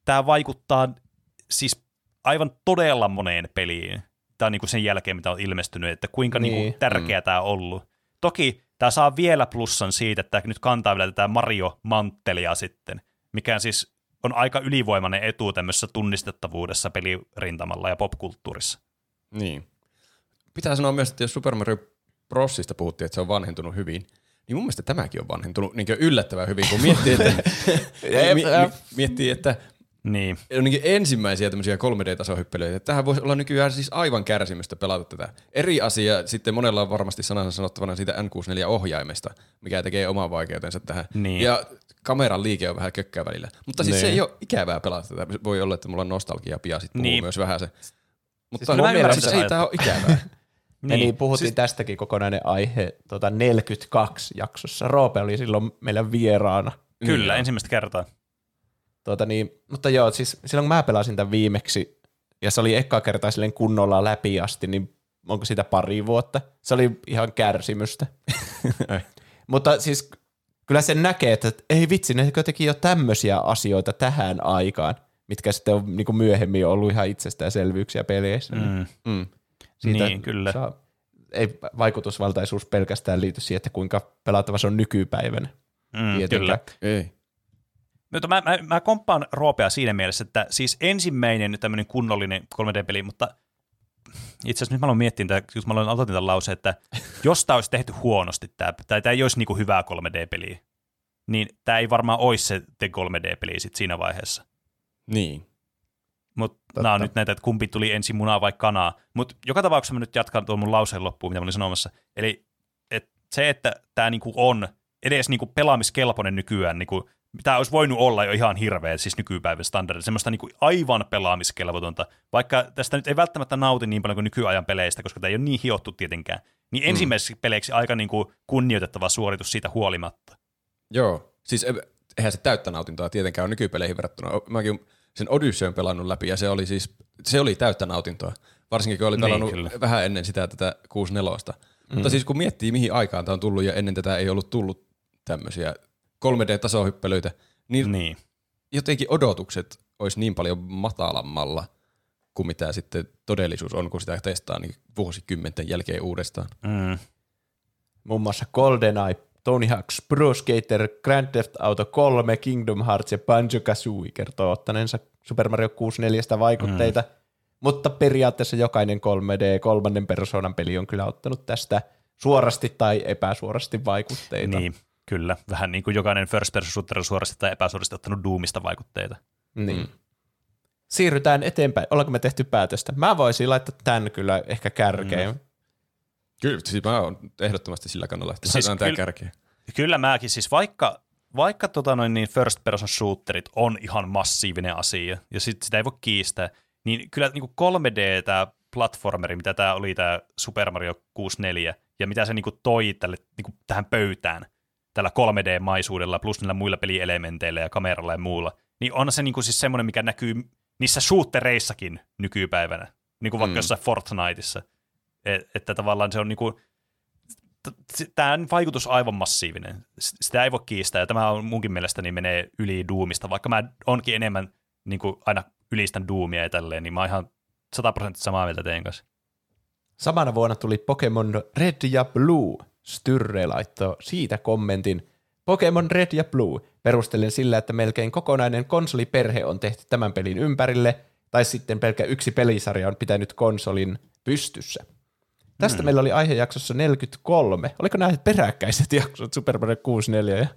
tämä vaikuttaa siis aivan todella moneen peliin. Tämä on niin kuin sen jälkeen, mitä on ilmestynyt, että kuinka niin. Niin. Niin kuin tärkeä mm. tämä on ollut. Toki tämä saa vielä plussan siitä, että nyt kantaa vielä tätä Mario-manttelia sitten, mikä siis on aika ylivoimainen etu tämmöisessä tunnistettavuudessa pelirintamalla ja popkulttuurissa. Niin. Pitää sanoa myös, että jos Super Mario Brosista puhuttiin, että se on vanhentunut hyvin, niin mun mielestä tämäkin on vanhentunut niin yllättävän hyvin, kun miettii, että, [LAUGHS] mi, mi, miettii, että Niin, on niin ensimmäisiä tämmöisiä 3D-tasohyppelyitä. Tähän voisi olla nykyään siis aivan kärsimystä pelata tätä. Eri asia, sitten monella on varmasti sanansa sanottavana siitä N64-ohjaimesta, mikä tekee oman vaikeutensa tähän. Niin. Ja kameran liike on vähän kökkää välillä. Mutta siis se Niin. ei ole ikävää pelata tätä. Voi olla, että mulla on nostalgia pian sit puhuu Niin. myös vähän se. Mutta Siis mun siis, mielestä- siis ei tää ole ikävää. [LAUGHS] Niin, niin puhuttiin siis... tästäkin kokonainen aihe tota 42 jaksossa. Roope oli silloin meillä vieraana. kyllä, Niin. ensimmäistä kertaa. Tuota niin, mutta joo, siis silloin kun mä pelasin tämän viimeksi, ja se oli eka kertaa silleen kunnolla läpi asti, niin onko sitä pari vuotta? Se oli ihan kärsimystä. [LAUGHS] mutta siis kyllä sen näkee, että ei vitsi, ne teki jo tämmöisiä asioita tähän aikaan, mitkä sitten on niin kuin myöhemmin ollut ihan itsestäänselvyyksiä peleissä. Mm. Mm. Niin, kyllä. Saa, ei vaikutusvaltaisuus pelkästään liity siihen, että kuinka pelattava se on nykypäivänä. Mm, tietenkään. kyllä. Ei. Mutta mä, mä, mä komppaan Roopea siinä mielessä, että siis ensimmäinen tämmöinen kunnollinen 3D-peli, mutta itse asiassa nyt mä aloin miettiä, tätä, kun mä aloin aloitin tämän lauseen, että jos tämä olisi tehty huonosti, tää, tai tämä ei olisi niinku hyvää 3D-peliä, niin tämä ei varmaan olisi se The 3D-peli sit siinä vaiheessa. Niin. Mutta nämä on nyt näitä, että kumpi tuli ensin munaa vai kanaa. Mutta joka tapauksessa mä nyt jatkan tuon mun lauseen loppuun, mitä mä olin sanomassa. Eli et se, että tämä niinku on edes niinku pelaamiskelpoinen nykyään, niinku, tämä olisi voinut olla jo ihan hirveä, siis nykypäivän standardi, semmoista niinku aivan pelaamiskelvotonta. Vaikka tästä nyt ei välttämättä nauti niin paljon kuin nykyajan peleistä, koska tämä ei ole niin hiottu tietenkään, niin Mm. ensimmäiseksi peleiksi aika niinku kunnioitettava suoritus siitä huolimatta. Joo. Siis e- eihän se täyttä nautintoa tietenkään ole nykypeleihin verrattuna. Mäkin sen Odysseyn pelannut läpi ja se oli siis, se oli täyttä nautintoa. Varsinkin kun oli Niin, pelannut kyllä. vähän ennen sitä tätä 64. Mm. Mutta siis kun miettii mihin aikaan tämä on tullut ja ennen tätä ei ollut tullut tämmöisiä 3D-tasohyppelyitä, niin, niin Niin. jotenkin odotukset olisi niin paljon matalammalla kuin mitä sitten todellisuus on, kun sitä testaa niin vuosikymmenten jälkeen uudestaan. Mm. Muun muassa GoldenEye, Tony Hawk's Pro Skater, Grand Theft Auto 3, Kingdom Hearts ja Banjo-Kazooie kertoo ottaneensa Super Mario 64 vaikutteita, mm. mutta periaatteessa jokainen 3D, kolmannen persoonan peli on kyllä ottanut tästä suorasti tai epäsuorasti vaikutteita. Niin, kyllä. Vähän niin kuin jokainen first person shooter on suorasti tai epäsuorasti ottanut Doomista vaikutteita. Niin. Mm. Siirrytään eteenpäin. Ollaanko me tehty päätöstä? Mä voisin laittaa tämän kyllä ehkä kärkeen. Mm. Kyllä, siis mä oon ehdottomasti sillä kannalla, että Siis tämä kyllä- kärkeä. Kyllä mäkin, siis vaikka, vaikka tota noin, niin first person shooterit on ihan massiivinen asia, ja sit sitä ei voi kiistää, niin kyllä niin 3D tämä platformeri, mitä tämä oli tämä Super Mario 64, ja mitä se niin kuin toi tälle, niin kuin tähän pöytään, tällä 3D-maisuudella plus niillä muilla pelielementeillä ja kameralla ja muulla, niin on se niin kuin siis semmoinen, mikä näkyy niissä shootereissakin nykypäivänä, niin kuin vaikka Mm. jossain Fortniteissa. Et, että tavallaan se on niin kuin, tämä vaikutus aivan massiivinen. Sitä ei voi kiistää, ja tämä on munkin mielestäni menee yli Doomista, vaikka mä onkin enemmän niin kuin aina ylistän Doomia ja tälleen, niin mä oon ihan 100 prosenttia samaa mieltä teidän kanssa. Samana vuonna tuli Pokemon Red ja Blue. Styrre laittoi siitä kommentin. Pokemon Red ja Blue. Perustelen sillä, että melkein kokonainen konsoliperhe on tehty tämän pelin ympärille, tai sitten pelkkä yksi pelisarja on pitänyt konsolin pystyssä. Tästä hmm. meillä oli aihejaksossa 43. Oliko nämä peräkkäiset jaksot Super Mario 64 ja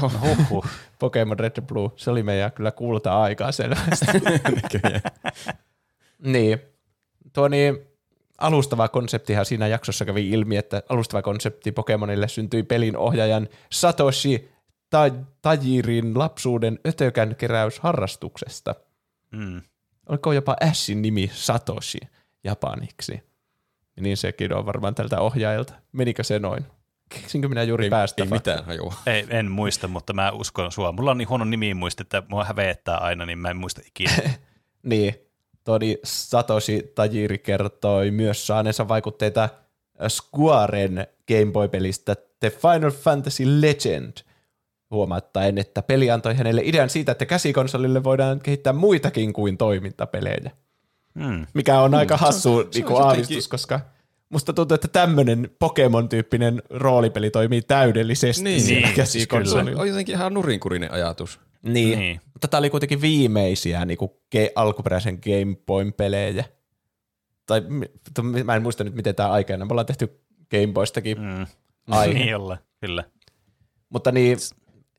Huhhuh. Pokemon Red ja Blue? Se oli meidän kyllä kulta aikaa selvästi. [LAUGHS] niin. Tuo niin, alustava konseptihan siinä jaksossa kävi ilmi, että alustava konsepti Pokemonille syntyi pelin ohjaajan Satoshi Ta- Tajirin lapsuuden ötökän keräysharrastuksesta. Mm. Oliko jopa Ashin nimi Satoshi japaniksi? Niin sekin on varmaan tältä ohjaajalta. Menikö se noin? Keksinkö minä juuri Ei, päästä? ei mitään hajua. Ei, en muista, mutta mä uskon sua. Mulla on niin huono nimi muisti, että mua hävettää aina, niin mä en muista ikinä. [LAUGHS] Niin, Todi Satoshi Tajiri kertoi myös saaneensa vaikutteita Squaren Game Boy-pelistä The Final Fantasy Legend, huomauttaen, että peli antoi hänelle idean siitä, että käsikonsolille voidaan kehittää muitakin kuin toimintapelejä. Hmm. Mikä on aika hassu on- se niinku on aavistus, jotenkin- koska musta tuntuu, että tämmöinen Pokemon-tyyppinen roolipeli toimii täydellisesti Niin. Niin, Se käsikonsolilla. on, on jotenkin ihan nurinkurinen ajatus. Niin. Niin. Mutta tämä oli kuitenkin viimeisiä niin kuin ge- alkuperäisen Game Boyn pelejä. Tai mä en muista nyt, miten tämä aikana. Me ollaan tehty Game Boystakin. Mm. [LAUGHS] Aihe. Niin olla, kyllä. Mutta niin,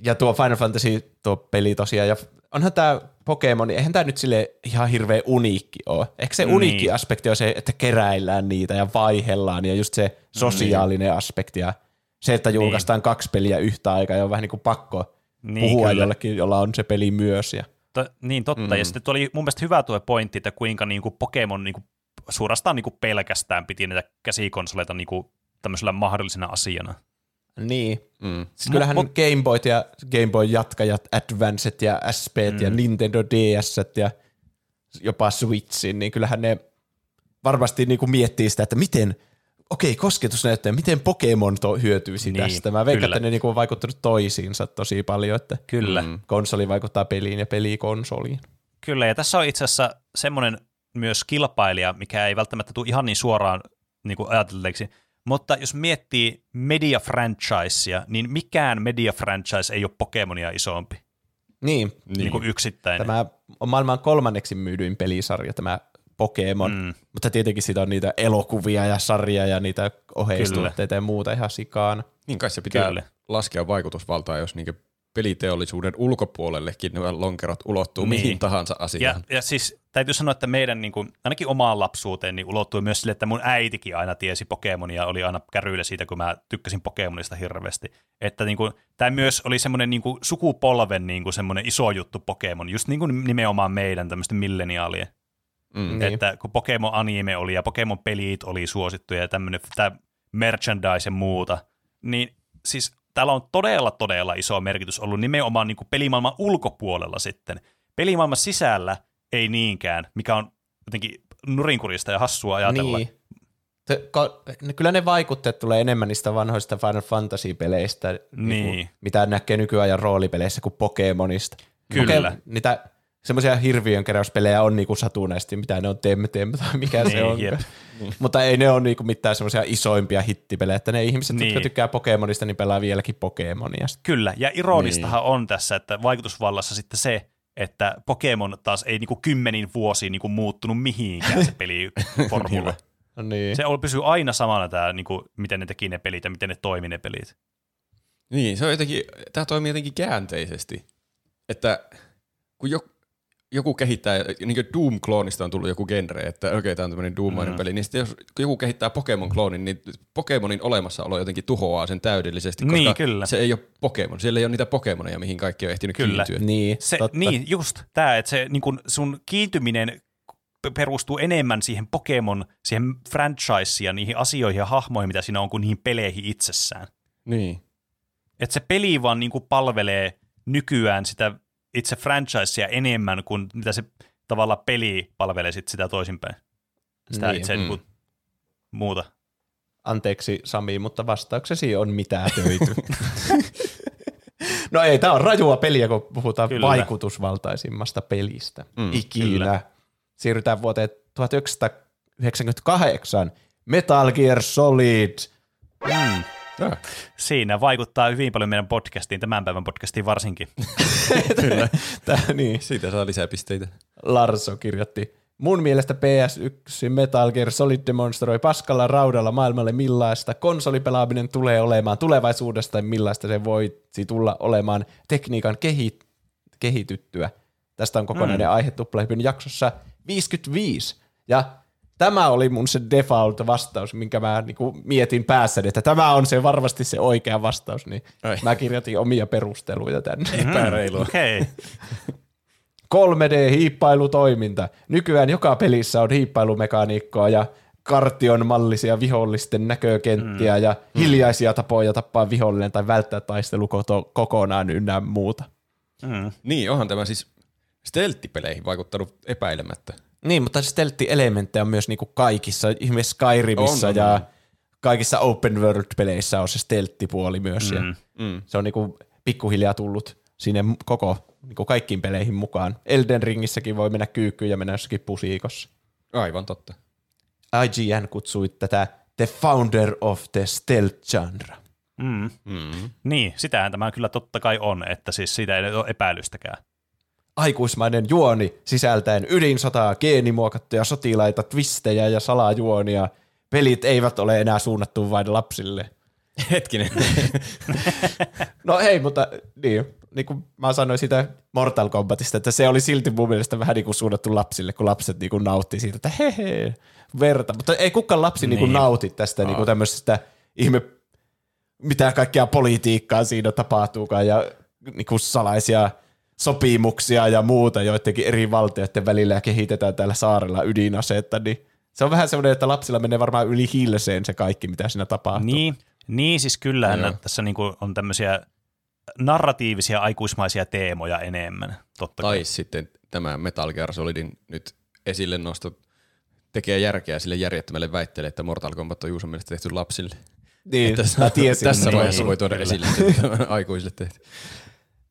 ja tuo Final Fantasy, tuo peli tosiaan, ja onhan tämä Pokemon, niin eihän tämä nyt sille ihan hirveän uniikki ole. Ehkä se Niin. uniikki aspekti on se, että keräillään niitä ja vaihellaan, ja just se sosiaalinen aspekti, ja se, että julkaistaan kaksi peliä yhtä aikaa, ja on vähän niin kuin pakko Niin, puhua kyllä. jollekin, jolla on se peli myös. Ja To, niin totta, mm. ja sitten oli mun mielestä hyvä tuo pointti, että kuinka niinku Pokemon niinku, suorastaan niinku pelkästään piti näitä käsikonsoleita niinku tämmöisellä mahdollisena asiana. Niin. Mm. Siis kyllähän Mut- Game Boyt ja Game Boy jatkajat, Advanced ja SP mm. ja Nintendo DS ja jopa Switchin, niin kyllähän ne varmasti niinku miettii sitä, että miten, okei, kosketusnäyttäjä, miten Pokemon to hyötyisi Niin, tästä. Mä veikkaan, että ne niinku on vaikuttanut toisiinsa tosi paljon, että Kyllä. mm. konsoli vaikuttaa peliin ja peli konsoliin. Kyllä, ja tässä on itse asiassa semmoinen myös kilpailija, mikä ei välttämättä tule ihan niin suoraan niin kuin ajatelleeksi, mutta jos miettii media-franchisea, niin mikään media-franchise ei ole Pokemonia isompi, Niin, niin, niin kuin yksittäinen. tämä on maailman kolmanneksi myydyin pelisarja, tämä Pokemon, mm. Mutta tietenkin siitä on niitä elokuvia ja sarja ja niitä oheistuotteita ja muuta ihan sikaan. Niin kai se pitää Kyllä. laskea vaikutusvaltaa, jos niinku peliteollisuuden ulkopuolellekin nämä lonkerot ulottuu Niin. mihin tahansa Ja, asiaan. ja siis täytyy sanoa, että meidän niin kuin, ainakin omaan lapsuuteen niin ulottui myös sille, että mun äitikin aina tiesi Pokemonia, oli aina käryillä siitä, kun mä tykkäsin Pokemonista hirveästi. Että niin kuin, tämä myös oli semmoinen niin kuin, sukupolven niin kuin, semmoinen iso juttu Pokemon, just niin kuin nimenomaan meidän tämmöisten milleniaalien. Mm. Niin. Että kun Pokemon anime oli ja Pokemon pelit oli suosittuja ja tämmöinen tämä merchandise ja muuta, niin siis täällä on todella, todella iso merkitys ollut nimenomaan niin kuin pelimaailman ulkopuolella sitten. Pelimaailman sisällä ei niinkään, mikä on jotenkin nurinkurista ja hassua ajatella. Niin. Kyllä ne vaikutteet tulee enemmän niistä vanhoista Final Fantasy-peleistä, Niin. kuin, mitä näkee nykyajan roolipeleissä kuin Pokemonista. Kyllä. niitä semmoisia hirviön keräyspelejä on niinku satunnaisesti, mitä ne on Temtem tai mikä se Niin, on. jep. Mutta ei ne ole niinku mitään semmoisia isoimpia hittipelejä, että ne ihmiset, niin. jotka Niin. tykkää Pokemonista, niin pelaa vieläkin Pokemonia. Kyllä, ja ironistahan niin. on tässä, että vaikutusvallassa sitten se, että Pokemon taas ei niinku kymmenin vuosiin niinku muuttunut mihinkään se peliformula. [LAUGHS] No niin. se on, pysyy aina samana tämä, niinku, miten ne teki ne pelit ja miten ne toimi ne pelit. Niin, se on jotenkin, tämä toimii jotenkin käänteisesti. Että kun joku, joku kehittää, niin kuin Doom-kloonista on tullut joku genre, että okei, okay, tämä on tämmöinen Doom-mainen Mm. peli, niin sitten jos joku kehittää Pokemon-kloonin, niin Pokemonin olemassaolo jotenkin tuhoaa sen täydellisesti, koska Niin, kyllä. se ei ole Pokemon. Siellä ei ole niitä Pokemoneja, mihin kaikki on ehtinyt Kyllä. kiintyä. Niin, Se, totta. niin, just tämä, että se, niin kun sun kiintyminen perustuu enemmän siihen Pokemon, siihen franchiseen ja niihin asioihin ja hahmoihin, mitä siinä on, kuin niihin peleihin itsessään. Niin. Että se peli vaan niin palvelee nykyään sitä itse franchisea enemmän kuin mitä se tavalla peli palvelee sit sitä toisinpäin. Sitä Niin. itse Mm. mm. muuta. Anteeksi Sami, mutta vastauksesi on mitä töity. [LAUGHS] no ei, tämä on rajua peliä, kun puhutaan Kyllä. vaikutusvaltaisimmasta pelistä Mm, ikinä. kyllä. Siirrytään vuoteen 1998. Metal Gear Solid. Mm. Ja. Siinä vaikuttaa hyvin paljon meidän podcastiin, tämän päivän podcastiin varsinkin. [LAUGHS] Kyllä. Tää, niin. Siitä saa lisää pisteitä. Larso kirjoitti. Mun mielestä PS1 Metal Gear Solid demonstroi paskalla raudalla maailmalle millaista konsolipelaaminen tulee olemaan tulevaisuudesta ja millaista se voisi tulla olemaan tekniikan kehi- kehityttyä. Tästä on kokonainen mm. aihe Tuplahypyn jaksossa 55. Ja Tämä oli mun se default-vastaus, minkä mä niinku mietin päässäni, että tämä on se varmasti se oikea vastaus, niin Ai. mä kirjoitin omia perusteluja tänne. Epäreilua. Okei. 3D-hiippailutoiminta. Nykyään joka pelissä on hiippailumekaniikkoa ja kartion mallisia vihollisten näkökenttiä mm. ja hiljaisia tapoja tappaa vihollinen tai välttää taistelu koto- kokonaan ynnä muuta. Mm. Niin, onhan tämä siis stelttipeleihin vaikuttanut epäilemättä. Niin, mutta stealth-elementtejä on myös niinku kaikissa, ihmeessä Skyrimissa On, on, ja on. kaikissa open world-peleissä on se stealth-puoli myös. Ja Mm. Mm. se on niinku pikkuhiljaa tullut sinne koko niinku kaikkiin peleihin mukaan. Elden Ringissäkin voi mennä kyykkyyn ja mennä jossakin pusiikossa. Aivan totta. IGN kutsui tätä The Founder of the Stealth Genre. Mm. Mm. Niin, sitähän tämä kyllä totta kai on, että siis siitä ei ole epäilystäkään. Aikuismainen juoni sisältäen ydinsotaa, geenimuokattuja sotilaita, twistejä ja salajuonia. Pelit eivät ole enää suunnattu vain lapsille. Hetkinen. [LAUGHS] No ei, mutta niin, niin kuin mä sanoin siitä Mortal Kombatista, että se oli silti mun mielestä vähän niin kuin suunnattu lapsille, kun lapset niin kuin nautti siitä, että hehe, verta. Mutta ei kukaan lapsi niin. Niin Niin. nauti tästä niin kuin tämmöisestä ihme, mitä kaikkea politiikkaa siinä tapahtuukaan ja niin kuin salaisia sopimuksia ja muuta joidenkin eri valtioiden välillä ja kehitetään täällä saarella ydinaseetta, niin se on vähän semmoinen, että lapsilla menee varmaan yli hilseen se kaikki, mitä siinä tapahtuu. Niin, niin siis kyllähän Joo. tässä niinku on tämmöisiä narratiivisia aikuismaisia teemoja enemmän, totta kai. tai sitten tämä Metal Gear Solidin nyt esille nosto tekee järkeä sille järjettömälle väitteelle, että Mortal Kombat on Juuson mielestä tehty lapsille. niin Tässä, mä tiesin, tässä niin. vaiheessa voi tuoda esille, että aikuisille tehty.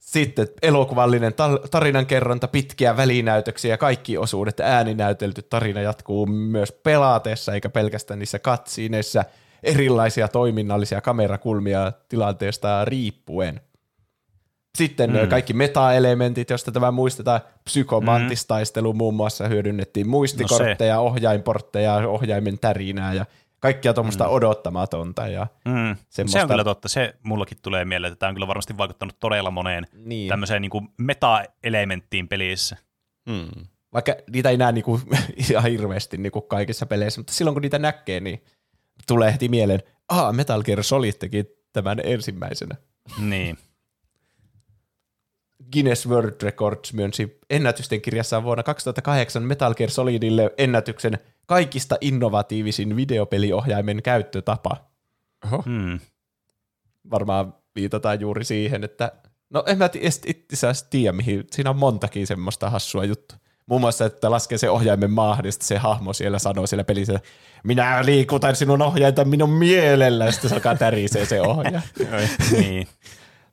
Sitten elokuvallinen tarinankerronta, pitkiä välinäytöksiä, kaikki osuudet ääninäytelty tarina jatkuu myös pelaatessa, eikä pelkästään niissä katsiineissa, erilaisia toiminnallisia kamerakulmia tilanteesta riippuen. Sitten mm. kaikki meta-elementit, joista tämä muistetaan, psykomantistaistelu muun muassa hyödynnettiin muistikortteja, ohjainportteja, ohjaimen tärinää ja kaikkia tuommoista mm. odottamatonta. Ja Mm. Se semmoista- on kyllä totta, se mullakin tulee mieleen, että tämä on kyllä varmasti vaikuttanut todella moneen Niin. tämmöiseen niinku meta-elementtiin pelissä. Hmm. vaikka niitä ei näe niinku, [LAUGHS] ihan hirveästi niinku kaikissa peleissä, mutta silloin kun niitä näkee, niin tulee heti mieleen, ah, Metal Gear Solid teki tämän ensimmäisenä. Niin. Guinness World Records myönsi ennätysten kirjassaan vuonna 2008 Metal Gear Solidille ennätyksen kaikista innovatiivisin videopeliohjaimen käyttötapa. Oho. Hmm. Varmaan viitataan juuri siihen, että no en mä edes itse asiassa tiedä, mihin, siinä on montakin semmoista hassua juttua. Muun muassa, että laskee se ohjaimen maahan, sitten se hahmo siellä sanoo siellä pelissä, että minä liikutan sinun ohjainta minun mielellä, ja sitten se alkaa tärisee se ohjaaja. [LAUGHS] niin.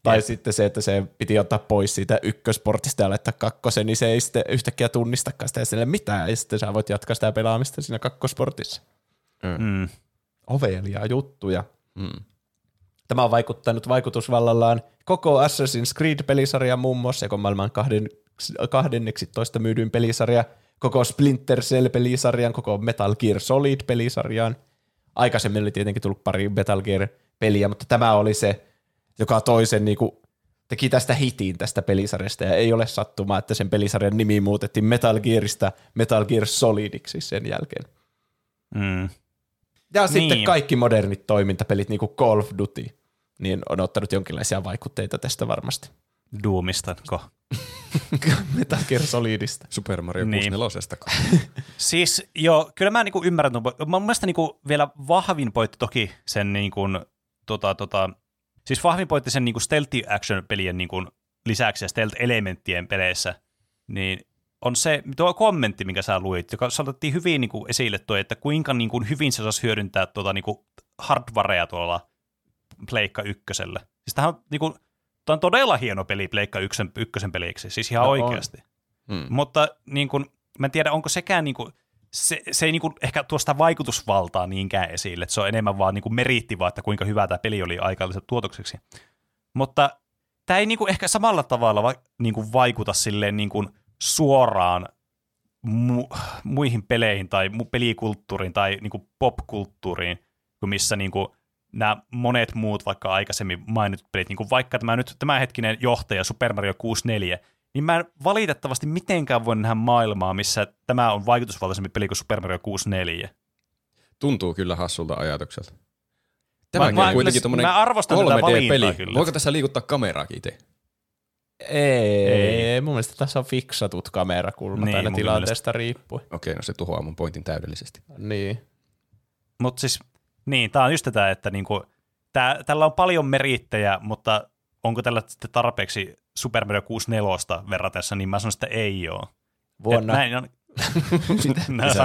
Tai sitten se, että se piti ottaa pois siitä ykkösportista ja laittaa kakkosen, niin se ei sitten yhtäkkiä tunnistakaan sitä sille mitään, ja sitten sä voit jatkaa sitä pelaamista siinä kakkosportissa. Mm. Ovelia juttuja. Hmm. Tämä on vaikuttanut vaikutusvallallaan koko Assassin's Creed-pelisarja muun muassa, joka on maailman kahden, 12 myydyin pelisarja, koko Splinter Cell-pelisarjan, koko Metal Gear Solid-pelisarjaan. Aikaisemmin oli tietenkin tullut pari Metal Gear-peliä, mutta tämä oli se, joka toisen niin kuin, teki tästä hitin tästä pelisarjasta, ja ei ole sattumaa, että sen pelisarjan nimi muutettiin Metal Gearista Metal Gear Solidiksi sen jälkeen. Mm. Ja sitten Niin. kaikki modernit toimintapelit, niin kuin Call of Duty, niin on ottanut jonkinlaisia vaikutteita tästä varmasti. Doomista. Ko. [LAUGHS] Metal Gear Solidista. Super Mario Niin. 64. [LAUGHS] Siis joo, kyllä mä niinku ymmärrän, po- mun mielestä niinku vielä vahvin pointti toki sen niinku, tota, tota, siis vahvin pointti sen niinku stealthy action pelien niinku lisäksi ja stealth-elementtien peleissä, niin on se tuo kommentti, minkä sä luit, joka saatettiin hyvin niinku esille tuo, että kuinka niinku hyvin se saisi hyödyntää tuota niinku hardwarea tuolla Pleikka ykkösellä. Siis tämähän on, niinku, tämä on todella hieno peli Pleikka ykkösen, ykkösen peliksi, siis ihan No on. oikeasti. Hmm. Mutta niin kuin, mä en tiedä, onko sekään niin kuin, se, se ei niin kuin ehkä tuosta vaikutusvaltaa niinkään esille, että se on enemmän vaan niin kuin meriitti vaan, että kuinka hyvä tämä peli oli aikalliset tuotokseksi. Mutta tämä ei niin kuin ehkä samalla tavalla va, niin kuin vaikuta silleen niin kuin suoraan mu- muihin peleihin tai mu- pelikulttuuriin tai niin kuin popkulttuuriin, kuin missä niin kuin nämä monet muut vaikka aikaisemmin mainitut pelit, niin kuin vaikka tämä nyt tämänhetkinen johtaja Super Mario 64, niin mä en valitettavasti mitenkään voi nähdä maailmaa, missä tämä on vaikutusvaltaisempi peli kuin Super Mario 64. Tuntuu kyllä hassulta ajatukselta. Mä- Tämäkin mä on kuitenkin tätä 3D-peli. valintaa kyllä. Voiko tässä liikuttaa kameraakin itse? Ei, Ei. mun mielestä tässä on fiksatut kamerakulmat Niin, aina mun tilanteesta riippuen. Okei, no se tuhoaa mun pointin täydellisesti. Niin. Mutta siis, niin, tämä on just tätä, että niinku, tää, tällä on paljon merittejä, mutta onko tällä sitten tarpeeksi Super Mario 64 verratessa, niin mä sanon, että ei ole. Vuonna, Et näin on,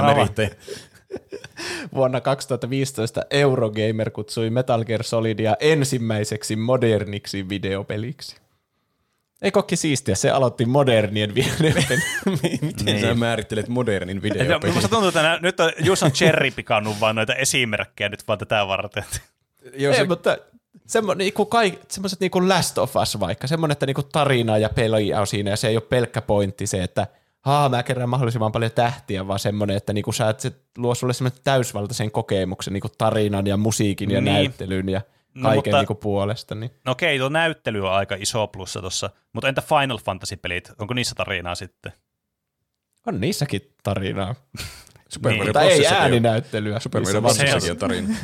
[LAUGHS] [LAUGHS] merittejä. [LAUGHS] vuonna 2015 Eurogamer kutsui Metal Gear Solidia ensimmäiseksi moderniksi videopeliksi. Ei kokki siistiä, se aloitti modernien videopelin. Miten Niin. sä määrittelet modernin videopelin? musta tuntuu, että nää, nyt on, Jus on cherry pikannut vaan noita esimerkkejä nyt vaan tätä varten. Joo, se, Ei, mutta semmo, niinku kaik, semmoiset niinku Last of Us vaikka, semmoinen, että niinku tarinaa ja peliä on siinä, ja se ei ole pelkkä pointti se, että haa, mä kerään mahdollisimman paljon tähtiä, vaan semmoinen, että niinku sä, se luo sulle semmoinen täysvaltaisen kokemuksen niinku tarinan ja musiikin ja Niin. näyttelyn ja No, kaiken mutta- niinku puolesta. Niin. No okei, tuo näyttely on aika iso plussa tuossa, mutta entä Final Fantasy-pelit? Onko niissä tarinaa sitten? On niissäkin tarinaa. Super [LAUGHS] Niin. Mario ei ääninäyttelyä. Super Mario on tarina. [LAUGHS]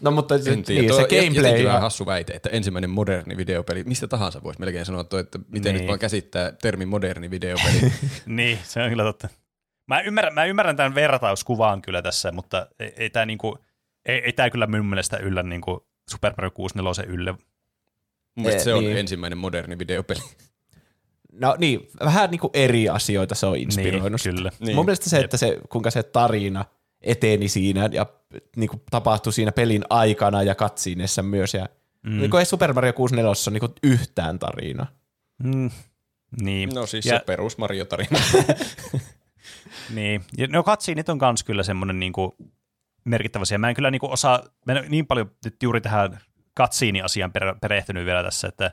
No mutta se, En tiedä. niin, se on gameplay vähän ja, hassu väite, että ensimmäinen moderni videopeli, mistä tahansa voisi melkein sanoa, toi, että miten Niin. nyt vaan käsittää termi moderni videopeli. [LAUGHS] niin, se on kyllä totta. Mä ymmärrän, mä ymmärrän tämän vertauskuvan kyllä tässä, mutta ei, ei tämä niinku, ei, ei tää kyllä minun mielestä yllä niinku Super Mario 64 ylle. Mun Eh, se on niin. ensimmäinen moderni videopeli. [LAUGHS] no niin, vähän niinku eri asioita se on inspiroinut. Niin, kyllä. Niin. Mun mielestä se, että se, kuinka se tarina eteni siinä ja niin kuin tapahtui siinä pelin aikana ja katsiinessa myös. Ja, mm. niin kuin ei Super Mario 64 ole niin kuin yhtään tarinaa. Mm, niin. No siis ja, se perus Mario-tarina. [LAUGHS] Niin. Ja no katsiinit on kans kyllä semmoinen niinku merkittävä asia. Mä en kyllä niinku osaa, mä en niin paljon nyt juuri tähän katsiini-asiaan per, perehtynyt vielä tässä, että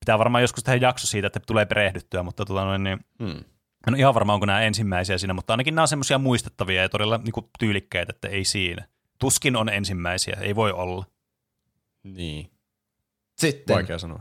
pitää varmaan joskus tehdä jakso siitä, että tulee perehdyttyä, mutta tota noin, niin, hmm. En ole ihan varma, onko nämä ensimmäisiä siinä, mutta ainakin nämä on semmoisia muistettavia ja todella niinku tyylikkäitä, että ei siinä. Tuskin on ensimmäisiä, ei voi olla. Niin, Sitten vaikea sanoa.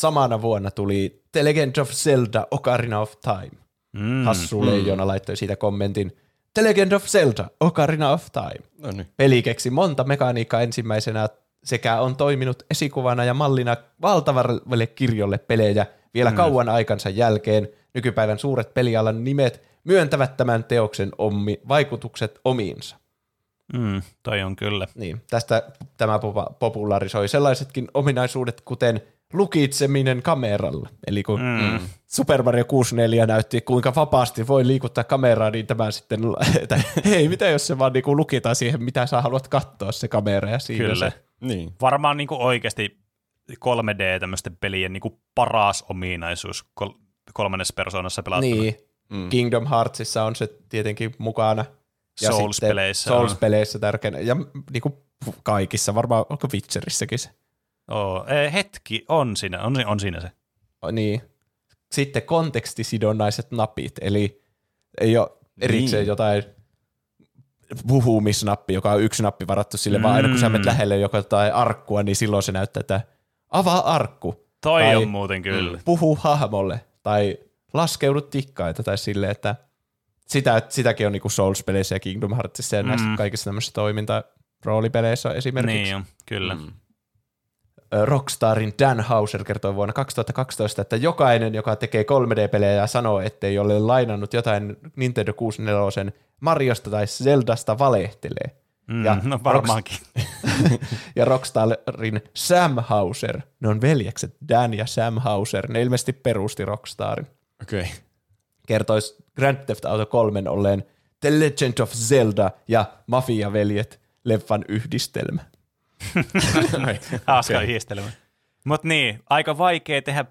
samana vuonna tuli The Legend of Zelda Ocarina of Time. Mm. Hassu Leijona laittoi siitä kommentin. The Legend of Zelda Ocarina of Time. No niin. Peli keksi monta mekaniikkaa ensimmäisenä sekä on toiminut esikuvana ja mallina valtavalle kirjolle pelejä vielä mm. kauan aikansa jälkeen. Nykypäivän suuret pelialan nimet myöntävät tämän teoksen ommi, vaikutukset omiinsa. Mm, toi on kyllä. Niin, tästä tämä popularisoi sellaisetkin ominaisuudet, kuten lukitseminen kameralla. Eli kun Mm. Super Mario 64 näytti, kuinka vapaasti voi liikuttaa kameraa, niin tämä sitten, [LAUGHS] että hei, mitä jos se vaan niinku lukitaan siihen, mitä sä haluat katsoa se kamera ja siinä Kyllä. se. Niin. Varmaan niinku oikeasti 3D tämmöisten pelien niinku paras ominaisuus kolmannessa persoonassa pelattuna. Niin, mm. Kingdom Heartsissa on se tietenkin mukana. Ja Souls-peleissä sitten Souls-peleissä tärkeänä. Ja niinku kaikissa, varmaan onko Witcherissäkin se. Oo, eh, hetki, on siinä, on, on siinä se. Niin. Sitten kontekstisidonnaiset napit, eli ei ole erikseen Niin. jotain puhumisnappi, joka on yksi nappi varattu sille, mm. vaan aina kun sä menet Mm. lähelle joko jotain arkkua, niin silloin se näyttää, että avaa arkku, Toi Tai- on muuten kyllä. puhu hahmolle, tai laskeudu tikkaita, tai silleen, että sitä, sitäkin on niinku Souls-peleissä ja Kingdom Heartsissa ja näissä Mm. kaikissa tämmöisissä toiminta roolipeleissä esimerkiksi. Niin on, kyllä. Mm. Rockstarin Dan Hauser kertoi vuonna 2012, että jokainen, joka tekee 3D-pelejä ja sanoo, ettei ole lainannut jotain Nintendo 64 Mariosta tai Zeldasta, valehtelee. Mm, Ja no varmaankin. [LAUGHS] Ja Rockstarin Sam Hauser, ne on veljekset Dan ja Sam Hauser, ne ilmeisesti perusti Rockstarin. Okei. Kertoi Grand Theft Auto 3 olleen The Legend of Zelda ja Mafia-veljet leffan yhdistelmä. [LAUGHS] Okay. Hauska Okei. yhdistelmä. Mutta niin, aika vaikea tehdä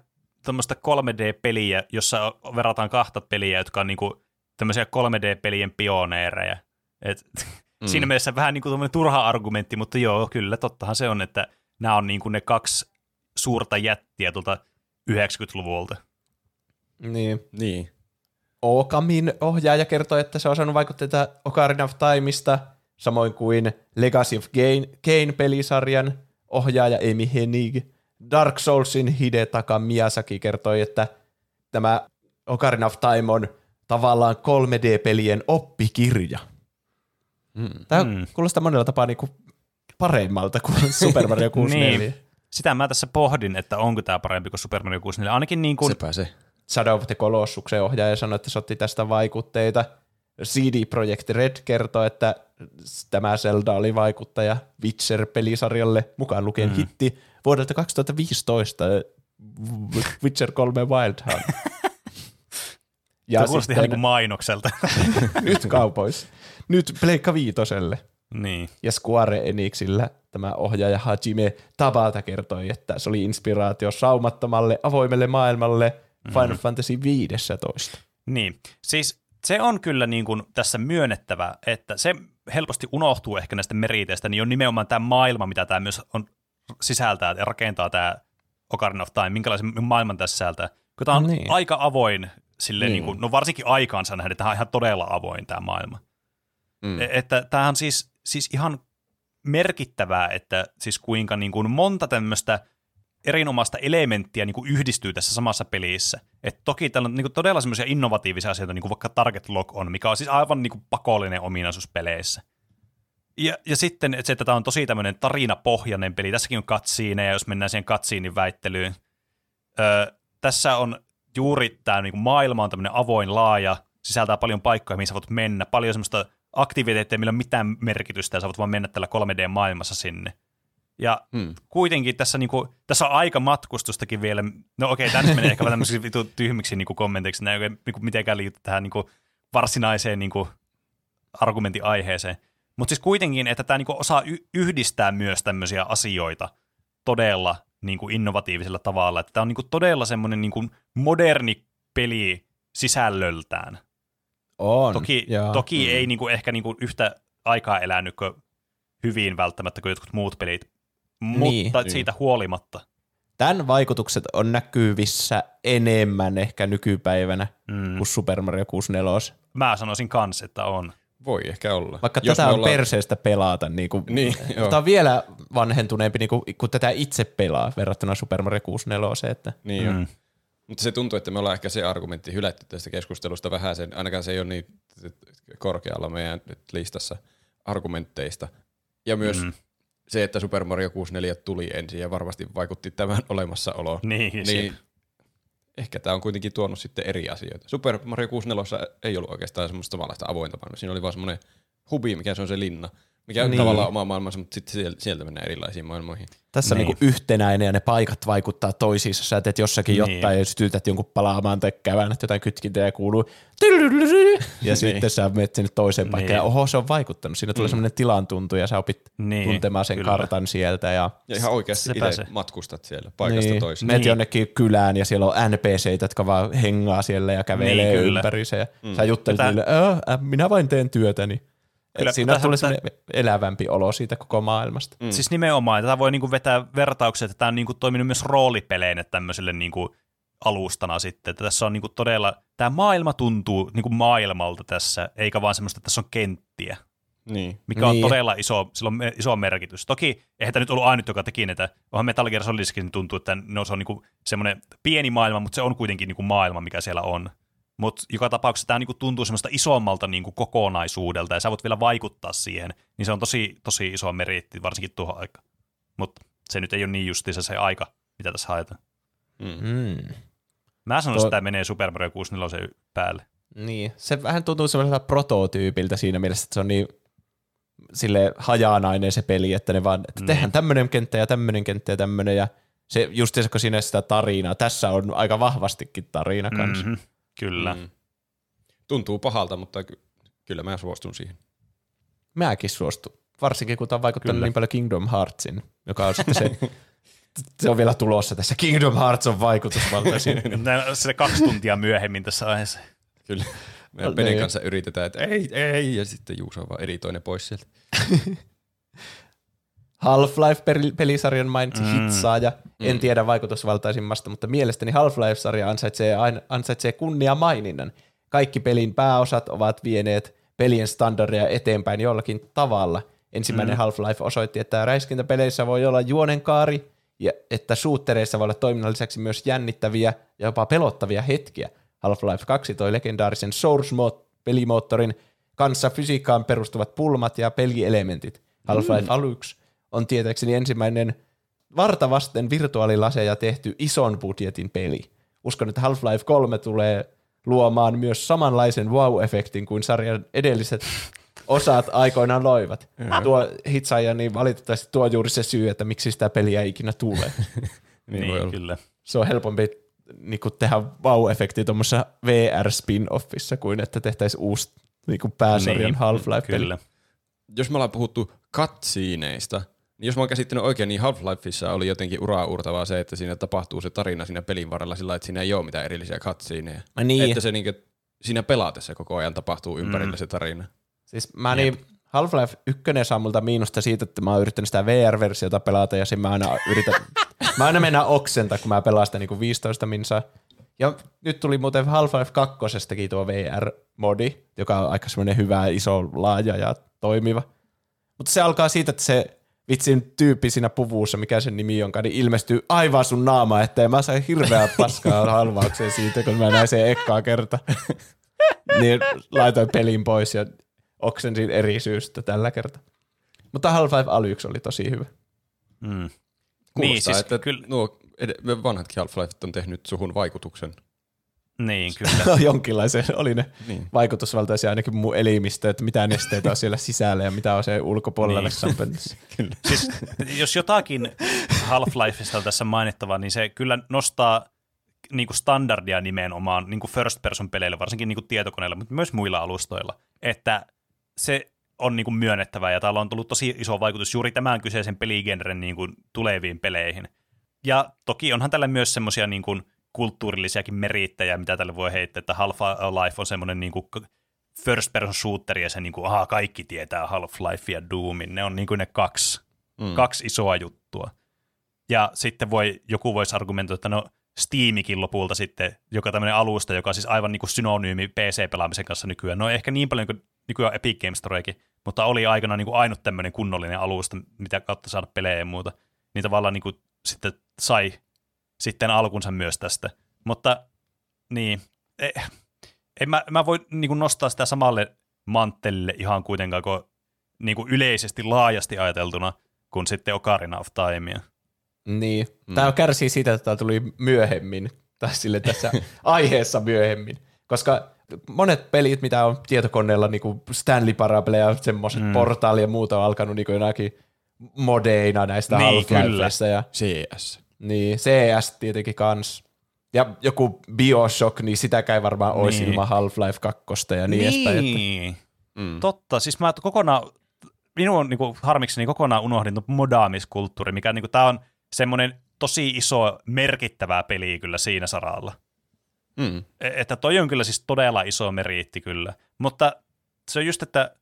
tuommoista 3D-peliä, jossa verrataan kahta peliä, jotka on niinku tämmöisiä 3D-pelien pioneereja. Et, [LAUGHS] mm. Siinä mielessä vähän niinku tämmöinen turha argumentti, mutta joo, kyllä, tottahan se on, että nämä on niinku ne kaksi suurta jättiä tuolta 90-luvulta. Niin. Niin. Okamin ohjaaja kertoi, että se on saanut vaikutteita Ocarina of Timeista, samoin kuin Legacy of Gain, Kane-pelisarjan ohjaaja Amy Hennig Dark Soulsin Hidetaka Miyazaki kertoi, että tämä Ocarina of Time on tavallaan 3D-pelien oppikirja. Tämä Mm. kuulostaa monella tapaa niinku paremmalta kuin [LAUGHS] Super Mario 64. [LAUGHS] Niin. Sitä mä tässä pohdin, että onko tämä parempi kuin Super Mario 64. Ainakin niin kuin, Sepä se. Shadow of the Colossuksen ohjaaja sanoi, että se otti tästä vaikutteita. CD Projekt Red kertoo, että tämä Zelda oli vaikuttaja Witcher-pelisarjalle, mukaan lukien mm. hitti vuodelta 2015, [LAUGHS] Witcher 3 Wild Hunt. ja kuulosti ihan niin kuin mainokselta. nyt kaupoissa. Nyt Pleikka Viitoselle. niin. Ja Square Enixillä tämä ohjaaja Hajime Tabata kertoi, että se oli inspiraatio saumattomalle avoimelle maailmalle Final Fantasy 15. Niin, siis se on kyllä niin kuin tässä myönnettävä, että se helposti unohtuu ehkä näistä meriteistä, niin on nimenomaan tämä maailma, mitä tämä myös on sisältää ja rakentaa tämä Ocarina of Time, minkälaisen maailman tässä sisältää. Kun tämä on Niin. aika avoin, sille Niin. niin. Niin kuin, no varsinkin aikaansa nähden, tämä on ihan todella avoin tämä maailma. Mm. Mm. Että tämähän siis, siis ihan merkittävää, että siis kuinka niin kuin monta tämmöistä erinomaista elementtiä niin kuin yhdistyy tässä samassa pelissä. Et toki täällä on niin kuin todella semmoisia innovatiivisia asioita, niin kuin vaikka Target Lock on, mikä on siis aivan niin kuin pakollinen ominaisuus peleissä. Ja, ja sitten että se, että tämä on tosi tämmöinen tarinapohjainen peli. Tässäkin on katsiineja, jos mennään siihen katsiinin väittelyyn. Öö, tässä on juuri tämä niin kuin maailma on tämmöinen avoin, laaja, sisältää paljon paikkoja, mihin sä voit mennä, paljon semmoista aktiviteetteja, millä ei ole mitään merkitystä, ja sä voit vaan mennä tällä 3D-maailmassa sinne. Ja Mm. kuitenkin tässä, niinku, tässä on aika matkustustakin vielä. No okei, tämä nyt menee ehkä vähän tämmöisiksi vitu tyhmiksi niinku kommenteiksi, nämä ei niinku, mitenkään liity tähän niinku, varsinaiseen niinku, argumentin aiheeseen. Mutta siis kuitenkin, että tämä niinku, osaa y- yhdistää myös tämmöisiä asioita todella niinku, innovatiivisella tavalla. Tämä on niinku, todella semmoinen niinku, moderni peli sisällöltään. On. Toki, Joo. toki mm. ei niinku ehkä niinku yhtä aikaa elänyt kuin hyvin välttämättä kuin jotkut muut pelit, Niin. mutta Niin. siitä huolimatta. Tämän vaikutukset on näkyvissä enemmän ehkä nykypäivänä Mm. kuin Super Mario 64. Mä sanoisin kans, että on. Voi ehkä olla. Vaikka Jos tätä on ollaan- perseestä pelata, niin kuin, Niin, tämä on vielä vanhentuneempi, niin kuin, kun tätä itse pelaa verrattuna Super Mario 64. Että, Niin mm. Mm. Mutta se tuntuu, että me ollaan ehkä se argumentti hylätty tästä keskustelusta vähän sen, ainakaan se ei ole niin korkealla meidän nyt listassa argumentteista. Ja myös mm. Se, että Super Mario 64 tuli ensin ja varmasti vaikutti tämän olemassaoloon. [LAUGHS] Niin, niin ehkä tämä on kuitenkin tuonut sitten eri asioita. Super Mario 64 ei ollut oikeastaan semmoista samanlaista avointa maailmaa. Siinä oli vaan semmoinen hubi, mikä se on se linna, mikä on Niin. tavallaan oma maailmansa, mutta sitten sieltä, sieltä mennään erilaisiin maailmoihin. Tässä Niin. on niin yhtenäinen ja ne paikat vaikuttaa toisiinsa. Sä teet jossakin Niin. jotain ja sytytät jonkun palaamaan tai kävänät jotain kytkintää ja kuuluu ja sitten sä menet sinne toiseen paikkaan Niin. ja oho, se on vaikuttanut. Siinä tulee semmoinen tilan tuntu ja sä opit Niin, tuntemaan sen kyllä. kartan sieltä ja Ja ihan oikeasti itse se. matkustat siellä paikasta niin, toiseen. Menet Niin. jonnekin kylään ja siellä on NPCitä, jotka vaan hengaa siellä ja kävelee Niin. Ja mm. Sä juttelet Tätä- niille, "Ö, äh, minä vain teen työtäni. Kyllä, siinä tähän- tulee tä- semmoinen elävämpi olo siitä koko maailmasta. Mm. Siis nimenomaan, tätä voi niinku vetää vertauksia, että tämä on niinku toiminut myös roolipeleinä tämmöiselle niinku alustana sitten. Että tässä on niinku todella, tämä maailma tuntuu niinku maailmalta tässä, eikä vaan semmoista, että tässä on kenttiä. Niin. mikä on Niin. todella iso, sillä on me- iso merkitys. Toki eihän tämä nyt ollut ainut, joka teki näitä. Onhan Metal Gear Solidiskin tuntuu, että no, se on niinku semmoinen pieni maailma, mutta se on kuitenkin niinku maailma, mikä siellä on. Mutta joka tapauksessa tämä niinku tuntuu semmoista isommalta niinku kokonaisuudelta, ja sä voit vielä vaikuttaa siihen, niin se on tosi, tosi iso meriitti, varsinkin tuohon aikaan. Mutta se nyt ei ole niin justiinsa se aika, mitä tässä haetaan. Mm. Mm. Mä sanoisin, Tuo- että tämä menee Super Mario 64 päälle. Niin, se vähän tuntuu semmoiselta prototyypiltä siinä mielessä, että se on niin sille hajanainen se peli, että ne vaan, että Niin. tehdään tämmöinen kenttä ja tämmöinen kenttä ja tämmöinen ja se just se, kun siinä sitä tarinaa, tässä on aika vahvastikin tarina kanssa. Mm-hmm. Kyllä. Mm. Tuntuu pahalta, mutta ky- kyllä mä suostun siihen. Mäkin suostun, varsinkin kun tämä on vaikuttanut Kyllä. niin paljon Kingdom Heartsin, joka on sitten se, [LAUGHS] se on vielä tulossa tässä. Kingdom Hearts on vaikutusvaltaisin. [LAUGHS] Se kaksi tuntia myöhemmin tässä aiheessa. Kyllä. Me No, Penen niin. kanssa yritetään, että ei, ei, ja sitten Juuso vaan editoinen pois sieltä. [LAUGHS] Half-Life-pelisarjan mainitsi Mm. hitsaaja. En Mm. tiedä vaikutusvaltaisimmasta, mutta mielestäni Half-Life-sarja ansaitsee, ansaitsee kunnia maininnan. Kaikki pelin pääosat ovat vieneet pelien standardeja eteenpäin jollakin tavalla. Ensimmäinen Mm. Half-Life osoitti, että räiskintäpeleissä voi olla juonenkaari ja että shootereissa voi olla toiminnan lisäksi myös jännittäviä ja jopa pelottavia hetkiä. Half-Life 2 toi legendaarisen Source-pelimoottorin kanssa fysiikkaan perustuvat pulmat ja pelielementit. Half-Life mm. aluksi on tietääkseni ensimmäinen vartavasten virtuaalilaseja tehty ison budjetin peli. Uskon, että Half-Life 3 tulee luomaan myös samanlaisen wow-efektin kuin sarjan edelliset [LAUGHS] osat aikoinaan loivat. Tuo hitsaaja, niin valitettavasti tuo on juuri se syy, että miksi sitä peliä ei ikinä tule. [LAUGHS] Niin, Niin, kyllä. se on helpompi niin kuin tehdä wow-efekti tuommoisessa VR-spin-offissa kuin että tehtäisiin uusi niin kuin pääsarjan Niin, Half-Life-peli. Kyllä. Jos me ollaan puhuttu katsiineista, niin jos mä oon käsittänyt oikein, niin Half-Lifeissa oli jotenkin uraa uurtavaa se, että siinä tapahtuu se tarina siinä pelin varrella sillä että siinä ei ole mitään erillisiä katsiineja. Niin. Että se niinku, siinä pelaatessa koko ajan tapahtuu ympärillä mm. se tarina. Siis mä niin, Half-Life 1 saa multa miinusta siitä, että mä oon yrittänyt sitä VR-versiota pelata ja sen mä aina yritän, [LAUGHS] mä aina mennään oksenta, kun mä pelaan sitä niin 15 minsaa. Ja nyt tuli muuten Half-Life 2 tuo VR-modi, joka on aika semmoinen hyvä, iso, laaja ja toimiva. Mutta se alkaa siitä, että se vitsin tyyppi siinä puvussa, mikä sen nimi onkaan, niin ilmestyy aivan sun naama eteen. Mä sain hirveää paskaa [LAUGHS] halvaukseen siitä, kun mä näin sen ekkaa kerta. [LAUGHS] niin laitoin pelin pois ja oksensin eri syystä tällä kertaa. Mutta Half-Life Alyx oli tosi hyvä. Mm. Kuulostaa, Niin, siis että kyllä, nuo vanhatkin Half-Life on tehnyt suhun vaikutuksen. Niin, [LAUGHS] kyllä. No, jonkinlaisen oli ne Niin. vaikutusvaltaisia ainakin mun elimistö, että mitä nesteitä on siellä sisällä ja mitä on se ulkopuolella Niin. niin. [LAUGHS] siis, jos jotakin Half-Lifeista on tässä mainittavaa, niin se kyllä nostaa niin kuin standardia nimenomaan niin kuin first person peleille, varsinkin niin kuin tietokoneilla, mutta myös muilla alustoilla, että se on niin kuin myönnettävää ja täällä on tullut tosi iso vaikutus juuri tämän kyseisen peligenren niin kuin tuleviin peleihin. Ja toki onhan tällä myös semmoisia niin kuin kulttuurillisiakin merittäjä, mitä tälle voi heittää, että Half-Life on semmoinen niin kuin first person shooter ja se niin kuin, aha, kaikki tietää Half-Life ja Doomin. Ne on niin kuin ne kaksi, mm. kaksi isoa juttua. Ja sitten voi, joku voisi argumentoida, että no Steamikin lopulta sitten, joka tämmöinen alusta, joka on siis aivan niin kuin synonyymi PC-pelaamisen kanssa nykyään. No ehkä niin paljon kuin nykyään Epic Games Storekin, mutta oli aikana niin kuin ainut tämmöinen kunnollinen alusta, mitä kautta saada pelejä ja muuta. Niin tavallaan niin kuin sitten sai sitten alkunsa myös tästä. Mutta niin, ei, en mä, mä voi niin nostaa sitä samalle manttelille ihan kuitenkaan kuin, niin kuin yleisesti laajasti ajateltuna kuin sitten Ocarina of Timea. Niin. Tämä kärsii siitä, että tämä tuli myöhemmin, tai sille tässä [LAUGHS] aiheessa myöhemmin, koska monet pelit, mitä on tietokoneella, niin kuin Stanley Parable ja semmoiset mm. portaali ja muuta on alkanut niin jonakin modeina näistä Niin, Half-Lifeista. Ja, CS. Niin, CS tietenkin kans. Ja joku Bioshock, niin sitäkään ei varmaan olisi Niin. ilman Half-Life 2 ja niin, edespäin. Että, Niin. Mm. Totta, siis mä kokonaan, minun niin kuin, harmikseni kokonaan unohdin tuon modaamiskulttuuri, mikä niin kuin, tämä on semmoinen tosi iso, merkittävä peli kyllä siinä saralla. Mm. E- Että toi on kyllä siis todella iso meriitti kyllä. Mutta se on just, että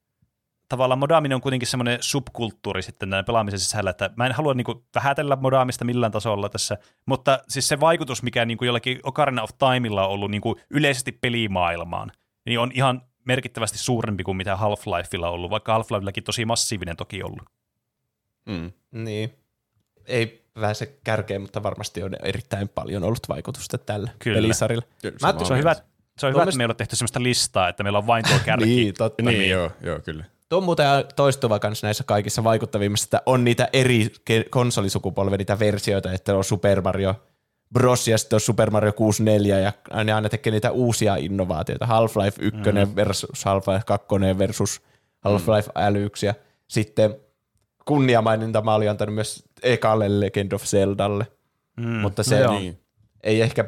tavallaan modaaminen on kuitenkin semmoinen subkulttuuri sitten näin pelaamisen sisällä, että mä en halua niinku vähätellä modaamista millään tasolla tässä, mutta siis se vaikutus, mikä niinku jollakin Ocarina of Timeilla on ollut niinku yleisesti pelimaailmaan, niin on ihan merkittävästi suurempi kuin mitä Half-Lifeilla on ollut, vaikka Half-Lifeillakin tosi massiivinen toki ollut. Mm. niin. Ei pääse kärkeen, mutta varmasti on erittäin paljon ollut vaikutusta tällä Kyllä. pelisarilla. Kyllä, Mä- Se on hyvä, se on hyvä että meillä on tehty sellaista listaa, että meillä on vain tuo [LAUGHS] kärki. Niin, totta. Niin, joo, joo, kyllä. Tuo on muuten toistuva kanssa näissä kaikissa vaikuttavimmissa, että on niitä eri konsolisukupolven niitä versioita, että on Super Mario Bros. ja sitten on Super Mario 64 ja ne aina tekee niitä uusia innovaatioita. Half-Life 1 mm. versus Half-Life 2 versus Half-Life L1 ja sitten kunniamaininta mä olin antanut myös ekalle Legend of Zeldalle, Mm, mutta se no no joo. Niin. ei ehkä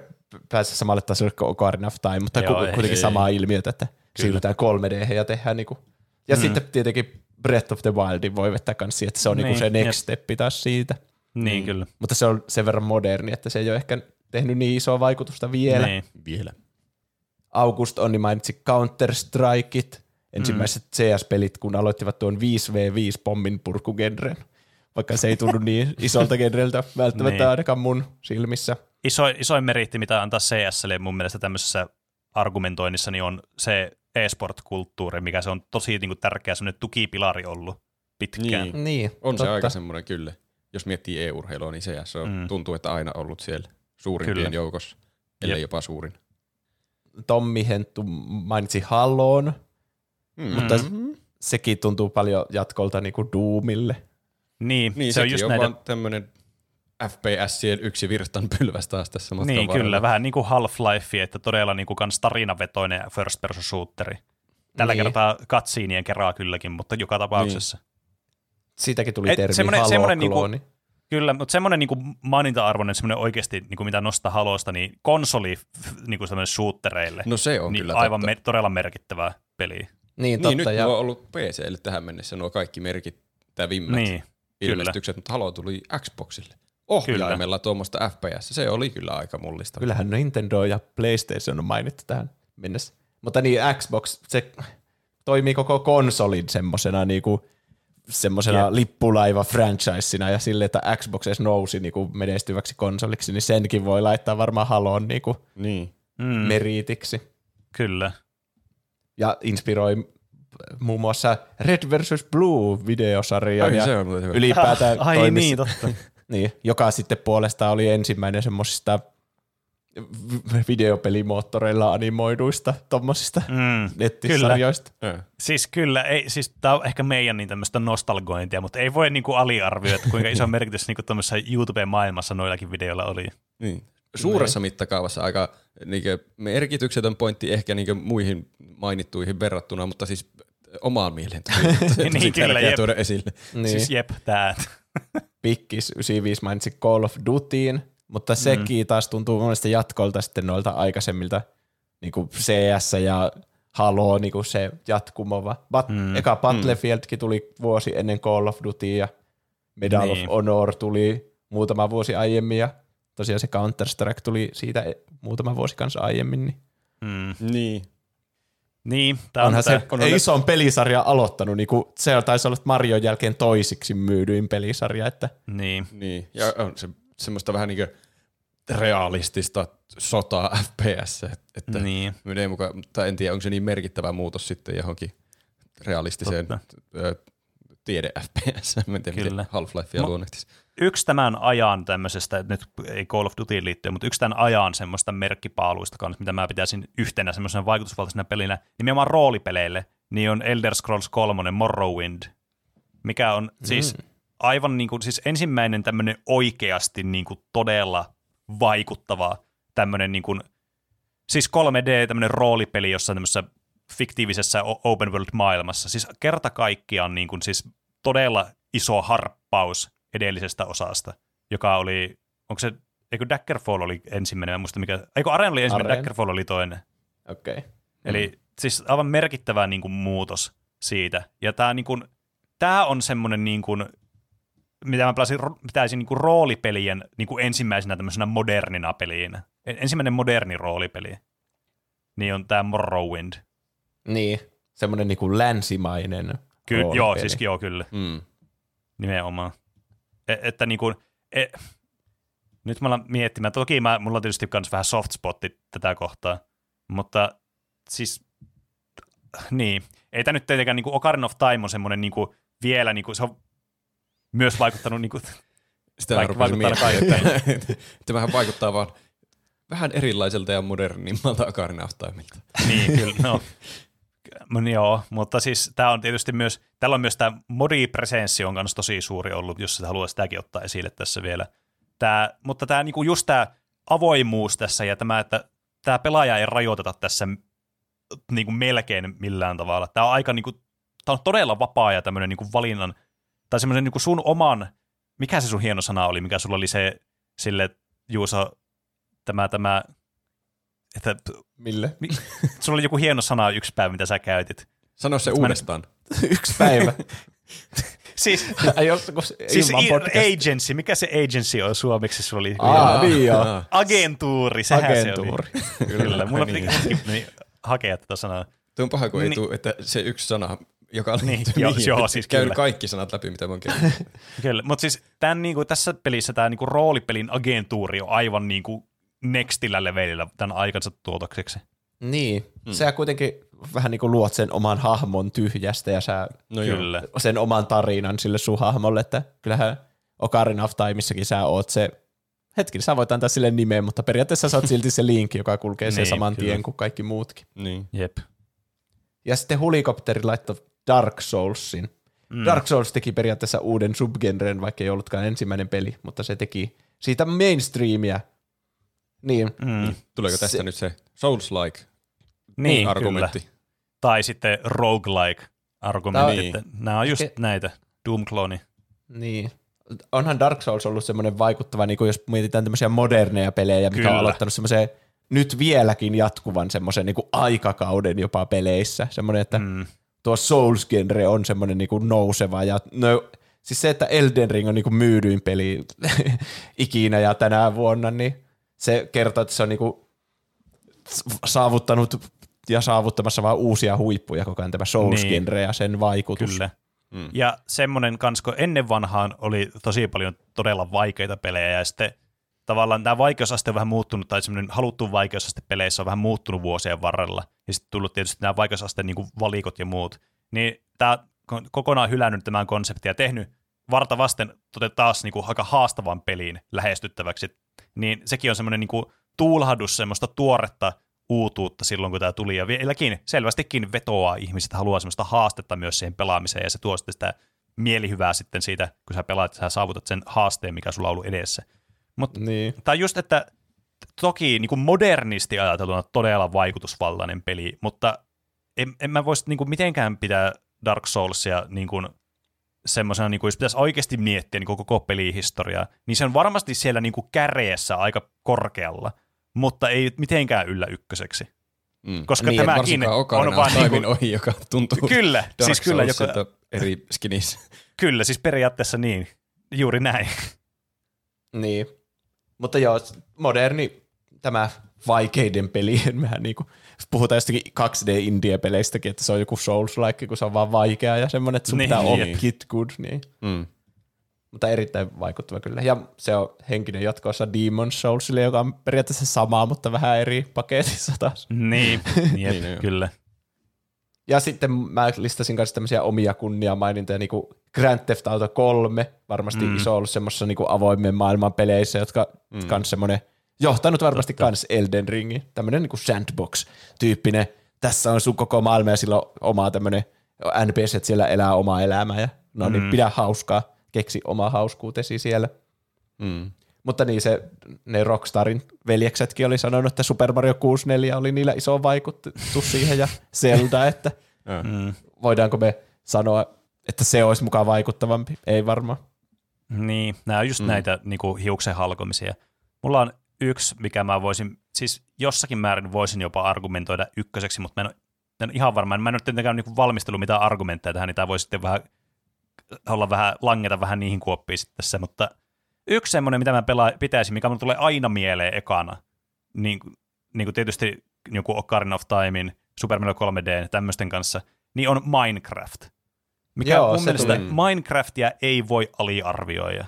pääse samalle tasolle kuin Ocarina of Time, mutta Joo, ku, ei, kuitenkin ei. samaa ilmiötä, että siirrytään 3D ja tehdään niinku. Ja mm. sitten tietenkin Breath of the Wildin voi vetää kans siihen, että se on niin, Niin, niinku se next jep. steppi taas siitä. Niin, kyllä. Mutta se on sen verran moderni, että se ei ole ehkä tehnyt niin isoa vaikutusta vielä. Niin. Vielä. August Onni mainitsi Counter-Strikeit, ensimmäiset CS-pelit, kun aloittivat tuon 5v5 pommin purkugenren. Vaikka se ei tunnu [LAUGHS] niin isolta genreltä välttämättä Niin. ainakaan mun silmissä. Iso, isoin meritti, mitä antaa CSlle mun mielestä tämmöisessä argumentoinnissa, niin on se e-sport-kulttuuri, mikä se on tosi niin kuin, tärkeä semmoinen tukipilari ollut pitkään. Niin. Niin, On totta. se aika semmoinen kyllä. jos miettii e-urheilua, niin CS on, Mm. tuntuu, että aina ollut siellä suurimpien Kyllä. joukossa, ellei Jep. jopa suurin. Tommi Henttu mainitsi Haloon, Mm. mutta Mm-hmm. sekin tuntuu paljon jatkolta niin kuin Doomille. Niin, Niin, se on just on näitä, vaan tämmöinen FPSien yksi virtan pylväs taas tässä matkan niin varrella. kyllä, vähän niin kuin Half-Life, että todella niin kuin kans tarinavetoinen first person shooteri. Tällä Niin. kertaa katsiinien kerää kylläkin, mutta joka tapauksessa. Siitäkin tuli Et termi semmonen- semmonen Halo-klooni. niinku- Kyllä, mutta semmoinen niinku maininta-arvoinen, semmoinen oikeasti, niinku mitä nostaa halosta, niin konsoli niinku shootereille, No se on niin kyllä aivan totta. me, todella merkittävä peli. Niin, Niin, totta. nyt ja, on ollut PClle tähän mennessä nuo kaikki merkittävimmät Niin, ilmestykset, mutta Halo tuli Xboxille. Ohjaimella tuommoista FPS, se oli kyllä aika mullista. kyllähän Nintendo ja PlayStation on mainittu tähän mennessä. Mutta niin, Xbox, se toimii koko konsolin semmosena niinku, semmosena Jep. lippulaiva franchisena ja sille, että Xbox edes nousi niinku menestyväksi konsoliksi, niin senkin voi laittaa varmaan Haloon niinku Niin. mm, meriitiksi. kyllä. Ja inspiroi muun muassa Red vs. Blue videosarja Ai, ja se on ylipäätään Ai toimisi- niin, totta. [LAUGHS] Niin, joka sitten puolestaan oli ensimmäinen semmoisista videopelimoottoreilla animoiduista tommosista Mm, nettisarjoista. Joo. Siis kyllä, ei, siis tämä on ehkä meidän niin tämmöistä nostalgointia, mutta ei voi niinku aliarvioida, kuinka iso [LAUGHS] merkitys niinku tuommoisessa YouTube-maailmassa noillakin videoilla oli. Niin. Suuressa mittakaavassa aika niinkö, merkityksetön pointti ehkä niinkö muihin mainittuihin verrattuna, mutta siis omaan mieleen tuli [LAUGHS] Niin, kyllä, tuoda esille. Niin, Siis jep, tää. Pikkis 95 mainitsi Call of Dutyin, mutta sekin taas tuntuu mun mielestä jatkolta sitten noilta aikaisemmilta niin kuin CS ja Halo, niin kuin se jatkumo. va- Bat- Mm. Eka Battlefieldkin tuli vuosi ennen Call of Duty ja Medal Niin. of Honor tuli muutama vuosi aiemmin ja tosiaan se Counter-Strike tuli siitä e- muutama vuosi kanssa aiemmin. Niin. Mm. Niin. Niin, on Onhan tää, se on on ison pelisarja aloittanut, niin kuin, se taisi olla Marion jälkeen toisiksi myydyin pelisarja, että niin. Niin, ja on se semmoista vähän niinkö realistista sotaa [LAUGHS] FPS, että Niin. menee mukaan, mutta en tiedä, onko se niin merkittävä muutos sitten johonkin realistiseen Totta. tiede FPS. Mä [LAUGHS] en tiedä, Kyllä. miten Half-Lifea luonnehtisi. Yksi tämän ajan tämmöisestä, nyt ei Call of Duty liittyen, mutta yksi tämän ajan semmoista merkkipaaluista kanssa, mitä mä pitäisin yhtenä semmoisena vaikutusvaltaisena pelinä, nimenomaan roolipeleille, niin on Elder Scrolls 3 Morrowind, mikä on siis aivan niin kuin, siis ensimmäinen tämmöinen oikeasti niin kuin todella vaikuttava tämmöinen niin kuin, siis 3D tämmöinen roolipeli jossain tämmöisessä fiktiivisessä open world maailmassa. Siis kerta kaikkiaan niin kuin, siis todella iso harppaus edellisestä osasta, joka oli, onko se, eikö Daggerfall oli ensimmäinen, mä en muista mikä, eikö Arena oli ensimmäinen, Arena. Daggerfall oli toinen. okei. Okay. Eli siis aivan merkittävä niin kuin, muutos siitä. Ja tämä niin kuin, tää on semmoinen, niin kuin, mitä mä pitäisin, pitäisin niin kuin, roolipelien niin kuin, ensimmäisenä tämmöisenä modernina peliinä. En- Ensimmäinen moderni roolipeli. Niin on tämä Morrowind. Niin, semmoinen niinku länsimainen Ky- joo, siis joo, kyllä. Mm. Nimenomaan. E- että niin kuin, e- nyt mä alan miettimään, toki mä, mulla on tietysti myös vähän soft spotti tätä kohtaa, mutta siis, niin, ei tämä nyt tietenkään, niin kuin Ocarina of Time on semmoinen niin kuin, vielä, niin kuin, se on myös vaikuttanut, niin kuin, [LAUGHS] Sitä Kaikki vaikuttaa [LAUGHS] vähän vaikuttaa vaan vähän erilaiselta ja modernimmalta Ocarina of Timeilta. niin kyllä, no, [LAUGHS] Joo, mutta siis tämä on tietysti myös, täällä on myös tämä modipresenssi on myös tosi suuri ollut, jos sitä haluaa sitäkin ottaa esille tässä vielä. Tää, mutta tämä niinku just tämä avoimuus tässä ja tämä, että tämä pelaaja ei rajoiteta tässä niinku melkein millään tavalla. Tämä on aika niinku, tämä on todella vapaa ja tämmöinen niinku valinnan, tai semmoisen niinku sun oman, mikä se sun hieno sana oli, mikä sulla oli se sille, Juuso, tämä, tämä, että Mille? [LAUGHS] sulla oli joku hieno sana yksi päivä, mitä sä käytit. Sano se Mä- uudestaan. [LAUGHS] Yksi päivä. [LAUGHS] Siis, joskus siis agency, mikä se agency on suomeksi? Sulla oli Aa, niin joo. Agentuuri, sehän Agentuuri. se oli. Kyllä, mulla Niin. piti meni hakea tätä sanaa. Tuo on paha, kun ei Niin. tule, että se yksi sana, joka Niin, liittyy joo, mihin, joo, että siis käyn kyllä. kaikki sanat läpi, mitä mä oon. Kyllä, mutta siis tämän, niinku, tässä pelissä tämä niinku, roolipelin agentuuri on aivan niinku, nextillä levelillä tämän aikansa tuotokseksi. Niin, mm. sä kuitenkin vähän niin kuin luot sen oman hahmon tyhjästä ja sä No. Kyllä. sen oman tarinan sille sun hahmolle, että kyllähän Ocarina of Timeissakin sä oot se, hetki, sä voit antaa sille nimen, mutta periaatteessa sä oot silti se Link, joka kulkee sen Niin, saman kyllä. tien kuin kaikki muutkin. Niin. Jep. Ja sitten Hulikopteri laittoi Dark Soulsin. Mm. Dark Souls teki periaatteessa uuden subgenren, vaikka ei ollutkaan ensimmäinen peli, mutta se teki siitä mainstreamia. Niin, Mm. Tuleeko tästä Se- nyt se Souls-like Niin, argumentti? Kyllä. Tai sitten roguelike argumentti, Niin. että nämä on just Ehkä- näitä Doom-klooni. niin. Onhan Dark Souls ollut semmoinen vaikuttava, niin kuin jos mietitään tämmöisiä moderneja pelejä, mikä Kyllä. on aloittanut semmoisen nyt vieläkin jatkuvan semmoisen niin aikakauden jopa peleissä. Semmoinen, että Mm. tuo Souls-genre on semmoinen niin kuin nouseva. Ja no, siis se, että Elden Ring on niin kuin myydyin peli [LAUGHS] ikinä ja tänä vuonna, niin se kertoo, että se on niin kuin saavuttanut ja saavuttamassa vaan uusia huippuja koko ajan tämä Souls-genre ja sen vaikutus. Kyllä. Mm. Ja semmoinen kans, kun ennen vanhaan oli tosi paljon todella vaikeita pelejä, ja sitten tavallaan tämä vaikeusaste on vähän muuttunut, tai semmoinen haluttu vaikeusaste peleissä on vähän muuttunut vuosien varrella, ja sitten tullut tietysti nämä vaikeusasteen niin valikot ja muut, niin tämä on kokonaan hylännyt tämän konseptin ja tehnyt varta vasten tote taas niin kuin aika haastavan peliin lähestyttäväksi, niin sekin on semmoinen niin kuin tuulahdus semmoista tuoretta uutuutta silloin, kun tämä tuli, ja vieläkin selvästikin vetoaa ihmiset, haluaa semmoista haastetta myös siihen pelaamiseen, ja se tuo sitten sitä mielihyvää sitten siitä, kun sä pelaat, sä saavutat sen haasteen, mikä sulla on ollut edessä. Mutta Niin. tai just, että toki niin kuin modernisti ajateltuna todella vaikutusvaltainen peli, mutta en, en mä voisi niin kuin mitenkään pitää Dark Soulsia niin kuin semmoisena, niin kuin jos pitäisi oikeasti miettiä niin kuin koko pelihistoriaa, niin se on varmasti siellä niin kuin käreessä aika korkealla, mutta ei mitenkään yllä ykköseksi. Mm. Koska Niin, tämäkin on vaan of niin kuin, ohi, joka tuntuu Kyllä, Dark siis kyllä, joka, eri skinissä. kyllä, siis periaatteessa niin, juuri näin. Niin. Mutta joo, moderni tämä vaikeiden pelien vähän niin kuin, puhutaan jostakin 2D-indie-peleistäkin, että se on joku Souls-like, kun se on vaan vaikea ja semmoinen, että sun Niin, pitää niin. oppia it good. Niin. Mm. Mutta erittäin vaikuttava kyllä. Ja se on henkinen jatkossa Demon's Soulsille, joka on periaatteessa sama, mutta vähän eri paketissa taas. Niin, [LAUGHS] jep, Niin, kyllä. Ja sitten mä listasin myös tämmöisiä omia kunniamainintoja, niin kuin Grand Theft Auto 3, varmasti mm. iso ollut semmoisessa niin avoimen maailman peleissä, jotka mm. kans semmoinen, johtanut varmasti Totta. kans Elden Ringi, tämmöinen niin sandbox-tyyppinen, tässä on sun koko maailma ja sillä on oma tämmöinen NPC, siellä elää omaa elämää ja no niin, Mm. pidä hauskaa, keksi oma hauskuutesi siellä. Mm. Mutta niin se, ne Rockstarin veljeksetkin oli sanonut, että Super Mario 64 oli niillä iso vaikutus siihen ja Zelda, [LAUGHS] että Mm. voidaanko me sanoa, että se olisi mukaan vaikuttavampi? Ei varmaan. Niin, nämä on just mm. näitä niin kuin hiuksen halkomisia. Mulla on yksi, mikä mä voisin, siis jossakin määrin voisin jopa argumentoida ykköseksi, mutta mä en, en ihan varma. Mä en ole tietenkään niin valmistellut mitään argumentteja tähän, niin tämä voi sitten vähän olla vähän, langeta vähän niihin kuoppiin sitten tässä, mutta yksi semmoinen, mitä mä pela, pitäisin, mikä mulle tulee aina mieleen ekana, niin, kuin- niin kuin tietysti joku Ocarina of Timein, Super Mario 3D, tämmöisten kanssa, niin on Minecraft. Mikä Joo, mun mielestä tuli. Minecraftia ei voi aliarvioida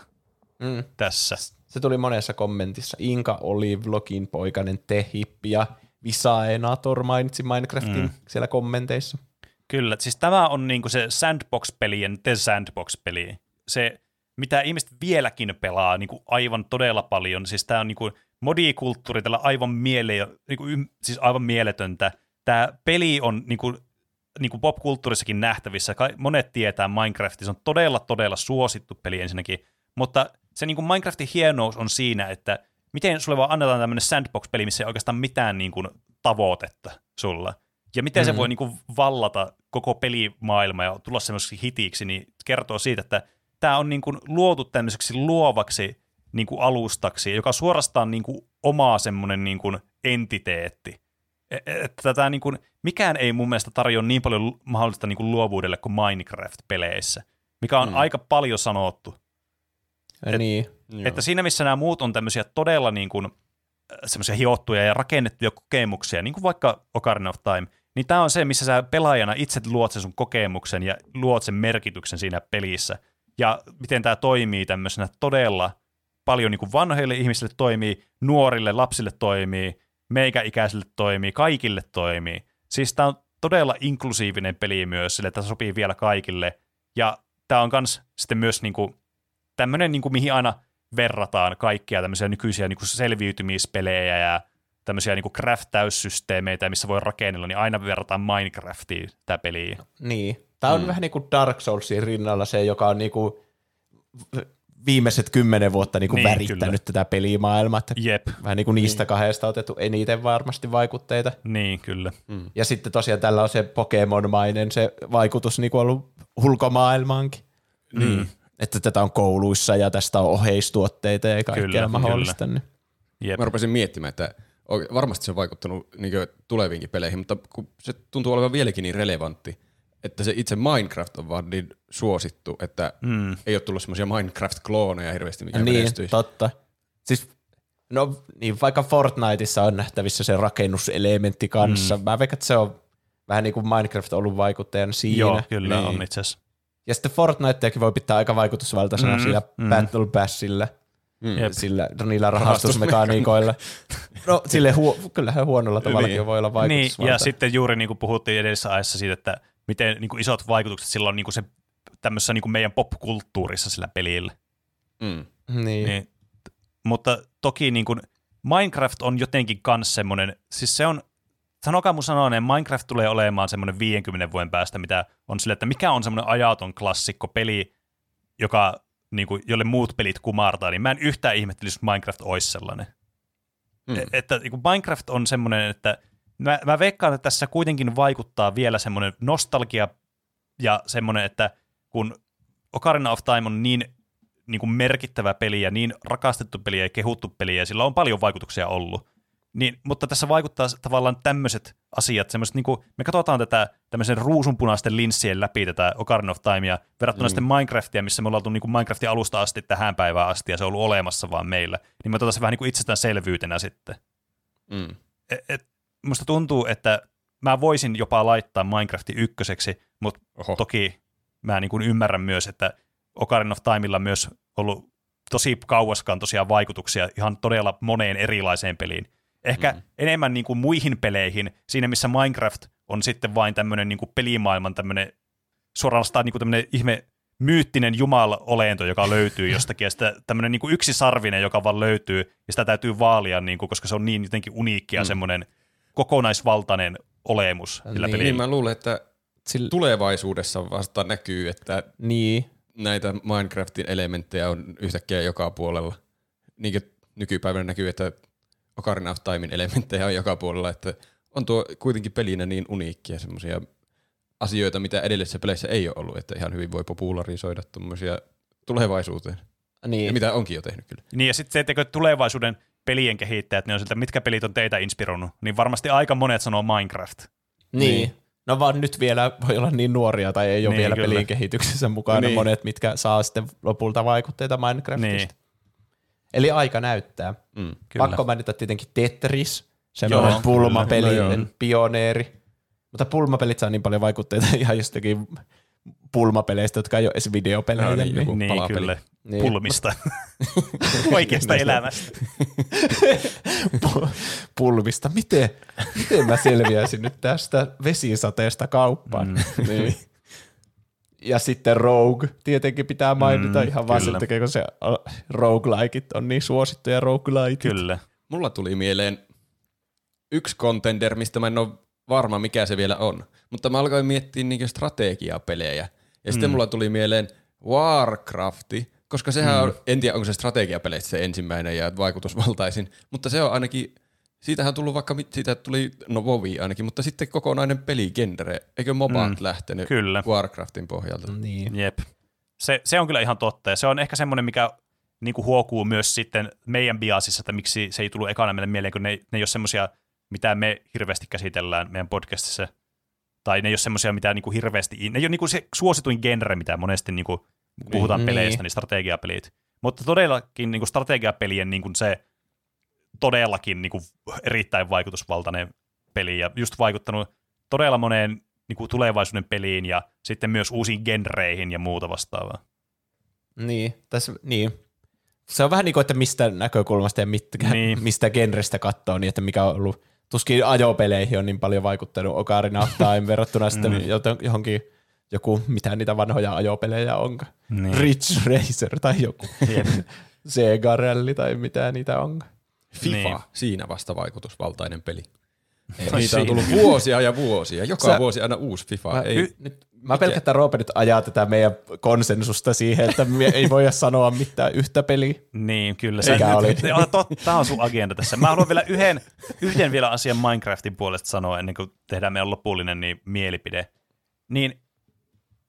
Mm. tässä. Se tuli monessa kommentissa. Inka oli vlogin poikainen Tehippi ja Visaenator mainitsi Minecraftin mm. Siellä kommenteissa. Kyllä, siis tämä on niinku se sandbox-pelien The Sandbox-peli. Se, mitä ihmiset vieläkin pelaa niinku aivan todella paljon. Siis tämä on niinku modikulttuuri tällä aivan, miele, niinku, siis aivan mieletöntä. Tämä peli on niinku, niinku popkulttuurissakin nähtävissä. Monet tietää Minecraftin, se on todella, todella suosittu peli ensinnäkin. Mutta se niinku Minecraftin hienous on siinä, että miten sulle vaan annetaan tämmöinen sandbox-peli, missä ei oikeastaan mitään niinku tavoitetta sulla. Ja miten mm-hmm. se voi niinku vallata koko pelimaailma ja tulla semmoiseksi hitiksi, niin kertoo siitä, että tämä on niinku luotu tämmöiseksi luovaksi niinku alustaksi, joka suorastaan niinku omaa semmoinen niinku entiteetti. E- e- Että tätä niinku, mikään ei mun mielestä tarjoa niin paljon mahdollista niinku luovuudelle kuin Minecraft-peleissä, mikä on Mm. mm. aika paljon sanottu. Et, niin. Joo. Että siinä missä nämä muut on tämmöisiä todella niin kuin, semmoisia hiottuja ja rakennettuja kokemuksia, niin kuin vaikka Ocarina of Time, niin tämä on se, missä sä pelaajana itse luot sen sun kokemuksen ja luot sen merkityksen siinä pelissä. Ja miten tämä toimii tämmöisenä todella paljon niin kuin vanhoille ihmisille toimii, nuorille, lapsille toimii, meikäikäisille toimii, kaikille toimii. Siis tämä on todella inklusiivinen peli myös, sille että tämä sopii vielä kaikille. Ja tämä on kans sitten myös niin kuin tämmöinen, niin kuin, mihin aina verrataan kaikkia tämmöisiä nykyisiä niin kuin selviytymispelejä ja tämmöisiä niin kuin craft-täyssysteemeitä, missä voi rakennella, niin aina verrataan Minecraftiin tämä peliä. Niin. Tämä on mm. vähän niin kuin Dark Soulsin rinnalla se, joka on niin kuin viimeiset kymmenen vuotta niin kuin Niin, värittänyt kyllä. tätä pelimaailmaa. Että Jep, vähän niin kuin niistä kahdesta otettu eniten varmasti vaikutteita. niin kyllä. Ja sitten tosiaan tällä on se Pokemon-mainen se vaikutus niin kuin ollut ulkomaailmaankin. Niin. Että tätä on kouluissa ja tästä on oheistuotteita ja kaikkea Kyllä, mahdollista. Niin. Jep. Mä rupesin miettimään, että varmasti se on vaikuttanut niin tuleviinkin peleihin, mutta kun se tuntuu olevan vieläkin niin relevantti, että se itse Minecraft on vaan niin suosittu, että mm. ei ole tullut semmoisia Minecraft-klooneja hirveästi, mikä Niin, menestyisi. totta. Siis, no niin, vaikka Fortniteissa on nähtävissä se rakennuselementti kanssa. Mm. Mä veikkaan, että se on vähän niin kuin Minecraft ollut vaikuttajana siinä. Joo, kyllä Niin. on itse asiassa. Ja sitten Fortniteakin voi pitää aika vaikutusvaltaisena mm, sillä mm. Battle Passilla. Mm. Jep. Sillä, niillä rahastusmekaniikoilla. No sille huo, kyllähän huonolla tavallakin Niin. voi olla Niin, vaikutusvalta. ja sitten juuri niin kuin puhuttiin edellisessä ajassa siitä, että miten niin kuin isot vaikutukset sillä on niin kuin se tämmöisessä niin kuin meidän popkulttuurissa sillä pelillä. Mm. niin. Niin, mutta toki niin kuin Minecraft on jotenkin kans semmoinen, siis se on, sanokaa mun sanoinen, Minecraft tulee olemaan semmoinen 50 vuoden päästä, mitä on sille, että mikä on semmoinen ajaton klassikko peli, joka, niin kuin, jolle muut pelit kumartaa, niin mä en yhtään ihmettelisi, jos Minecraft olisi sellainen. Mm. Mm. Että niin kuin Minecraft on semmoinen, että mä, mä veikkaan, että tässä kuitenkin vaikuttaa vielä semmoinen nostalgia ja semmoinen, että kun Ocarina of Time on niin, niin kuin merkittävä peli ja niin rakastettu peli ja kehuttu peli ja sillä on paljon vaikutuksia ollut, niin, mutta tässä vaikuttaa tavallaan tämmöiset asiat, semmoiset, niin kuin, me katsotaan tätä tämmöisen ruusunpunaisten linssien läpi tätä Ocarina of Timea verrattuna mm. sitten Minecraftia, missä me ollaan oltu niin kuin Minecraftin alusta asti tähän päivään asti ja se on ollut olemassa vaan meillä, niin me otetaan se vähän niin kuin itsestäänselvyytenä sitten. Mm. Et, et, musta tuntuu, että mä voisin jopa laittaa Minecraftin ykköseksi, mutta Oho. toki mä niin kuin ymmärrän myös, että Ocarina of Timella on myös ollut tosi kauaskantoisia vaikutuksia ihan todella moneen erilaiseen peliin. Ehkä mm. enemmän niin kuin muihin peleihin, siinä missä Minecraft on sitten vain tämmöinen niin kuin pelimaailman tämmöinen suorastaan niin kuin tämmöinen ihme myyttinen jumala-olento, joka löytyy [LAUGHS] jostakin, ja sitten tämmöinen niin kuin yksisarvinen, joka vaan löytyy, ja sitä täytyy vaalia, niin kuin, koska se on niin jotenkin uniikki ja mm. semmoinen kokonaisvaltainen olemus sillä Niin. pelillä. Niin mä luulen, että Sillä, tulevaisuudessa vasta näkyy, että niin. näitä Minecraftin elementtejä on yhtäkkiä joka puolella. Niin kuin nykypäivänä näkyy, että Ocarina of Timein elementtejä on joka puolella, että on tuo kuitenkin pelinä niin uniikkia semmoisia asioita, mitä edellisessä peleissä ei ole ollut, että ihan hyvin voi popularisoida tuommoisia tulevaisuuteen. Ja niin. mitä onkin jo tehnyt kyllä. Niin ja sitten se, että tulevaisuuden pelien kehittäjät, ne on siltä, mitkä pelit on teitä inspiroinut, niin varmasti aika monet sanoo Minecraft. Niin. Niin. No vaan nyt vielä voi olla niin nuoria tai ei ole Niin, vielä kyllä. pelin kehityksessä mukana Niin. monet, mitkä saa sitten lopulta vaikutteita Minecraftista. Niin. Eli aika näyttää. Mm. Kyllä. Pakko mainita tietenkin Tetris, semmoinen Joo, pulmapelinen kyllä. No joo. pioneeri. Mutta pulmapelit saa niin paljon vaikutteita [LAUGHS] ihan jostakin pulmapeleistä, jotka ei ole edes videopelejä. No niin, niin, joku Niin, palapeli. kyllä. Niin. Pulmista. [LAUGHS] Oikeasta Näistä- elämästä. [LAUGHS] Pu- pulmista. Miten, miten mä selviäisin nyt tästä vesisateesta kauppaan? Mm. niin. Ja sitten Rogue tietenkin pitää mainita Mm, ihan vaan sen takia, kun se uh, roguelikeit on niin suosittuja roguelike. Kyllä. Mulla tuli mieleen yksi contender, mistä mä en ole varma, mikä se vielä on. Mutta mä alkoin miettiä niinku strategiapelejä. Ja sitten mulla tuli mieleen Warcrafti, koska sehän mm. on, en tiedä onko se strategiapeleistä se ensimmäinen ja vaikutusvaltaisin, mutta se on ainakin, siitähän on tullut vaikka, siitä tuli, no Vovi ainakin, mutta sitten kokonainen peligenre. Eikö MOBAt Mm, lähtenyt kyllä. Warcraftin pohjalta? Niin. Jep. Se, se on kyllä ihan totta, ja se on ehkä semmoinen, mikä niin kuin huokuu myös sitten meidän biasissa, että miksi se ei tullut ekana meille mieleen, kun ne, ne ei ole semmoisia, mitä me hirveästi käsitellään meidän podcastissa, tai ne ei ole semmoisia, mitä niin kuin hirveästi, ne ei ole niin kuin se suosituin genre, mitä monesti niin kuin, puhutaan Niin. peleistä, niin strategiapelit. Mutta todellakin niin kuin strategiapelien niin kuin se todellakin niin kuin erittäin vaikutusvaltainen peli, ja just vaikuttanut todella moneen niin kuin tulevaisuuden peliin ja sitten myös uusiin genreihin ja muuta vastaavaa. Niin, tässä, niin. Se on vähän niin kuin, että mistä näkökulmasta ja mitkä, Niin. [LAUGHS] mistä genrestä katsoo, niin että mikä on ollut, tuskin ajopeleihin on niin paljon vaikuttanut Ocarina of Time verrattuna [LAUGHS] sitten joten- johonkin joku, mitä niitä vanhoja ajopelejä onkaan. Niin. Ridge Racer tai joku [LAUGHS] Sega Rally tai mitä niitä onkaan. FIFA, Niin. siinä vasta vaikutusvaltainen peli. Ei, niitä on tullut vuosia ja vuosia. Joka Sä- vuosi aina uusi FIFA. Mä, ei, y- nyt, mä pelkään, että Roope nyt ajaa tätä meidän konsensusta siihen, että me ei voida sanoa mitään yhtä peliä. Niin, kyllä. Mikä oli? Tämä on sun agenda tässä. Mä haluan vielä yhden, yhden vielä asian Minecraftin puolesta sanoa, ennen kuin tehdään meidän lopullinen niin mielipide. Niin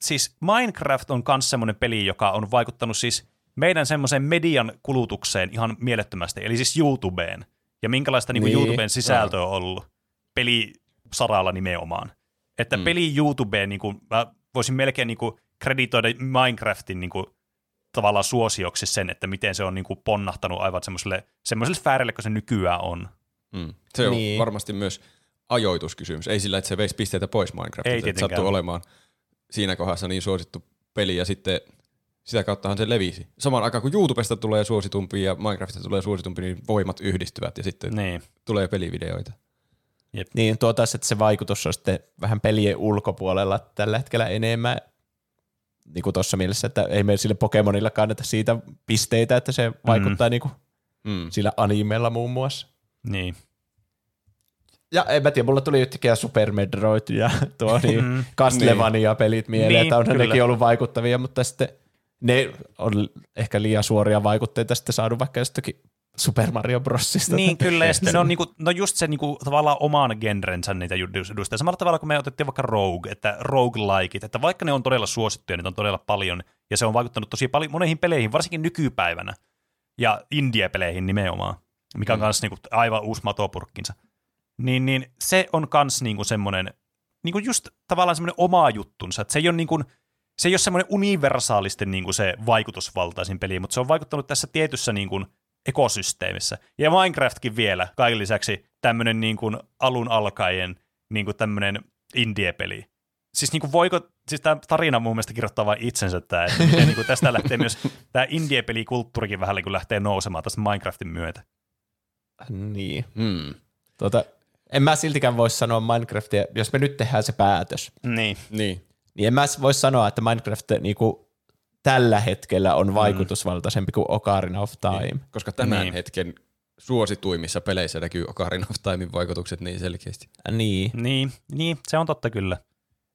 siis Minecraft on myös semmoinen peli, joka on vaikuttanut siis meidän semmoisen median kulutukseen ihan mielettömästi, eli siis YouTubeen. Ja minkälaista niin. Niin, YouTuben sisältöä on ollut pelisaralla nimenomaan. Että mm. peli YouTubeen, niin kuin, mä voisin melkein niin kuin, kreditoida Minecraftin niin kuin, tavallaan suosioksi sen, että miten se on niin kuin, ponnahtanut aivan semmoiselle, semmoiselle sfäärille, kun se nykyään on. mm, se on Niin. varmasti myös ajoituskysymys. Ei sillä, että se veisi pisteitä pois Minecraftista. Ei että tietenkään. sattuu olemaan siinä kohdassa niin suosittu peli ja sitten sitä kauttahan se levisi. Samaan aikaan kun YouTubesta tulee suositumpi ja Minecraftista tulee suositumpi, niin voimat yhdistyvät ja sitten Niin. tulee pelivideoita. Niin tuo taas, että se vaikutus on sitten vähän pelien ulkopuolella tällä hetkellä enemmän. Niin kuin tuossa mielessä, että ei me sille Pokemonilla kannata siitä pisteitä, että se vaikuttaa mm. niin kuin Mm. sillä animella muun muassa. Niin. Ja en mä tiedä, mulla tuli yhtäkkiä Super Metroid ja [LAUGHS] tuo niin, Mm. Castlevania-pelit mieleen, Niin, että onhan kyllä. nekin ollut vaikuttavia, mutta sitten ne on ehkä liian suoria vaikutteita sitten saanut vaikka jostakin Super Mario Brosista. Niin, kyllä, ja sitten ne on, niinku, no just se niinku, tavallaan oman genrensä niitä edustaa. Samalla tavalla kuin me otettiin vaikka Rogue, että roguelikeit, että vaikka ne on todella suosittuja, niitä on todella paljon, ja se on vaikuttanut tosi paljon moneihin peleihin, varsinkin nykypäivänä, ja indie-peleihin nimenomaan, mikä on Mm. myös niinku aivan uusi matopurkkinsa. Niin, niin se on kans niinku semmoinen, niinku just tavallaan semmoinen oma juttunsa, että se ei ole niinku, se ei ole semmoinen universaalisti niinku se vaikutusvaltaisin peli, mutta se on vaikuttanut tässä tietyssä niinku ekosysteemissä. Ja Minecraftkin vielä, kaiken lisäksi tämmöinen niin kuin alun alkaen niin kuin tämmöinen indie-peli. Siis niin kuin voiko, siis tämä tarina mun mielestä kirjoittaa vain itsensä tämä, että miten niin kuin tästä lähtee myös tämä indie-pelikulttuurikin vähän niin kuin lähtee nousemaan tästä Minecraftin myötä. niin. Mm. Tuota, en mä siltikään voi sanoa Minecraftia, jos me nyt tehdään se päätös, Niin. Niin. Niin en mä voi sanoa, että Minecraft niinku tällä hetkellä on vaikutusvaltaisempi kuin Ocarina of Time. Niin. Koska tämän Niin. niin. hetken suosituimmissa peleissä näkyy Ocarina of Timein vaikutukset niin selkeästi. Niin. Niin, niin, se on totta kyllä.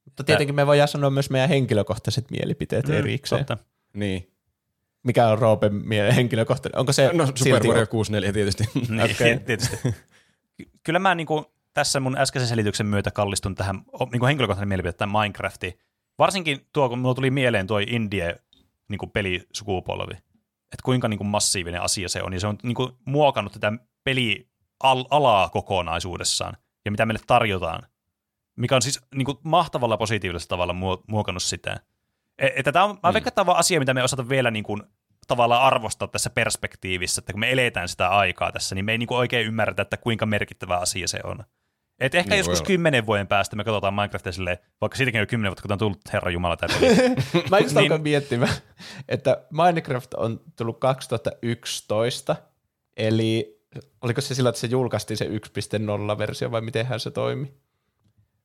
Mutta tietenkin me voidaan sanoa myös meidän henkilökohtaiset mielipiteet erikseen. Totta. Niin. Mikä on Roopen mie- henkilökohtainen? Onko se No Super silti Mario 64 tietysti. [LAUGHS] Niin, Okei. [LAUGHS] tietysti. Ky- Kyllä mä niinku tässä mun äskeisen selityksen myötä kallistun tähän o- niinku henkilökohtaisen mielipiteeseen tähän Minecraftiin. Varsinkin tuo, kun mulla tuli mieleen tuo indie niinku pelisukupolvi, että kuinka niinku massiivinen asia se on, ja se on niinku muokannut tätä pelialaa kokonaisuudessaan, ja mitä meille tarjotaan, mikä on siis niinku mahtavalla positiivisella tavalla muo- muokannut sitä. E- Että tämä on, mä Mm. veikkaan, että tämä on asia, mitä me osata vielä niinku tavallaan arvostaa tässä perspektiivissä, että kun me eletään sitä aikaa tässä, niin me ei niinku oikein ymmärretä, että kuinka merkittävä asia se on. Et ehkä Niin joskus kymmenen vuoden päästä me katsotaan Minecraftia silleen, vaikka siitäkin on jo kymmenen vuotta, kun on tullut Herra Jumala tämä peli. [LAUGHS] Mä just Niin. alkoin miettimään, että Minecraft on tullut 2011, eli oliko se sillä, että se julkaistiin se 1.0-versio vai mitenhän se toimi?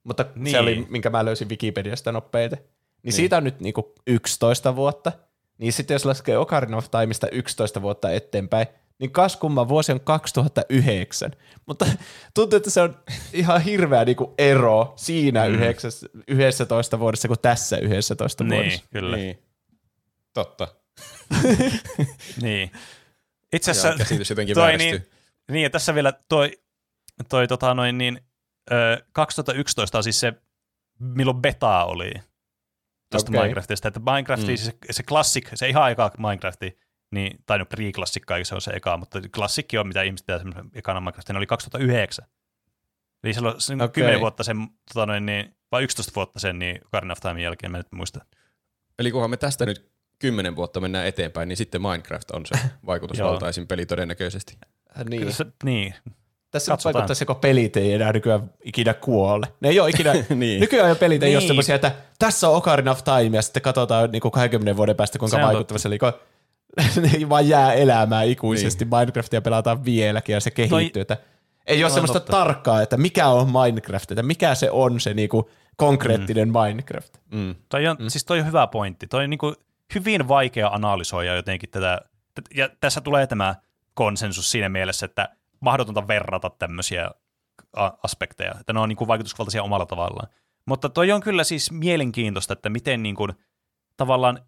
Mutta niin. Niin. se oli, minkä mä löysin Wikipediasta nopeiten. Niin, niin. siitä on nyt niinku 11 vuotta. Niin sitten jos laskee Ocarina of Timeista 11 vuotta eteenpäin, niin kas kumma vuosi on 2009. Mutta tuntuu, että se on ihan hirveä niinku ero siinä mm. 11 vuodessa kuin tässä 11 niin, vuodessa. kyllä. Niin. Totta. [LAUGHS] niin. Itse Ja asiassa käsitys jotenkin toi, vääristyy. niin, niin, ja tässä vielä toi, toi tota noin, niin, ö, 2011 on siis se, milloin beta oli tuosta okay. Minecraftista, että Minecrafti, Mm. mm. se, se klassik, se ihan eka Minecrafti, niin, tai no pre-klassikka, se on se eka, mutta klassikki on, mitä ihmiset pitää semmoisen ekana Minecraftin, oli 2009. Eli se on okay. 10 vuotta sen, tota noin, niin, vai 11 vuotta sen, niin Ocarina of Time jälkeen, mä nyt muista. Eli kunhan me tästä nyt kymmenen vuotta mennään eteenpäin, niin sitten Minecraft on se [LAUGHS] vaikutusvaltaisin peli todennäköisesti. Niin. Kyllä se, niin, Tässä Katsotaan. vaikuttaa se, kun pelit ei enää nykyään ikinä kuole. Ne ei ole ikinä, [LAUGHS] Niin. nykyään jo pelit ei niin. ole Niin. semmoisia, että tässä on Ocarina of Time ja sitten katsotaan niin kuin 20 vuoden päästä, kuinka vaikuttava se oli. Ne vaan jää elämään ikuisesti. Niin. Minecraftia pelataan vieläkin ja se kehittyy. Että ei ole Toi semmoista totta. tarkkaa, että mikä on Minecraft, että mikä se on se niinku konkreettinen mm. Minecraft. Mm. Toi on, mm. Siis toi on hyvä pointti. Toi on niin kuin hyvin vaikea analysoida jotenkin tätä. Ja tässä tulee tämä konsensus siinä mielessä, että mahdotonta verrata tämmöisiä aspekteja, että ne on niin kuin vaikutusvaltaisia omalla tavallaan. Mutta toi on kyllä siis mielenkiintoista, että miten niin kuin, tavallaan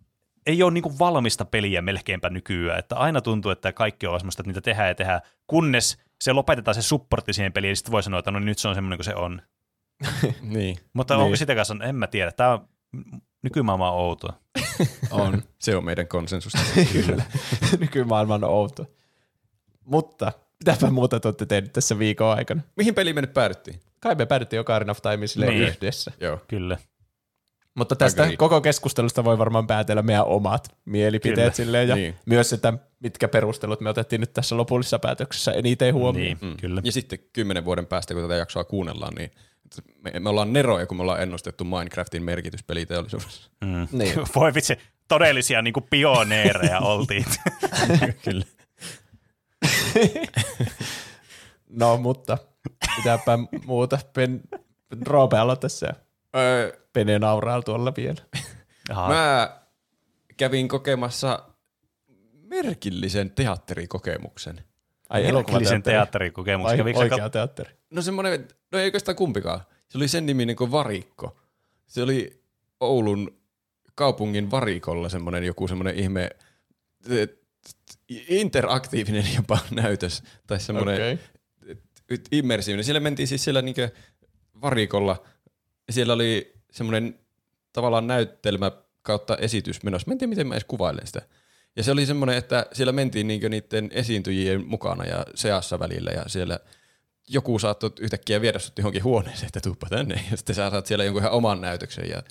ei ole niin valmista peliä melkeinpä nykyään, että aina tuntuu, että kaikki on semmoista, että niitä tehdään ja tehdään, kunnes se lopetetaan se supportti siihen peliin, ja sitten voi sanoa, että no niin, nyt se on semmoinen kuin se on. [LAUGHS] niin. Mutta Niin. onko sitä kanssa, en mä tiedä. Tämä on nykymaailma on outoa. [LAUGHS] On. Se on meidän konsensus. [LAUGHS] Kyllä. Nykymaailma on outo. Mutta mitäpä muuta te olette tehneet tässä viikon aikana? Mihin peliin me nyt päädyttiin? Kai me päädyttiin Ocarina of Time Niin. yhdessä. Joo. Kyllä. Mutta tästä Agreed. koko keskustelusta voi varmaan päätellä meidän omat mielipiteet Kyllä. silleen, ja Niin. myös, että mitkä perustelut me otettiin nyt tässä lopullisessa päätöksessä eniten huomioon. Niin, Mm. kyllä. Ja sitten kymmenen vuoden päästä, kun tätä jaksoa kuunnellaan, niin me, me ollaan neroja, kun me ollaan ennustettu Minecraftin merkitys peliteollisuudessa. Mm. Niin. [LAUGHS] Voi vitsi, todellisia niin kuin pioneereja [LAUGHS] oltiin. [LAUGHS] Kyllä. No, mutta mitäpä muuta. Pen, Roope aloita tässä. Öö, Pene nauraa tuolla vielä. [LAUGHS] Aha. mä kävin kokemassa merkillisen teatterikokemuksen. Ai Merkillisen teatterikokemus. Vai Kävikö oikea teatteri? No semmoinen, no ei oikeastaan kumpikaan. Se oli sen niminen kuin Varikko. Se oli Oulun kaupungin varikolla semmoinen joku semmoinen ihme eh, interaktiivinen jopa [LAUGHS] näytös. Tai semmoinen okay. immersiivinen. Siellä mentiin siis siellä niinkö varikolla. Siellä oli semmoinen tavallaan näyttelmä kautta esitys menossa. Mä en tiedä, miten mä edes kuvailen sitä. Ja se oli semmoinen, että siellä mentiin niinkö niiden esiintyjien mukana ja seassa välillä ja siellä joku saattoi yhtäkkiä viedä sut johonkin huoneeseen, että tuuppa tänne ja sitten sä saat siellä jonkun ihan oman näytöksen ja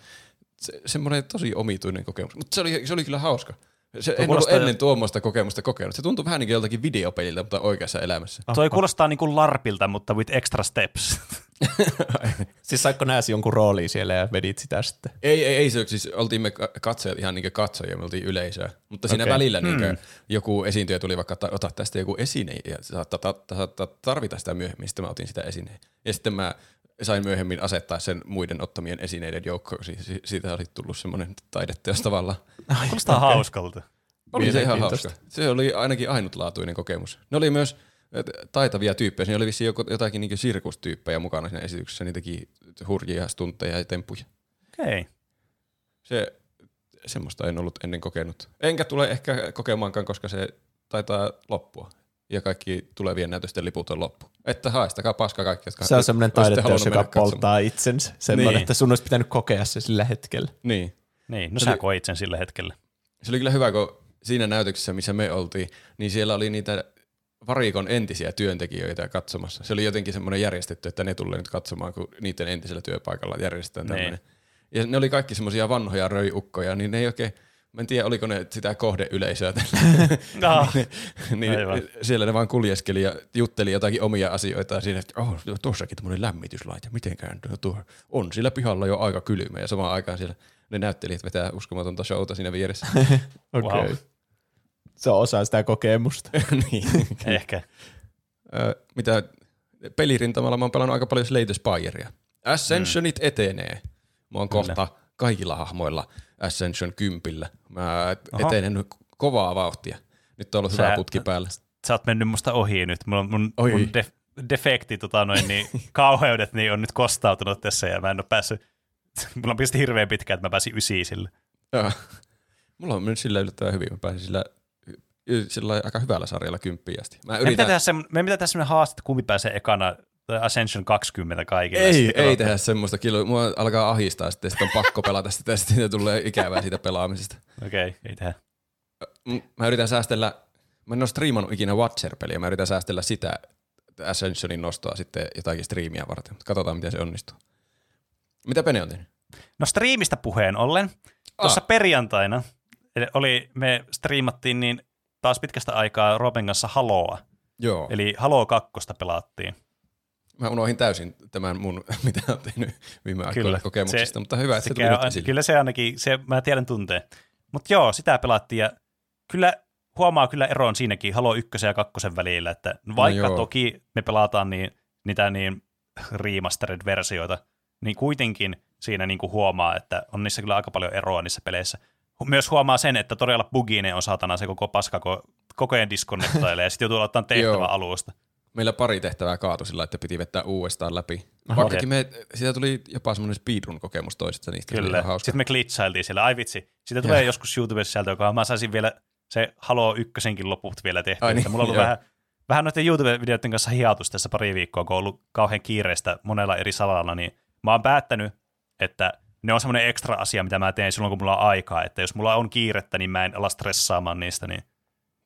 se, semmoinen tosi omituinen kokemus. Mutta se oli, se oli kyllä hauska. Se, en ollut ennen tuommoista kokemusta kokenut. Se tuntui vähän niin kuin joltakin videopeliltä, mutta oikeassa elämässä. Toi kuulostaa niin kuin LARPilta, mutta with extra steps. [LAUGHS] [LAUGHS] Siis saiko nääsi jonkun rooliin siellä ja vedit sitä sitten? Ei, ei, ei se, siis oltiin me ka- katsojat ihan niin katsojia, me oltiin yleisöä. Mutta siinä Okei. välillä niin joku esiintyjä tuli vaikka, että ota tästä joku esine ja saattaa ta- ta- saattaa tarvita sitä myöhemmin. Sitten mä otin sitä esineen. Ja sitten mä sain myöhemmin asettaa sen muiden ottamien esineiden joukkoon. Si- si- siitä oli tullut semmoinen taideteos tavallaan. Kuulostaa hauskalta. Oli se ihan hauska. Se oli ainakin ainutlaatuinen kokemus. Ne oli myös taitavia tyyppejä. Siinä oli vissiin joku- jotakin niin sirkustyyppejä mukana siinä esityksessä. Ne teki hurjia stuntteja ja temppuja. Okei. Okay. Se, semmoista en ollut ennen kokenut. Enkä tule ehkä kokemaankaan, koska se taitaa loppua. Ja kaikki tulevien näytösten liput on loppu. Että haistakaa paska kaikki, jotka Se on semmoinen taideteos, joka katsomaan. polttaa itsensä. Semmoinen, Niin. että sun olisi pitänyt kokea se sillä hetkellä. Niin. Niin, no Se sä oli- koit sen sillä hetkellä. Se oli kyllä hyvä, kun siinä näytöksessä, missä me oltiin, niin siellä oli niitä varikon entisiä työntekijöitä katsomassa. Se oli jotenkin semmoinen järjestetty, että ne tulee nyt katsomaan, kun niiden entisellä työpaikalla järjestetään Niin. tämmöinen. Ja ne oli kaikki semmoisia vanhoja röiukkoja, niin ne ei oikein, mä en tiedä, oliko ne sitä kohdeyleisöä tällä. [LAUGHS] Ah, [LAUGHS] niin Aivan. siellä ne vaan kuljeskeli ja jutteli jotakin omia asioita siinä, että oh, tuossakin tämmöinen lämmityslaite, mitenkään tuo- tuo on sillä pihalla jo aika kylmä ja samaan aikaan siellä ne näyttelijät vetää uskomatonta showta siinä vieressä. [LAUGHS] Okei. Okay. Wow. Se on osa sitä kokemusta. [LAUGHS] niin. [LAUGHS] ehkä. Ö, mitä pelirintamalla mä oon pelannut aika paljon Slay the Spirea. Ascensionit mm. etenee. Mä oon Kyllä. kohta kaikilla hahmoilla Ascension kympillä. Mä Oho. etenen nyt kovaa vauhtia. Nyt on ollut Sä- hyvä putki päällä. Sä oot mennyt musta ohi nyt. Mulla on mun, Oi. mun def- defekti, tota noin, niin, [LAUGHS] kauheudet niin on nyt kostautunut tässä ja mä en ole päässyt, mulla on pisti hirveän pitkään, että mä pääsin ysiin sille. Joo. Mulla on mennyt sillä yllättävän hyvin. Mä pääsin sillä, sillä aika hyvällä sarjalla kymppiin asti. Mä Meidän pitää yritän, tehdä, meidän pitää tehdä semmoinen haaste, että kumpi pääsee ekana Ascension 20 kaikille. ei, ei tehdä semmoista kiloa. Mua alkaa ahistaa sitten, sitten on pakko pelata sitä ja sitten tulee ikävää siitä pelaamisesta. Okei, okay, ei tehdä. Mä yritän säästellä, mä en ole striimannut ikinä Watcher-peliä, mä yritän säästellä sitä Ascensionin nostoa sitten jotakin striimiä varten, katsotaan miten se onnistuu. Mitä Pene on tehnyt? No striimistä puheen ollen, tuossa Ah. perjantaina oli, me striimattiin niin taas pitkästä aikaa Roben kanssa Haloa. Joo. Eli Halo 2 pelattiin. mä unohdin täysin tämän mun, [LAUGHS] mitä olen tehnyt viime aikoina kokemuksista, Se- mutta hyvä, että se, Se tuli käy, kyllä se ainakin, se, mä tiedän tunteen. Mutta joo, sitä pelattiin ja kyllä huomaa kyllä eron siinäkin Halo 1 ja 2 välillä, että vaikka No joo. toki me pelataan niin, niitä niin remastered-versioita, niin kuitenkin siinä niin kuin huomaa, että on niissä kyllä aika paljon eroa niissä peleissä. Myös huomaa sen, että todella buginen on saatana se koko paska, kun koko ajan diskonnektailee ja sitten joutuu ottaa [LAUGHS] tehtävä alusta. Meillä pari tehtävää kaatui sillä, että piti vettää uudestaan läpi. Vaikkakin me, siitä tuli jopa semmoinen speedrun-kokemus toisesta niistä. Oli Kyllä. hauska. Sitten me glitchailtiin siellä. Ai vitsi. Siitä tulee Joo. joskus YouTubessa sieltä, joka mä saisin vielä se Halo ykkösenkin loput vielä tehtyä. Ai niin, Mulla on ollut vähän, vähän noiden YouTube-videoiden kanssa hiatus tässä pari viikkoa, kun on ollut kauhean kiireistä monella eri salalla, niin mä oon päättänyt, että ne on semmoinen ekstra asia, mitä mä teen silloin, kun mulla on aikaa. Että jos mulla on kiirettä, niin mä en ala stressaamaan niistä, niin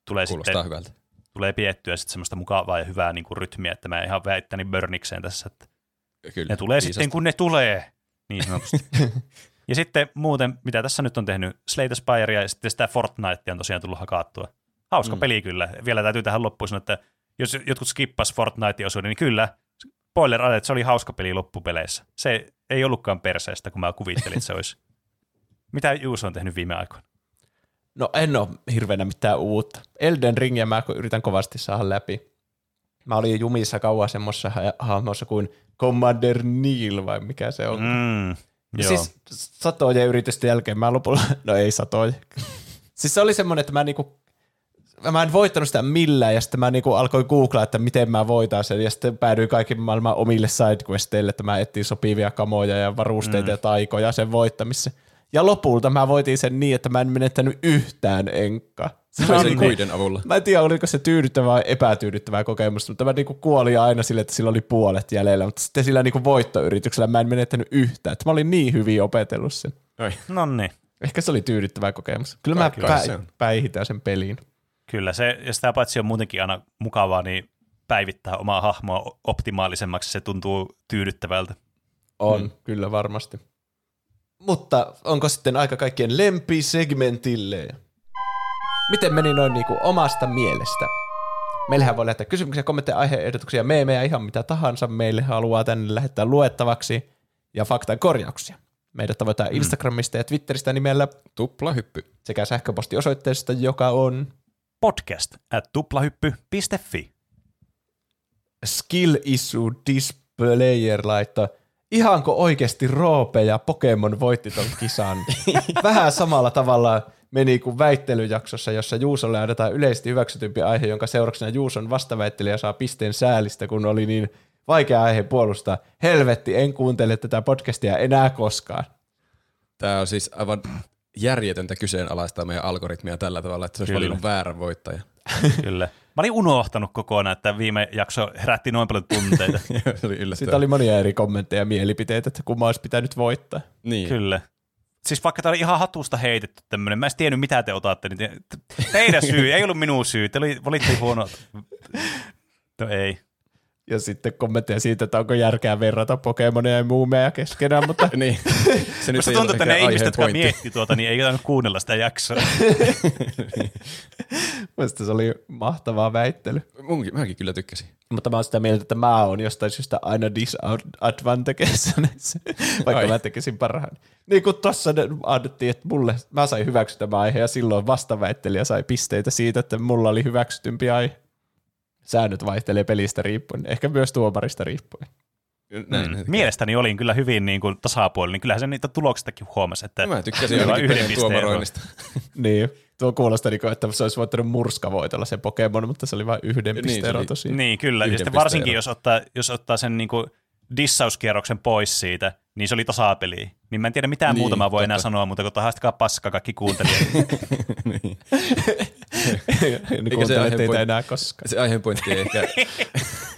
tulee Kuulostaa sitten hyvältä. tulee piettyä sitten semmoista mukavaa ja hyvää niin kuin rytmiä, että mä en ihan väittäni börnikseen tässä, että Kyllä, ne tulee viisasta. sitten, kun ne tulee, niin sanotusti. [LAUGHS] ja sitten muuten, mitä tässä nyt on tehnyt, Slay the Spire ja sitten sitä Fortnitea on tosiaan tullut hakattua. Hauska mm. peli kyllä. Vielä täytyy tähän loppuun sanoa, että jos jotkut skippas Fortnite-osuuden, niin kyllä, spoiler alert, se oli hauska peli loppupeleissä. Se ei ollutkaan perseestä, kun mä kuvittelin, että se olisi. [LAUGHS] Mitä Juuso on tehnyt viime aikoina? No en ole hirveänä mitään uutta. Elden Ringia mä yritän kovasti saada läpi. Mä olin jumissa kauan semmoisessa ha- hahmossa kuin Commander Neil, vai mikä se on. Mm, Ja siis satojen yritysten jälkeen mä lopulla, [LAUGHS] no ei satoja. [LAUGHS] siis se oli semmoinen, että mä niinku, mä en voittanut sitä millään, ja sitten mä niinku alkoin googlaa, että miten mä voitan sen, ja sitten päädyin kaikki maailman omille sidequesteille, että mä etsin sopivia kamoja ja varusteita mm. ja taikoja sen voittamisessa. Ja lopulta mä voitin sen niin, että mä en menettänyt yhtään enkkaa. Se oli sen kuiden avulla. Mä en tiedä, oliko se tyydyttävää vai epätyydyttävää kokemusta, mutta mä niinku kuolin aina sille, että sillä oli puolet jäljellä, mutta sitten sillä niinku voittoyrityksellä mä en menettänyt yhtään. Että mä olin niin hyvin opetellut sen. Oi. No niin. Ehkä se oli tyydyttävä kokemus. Kyllä mä Kyllä pä- päihitän sen peliin. Kyllä, se, ja sitä paitsi on muutenkin aina mukavaa, niin päivittää omaa hahmoa optimaalisemmaksi, se tuntuu tyydyttävältä. On, Hmm. mm. kyllä varmasti. Mutta onko sitten aika kaikkien lempisegmentille? Miten meni noin niinku omasta mielestä? Meillähän voi lähettää kysymyksiä, kommentteja, aiheehdotuksia, meemejä, ihan mitä tahansa meille haluaa tänne lähettää luettavaksi ja faktan korjauksia. Meidät tavoitetaan Instagramista ja Twitteristä nimellä Tupla hyppy. sekä sähköpostiosoitteesta, joka on Podcast at tuplahyppy.fi. Skill Issue Displayer laittaa, ihanko oikeasti Roope ja Pokemon voitti ton kisan? [LAUGHS] Vähän samalla tavalla meni kuin väittelyjaksossa, jossa Juusolle annetaan yleisesti hyväksytympi aihe, jonka seurauksena Juuson vastaväittelijä saa pisteen säälistä, kun oli niin vaikea aihe puolustaa. Helvetti, en kuuntele tätä podcastia enää koskaan. Tämä on siis aivan järjetöntä kyseenalaistaa meidän algoritmia tällä tavalla, että se olisi Kyllä. valinnut väärän voittaja. [LAUGHS] Kyllä. Mä olin unohtanut kokonaan, että viime jakso herätti noin paljon tunteita. [LAUGHS] se oli yllättävää. Siitä oli monia eri kommentteja ja mielipiteitä, että kumma olisi pitänyt voittaa. niin. Kyllä. Siis vaikka tämä oli ihan hatusta heitetty tämmöinen, mä en tiennyt mitä te otatte, niin te, teidän syy, ei ollut minun syy, te oli, valittiin huono. [LAUGHS] No ei. Ja sitten kommentteja siitä, että onko järkeä verrata Pokemonia ja muumeja keskenään, mutta [LAUGHS] niin. [LAUGHS] Se ei tuntuu, että ne ihmiset, jotka pointti. mietti tuota, niin ei jotain kuunnella sitä jaksoa. [LAUGHS] Mielestäni se oli mahtavaa väittely. Munkin, mäkin kyllä tykkäsin. Mutta mä oon sitä mieltä, että mä oon jostain syystä aina disadvantageissa näissä, vaikka Ai. mä tekisin parhaan. Niin kuin tossa ne annettiin, että mulle, mä sain hyväksytä tämä aihe ja silloin vastaväittelijä sai pisteitä siitä, että mulla oli hyväksytympi aihe. Säännöt vaihtelee pelistä riippuen, ehkä myös tuomarista riippuen. Näin, Mm. Mielestäni olin kyllä hyvin niin kuin, tasapuolinen. Kyllähän se niitä tuloksistakin huomasi, että Mä tykkäsin yhden tuomaroinnista. [LAUGHS] Niin, tuo kuulostaa niin kuin, että se olisi voittanut murskavoitolla se Pokemon, mutta se oli vain yhden Niin, pisteen se ero oli- tosiaan. Niin, kyllä. Yhden Ja sitten varsinkin, jos ottaa, jos ottaa sen niin kuin dissauskierroksen pois siitä, niin se oli tasapeli. Niin mä en tiedä mitään Niin, muuta mä voin enää totta. sanoa, mutta kun tahastakaa paska kaikki kuuntelijat. [LAUGHS] niin. [LAUGHS] niin aihe teitä enää koskaan. Se aiheen pointti ei ehkä...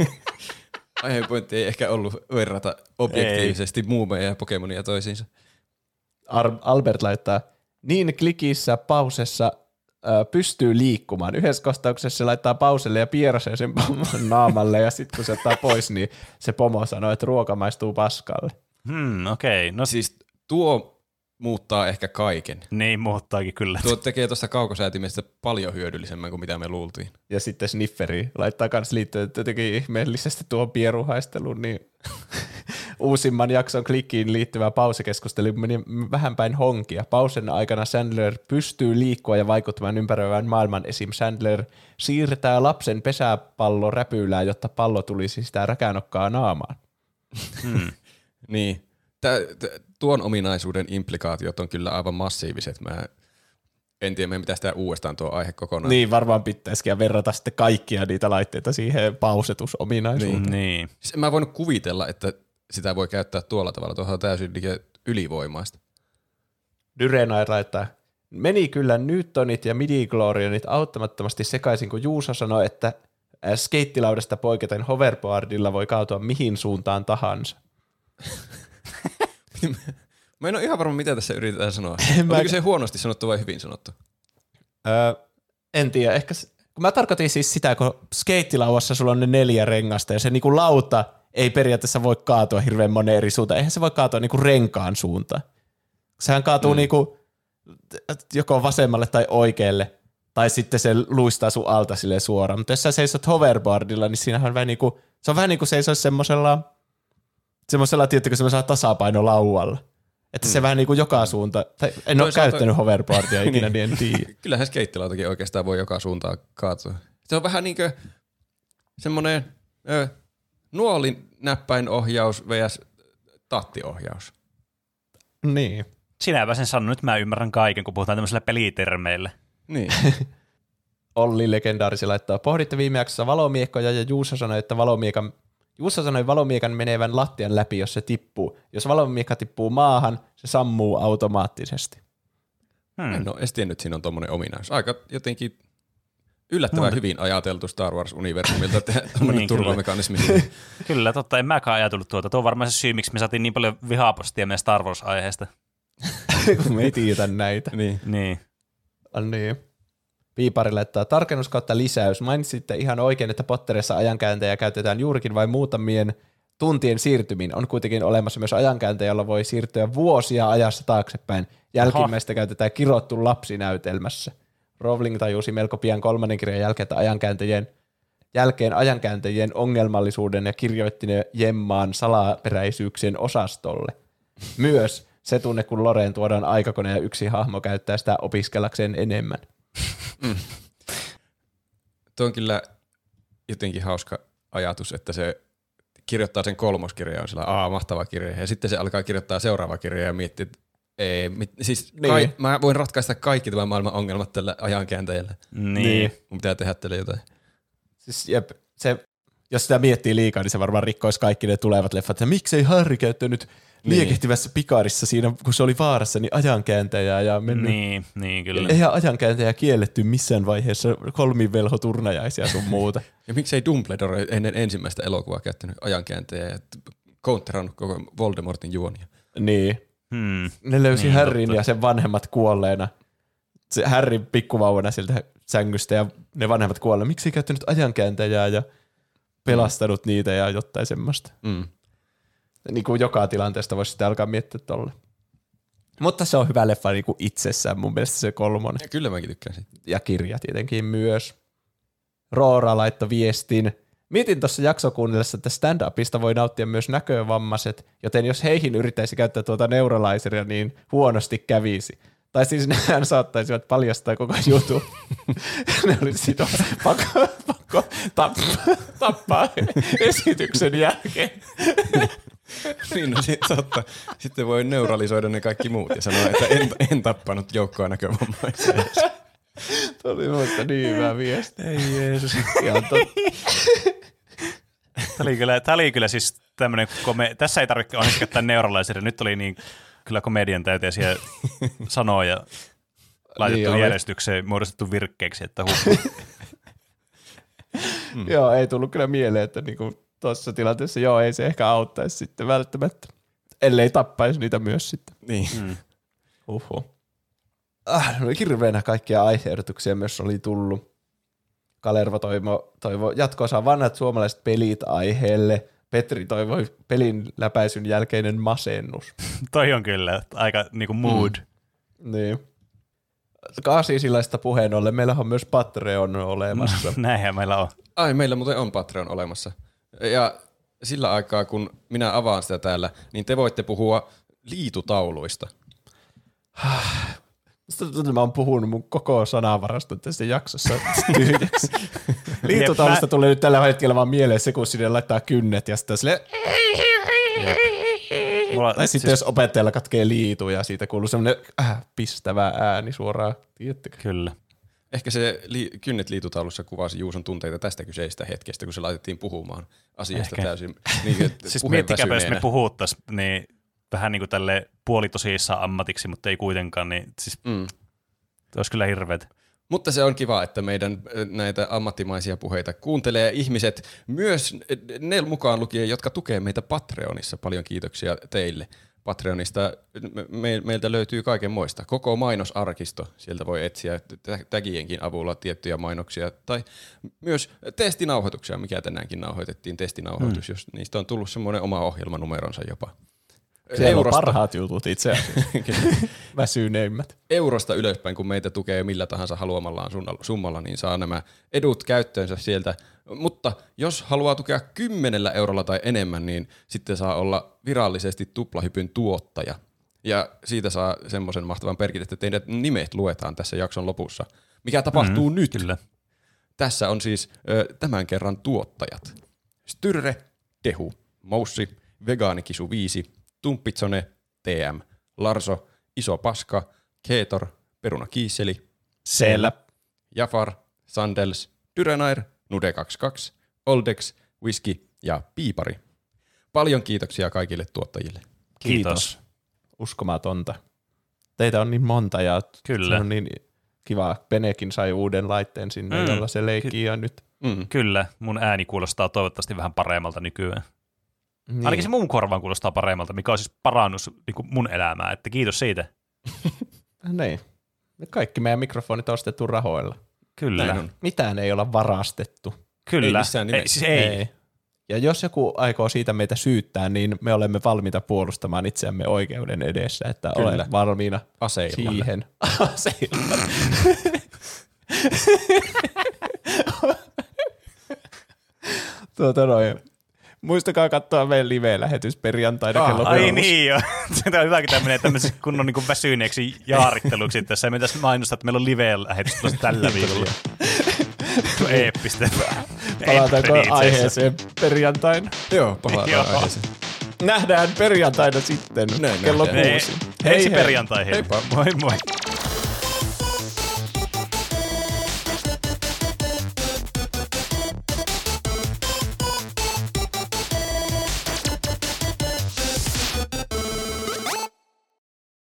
[LAUGHS] aiheen pointti ei ehkä ollut verrata objektiivisesti muumeja ja Pokemonia toisiinsa. Ar- Albert laittaa, niin klikissä pausessa ö, pystyy liikkumaan. Yhdessä kohtauksessa se laittaa pauselle ja pierasee sen pomon naamalle, ja sitten kun se ottaa pois, niin se pomo sanoo, että ruoka maistuu paskalle. Hmm, okei. Okay. No Siis tuo muuttaa ehkä kaiken. niin muuttaakin kyllä. Tuo tekee tuosta kaukosäätimestä paljon hyödyllisemmän kuin mitä me luultiin. Ja sitten Snifferi laittaa kans liittyen jotenkin ihmeellisesti tuon pieruhaistelun, niin [LAUGHS] uusimman jakson klikkiin liittyvä pausekeskustelu meni vähän päin honkia. Pausen aikana Sandler pystyy liikkua ja vaikuttamaan ympäröivään maailman. Esim. Sandler siirtää lapsen pesäpallo räpyylään, jotta pallo tulisi sitä räkänokkaa naamaan. Hmm. Niin. Tää, t- tuon ominaisuuden implikaatiot on kyllä aivan massiiviset. Mä en tiedä, meidän pitäisi tehdä uudestaan tuo aihe kokonaan. Niin, varmaan pitäisikin verrata sitten kaikkia niitä laitteita siihen pausetusominaisuuteen. Niin. Niin. Siis en mä voinut kuvitella, että sitä voi käyttää tuolla tavalla. Tuohon on täysin ylivoimaista. Dyrena laittaa, meni kyllä Newtonit ja midi-glorionit auttamattomasti sekaisin, kun Juuso sanoi, että äh, skeittilaudasta poiketen hoverboardilla voi kaatua mihin suuntaan tahansa. [LAUGHS] Mä en ole ihan varma, mitä tässä yritetään sanoa. [LAUGHS] mä- Oliko se huonosti sanottu vai hyvin sanottu? Öö, en tiedä, ehkä s- kun mä tarkoitin siis sitä, kun skeittilauvassa sulla on ne neljä rengasta ja se niinku lauta ei periaatteessa voi kaatua hirveän monen eri suuntaan. Eihän se voi kaatua niinku renkaan suuntaan. Sehän kaatuu mm. niinku joko vasemmalle tai oikealle, tai sitten se luistaa sun alta sille suoraan. Mutta jos sä seisot hoverboardilla, niin siinähän on vähän niinku, se on vähän niin kuin seisoisi semmoisella, semmoisella, tiettäkö, semmoisella tasapainolaualla. Että mm. se vähän niin kuin joka suunta, tai en ole Toisaalta- käyttänyt hoverboardia [LAUGHS] ikinä, niin en tiedä. Kyllähän skeittilautakin oikeastaan voi joka suuntaan kaatua. Se on vähän niinkö semmonen ö, nuolin näppäinohjaus vs. tattiohjaus. Niin. Sinäpä sen sanon, nyt mä ymmärrän kaiken, kun puhutaan tämmöisellä pelitermeillä. Niin. [LAUGHS] Olli legendaarisi laittaa, pohditte viime jaksossa valomiekkoja ja Juuso sanoi, että valomiekan, Juuso sanoi valomiekan menevän lattian läpi, jos se tippuu. Jos valomiekka tippuu maahan, se sammuu automaattisesti. Hmm. En ole edes tiennyt, että siinä on tommonen ominaisuus. Aika jotenkin yllättävän Monta- hyvin ajateltu Star Wars-universumilta, että [LAUGHS] tommonen Niin, kyllä. turvamekanismi. [LAUGHS] Kyllä, totta. En mäkään ajatellut tuota. Tuo on varmaan se syy, miksi me saatiin niin paljon vihapostia meidän Star Wars-aiheesta. [LAUGHS] kun me ei tiedä näitä. niin. Niin. Ah, niin. Piipari laittaa tarkennus kautta lisäys. Mainitsitte ihan oikein, että Potterissa ajankääntäjä käytetään juurikin vain muutamien tuntien siirtymiin. On kuitenkin olemassa myös ajankääntäjä, jolla voi siirtyä vuosia ajassa taaksepäin. Jälkimmäistä käytetään kirottu lapsinäytelmässä. Rowling tajusi melko pian kolmannen kirjan jälkeen, että ajankääntäjien jälkeen ajankääntäjien ongelmallisuuden ja kirjoitti ne jemmaan salaperäisyyksien osastolle. Myös se tunne, kun Loreen tuodaan aikakone ja yksi hahmo käyttää sitä opiskellakseen enemmän. Tuo on kyllä jotenkin hauska ajatus, että se kirjoittaa sen kolmoskirjan ja on sillä, aa, mahtava kirja. Ja sitten se alkaa kirjoittaa seuraava kirja ja miettii, että ei, mit, siis Niin. kai, mä voin ratkaista kaikki tämän maailman ongelmat tällä ajankääntäjällä. Niin. Niin. Mun pitää tehdä tälle jotain. Siis, jep, se, jos sitä miettii liikaa, niin se varmaan rikkoisi kaikki ne tulevat leffat. Ja miksei Harry käyttänyt Niin. liekehtivässä pikarissa siinä, kun se oli vaarassa, niin ajankääntäjää ja mennyt. Niin, niin kyllä. Eihän ajankääntäjä kielletty missään vaiheessa kolmivelhoturnajaisia sun muuta. [LAUGHS] Ja miksei Dumbledore ennen ensimmäistä elokuvaa käyttänyt ajankääntäjää ja counterannut koko Voldemortin juonia. niin. Hmm. Ne löysi Niin, Harryn totta. ja sen vanhemmat kuolleena. Se Harry pikkuvauvana sieltä sängystä ja ne vanhemmat kuolleena. Miksi ei käyttänyt ajankääntäjää ja pelastanut niitä ja jotain semmoista. Mm. Niin kuin joka tilanteesta voisi sitten alkaa miettiä tolle. Mutta se on hyvä leffa niin kuin itsessään mun mielestä se kolmonen. Ja kyllä mäkin tykkään siitä. Ja kirja tietenkin myös. Roora laittoi viestin. Mietin tuossa jaksokuunnellessa, että stand-upista voi nauttia myös näkövammaiset, joten jos heihin yrittäisi käyttää tuota neuralizeria, niin huonosti kävisi. Tai siis nehän saattaisivat paljastaa koko jutun. [LAUGHS] ne olisi siitä pakko, pakko tappaa, tappaa esityksen jälkeen. [LAUGHS] [LAUGHS] niin, no sit, totta. Sitten voi neuralisoida ne kaikki muut ja sanoa, että en, en tappanut joukkoa näkövammaisia. Tuo oli muista niin hyvä viesti. Ei Jeesus. Ihan. Tämä oli kyllä, tämä oli kyllä siis tämmöinen, kome- tässä ei tarvitse onneksi käyttää neuralaiseri, nyt oli niin kyllä komedian täyteisiä sanoja laitettu Niin oli. järjestykseen, muodostettu virkkeeksi, että huh. Mm. Joo, ei tullut kyllä mieleen, että niinku tuossa tilanteessa joo, ei se ehkä auttaisi sitten välttämättä. Ellei tappaisi niitä myös sitten. Niin. mm. Uhu. Ah, no hirveänä kaikkia aiheehdotuksia myös oli tullut. Kalervo toivo, toivo jatkossa vanhat suomalaiset pelit aiheelle. Petri toivoi pelin läpäisyn jälkeinen masennus. [LAUGHS] Toi on kyllä aika niinku mood. Mm. Niin. Kaasisilaista puheen ollen, meillä on myös Patreon olemassa. [LAUGHS] Näinhän meillä on. Ai, meillä muuten on Patreon olemassa. Ja sillä aikaa, kun minä avaan sitä täällä, niin te voitte puhua liitutauluista. Musta tuntuu, että mä oon puhunut mun koko sanavaraston tässä jaksossa [LAUGHS] tyhjäksi. Liittotaulusta Jep, mä- tulee nyt tällä hetkellä vaan mieleen se, kun sinne laittaa kynnet ja sitten sille Mulla, Tai sitten siis... jos opettajalla katkee liitu ja siitä kuuluu semmoinen äh, pistävä ääni suoraan. Tiedättekö? Kyllä. Ehkä se li- kynnet liitutaulussa kuvasi Juuson tunteita tästä kyseistä hetkestä, kun se laitettiin puhumaan asiasta Ehkä. täysin. Niin, [LAUGHS] Siis miettikääpä, jos me puhuttaisiin, niin vähän niin kuin tälle puolitosiissaan ammatiksi, mutta ei kuitenkaan, niin siis Mm. olisi kyllä hirveet. Mutta se on kiva, että meidän ö, näitä ammattimaisia puheita kuuntelee ihmiset, myös ne mukaan lukien, jotka tukee meitä Patreonissa. Paljon kiitoksia teille. Patreonista me- me, meiltä löytyy kaiken moista. Koko mainosarkisto, sieltä voi etsiä tä- tägienkin avulla tiettyjä mainoksia. Tai myös testinauhoituksia, mikä tänäänkin nauhoitettiin, testinauhoitus, mm. jos niistä on tullut semmoinen oma ohjelmanumeronsa jopa. Siellä Eurosta. on parhaat jutut itse asiassa. [LAUGHS] Väsyneimmät. eurosta ylöspäin, kun meitä tukee millä tahansa haluamallaan summalla, niin saa nämä edut käyttöönsä sieltä. Mutta jos haluaa tukea kymmenellä eurolla tai enemmän, niin sitten saa olla virallisesti tuplahypyn tuottaja. Ja siitä saa semmoisen mahtavan perkin, että teidän nimet luetaan tässä jakson lopussa. Mikä tapahtuu mm, nyt? Kyllä. Tässä on siis ö, tämän kerran tuottajat. Styrre, Tehu, Moussi, Vegaanikisu 5, Tumppitsone, TM, Larso, Iso Paska, Keetor, Peruna Kiisseli, Siellä. Jafar, Sandels, Dyrenair, Nude22, Oldex, Whisky ja Piipari. Paljon kiitoksia kaikille tuottajille. Kiitos. Uskomatonta. Teitä on niin monta ja Kyllä. se on niin kiva. Penekin sai uuden laitteen sinne, Mm. jolla se leikkii ja nyt. Mm. Kyllä, mun ääni kuulostaa toivottavasti vähän paremmalta nykyään. Niin. Niin. Ainakin se mun korvaan kuulostaa paremmalta, mikä on siis parannus niin kuin mun elämää, että kiitos siitä. [LAUGHS] Niin. Kaikki meidän mikrofonit on ostettu rahoilla. Kyllä. Mitään ei olla varastettu. kyllä. Ei missään ei, nimessä. siis ei. Ja jos joku aikoo siitä meitä syyttää, niin me olemme valmiita puolustamaan itseämme oikeuden edessä, että Kyllä. olen valmiina Aseilla. siihen. [LAUGHS] Aseilla. [LAUGHS] tuota noin. Muistakaa katsoa meidän live-lähetys perjantaina Ah, kello Ai niin joo. [LAUGHS] Se on hyvä, kun tämä menee tämmöiseksi kunnon niin väsyneeksi jaaritteluksi tässä. Me tässä mainostaa, että meillä on live-lähetys tällä viikolla. Eeppistä. Palataanko aiheeseen perjantaina? Joo, palataan aiheeseen. Nähdään perjantaina sitten Näin kello nähdään. Kuusi. ensi perjantaihin. Heippa. Moi moi.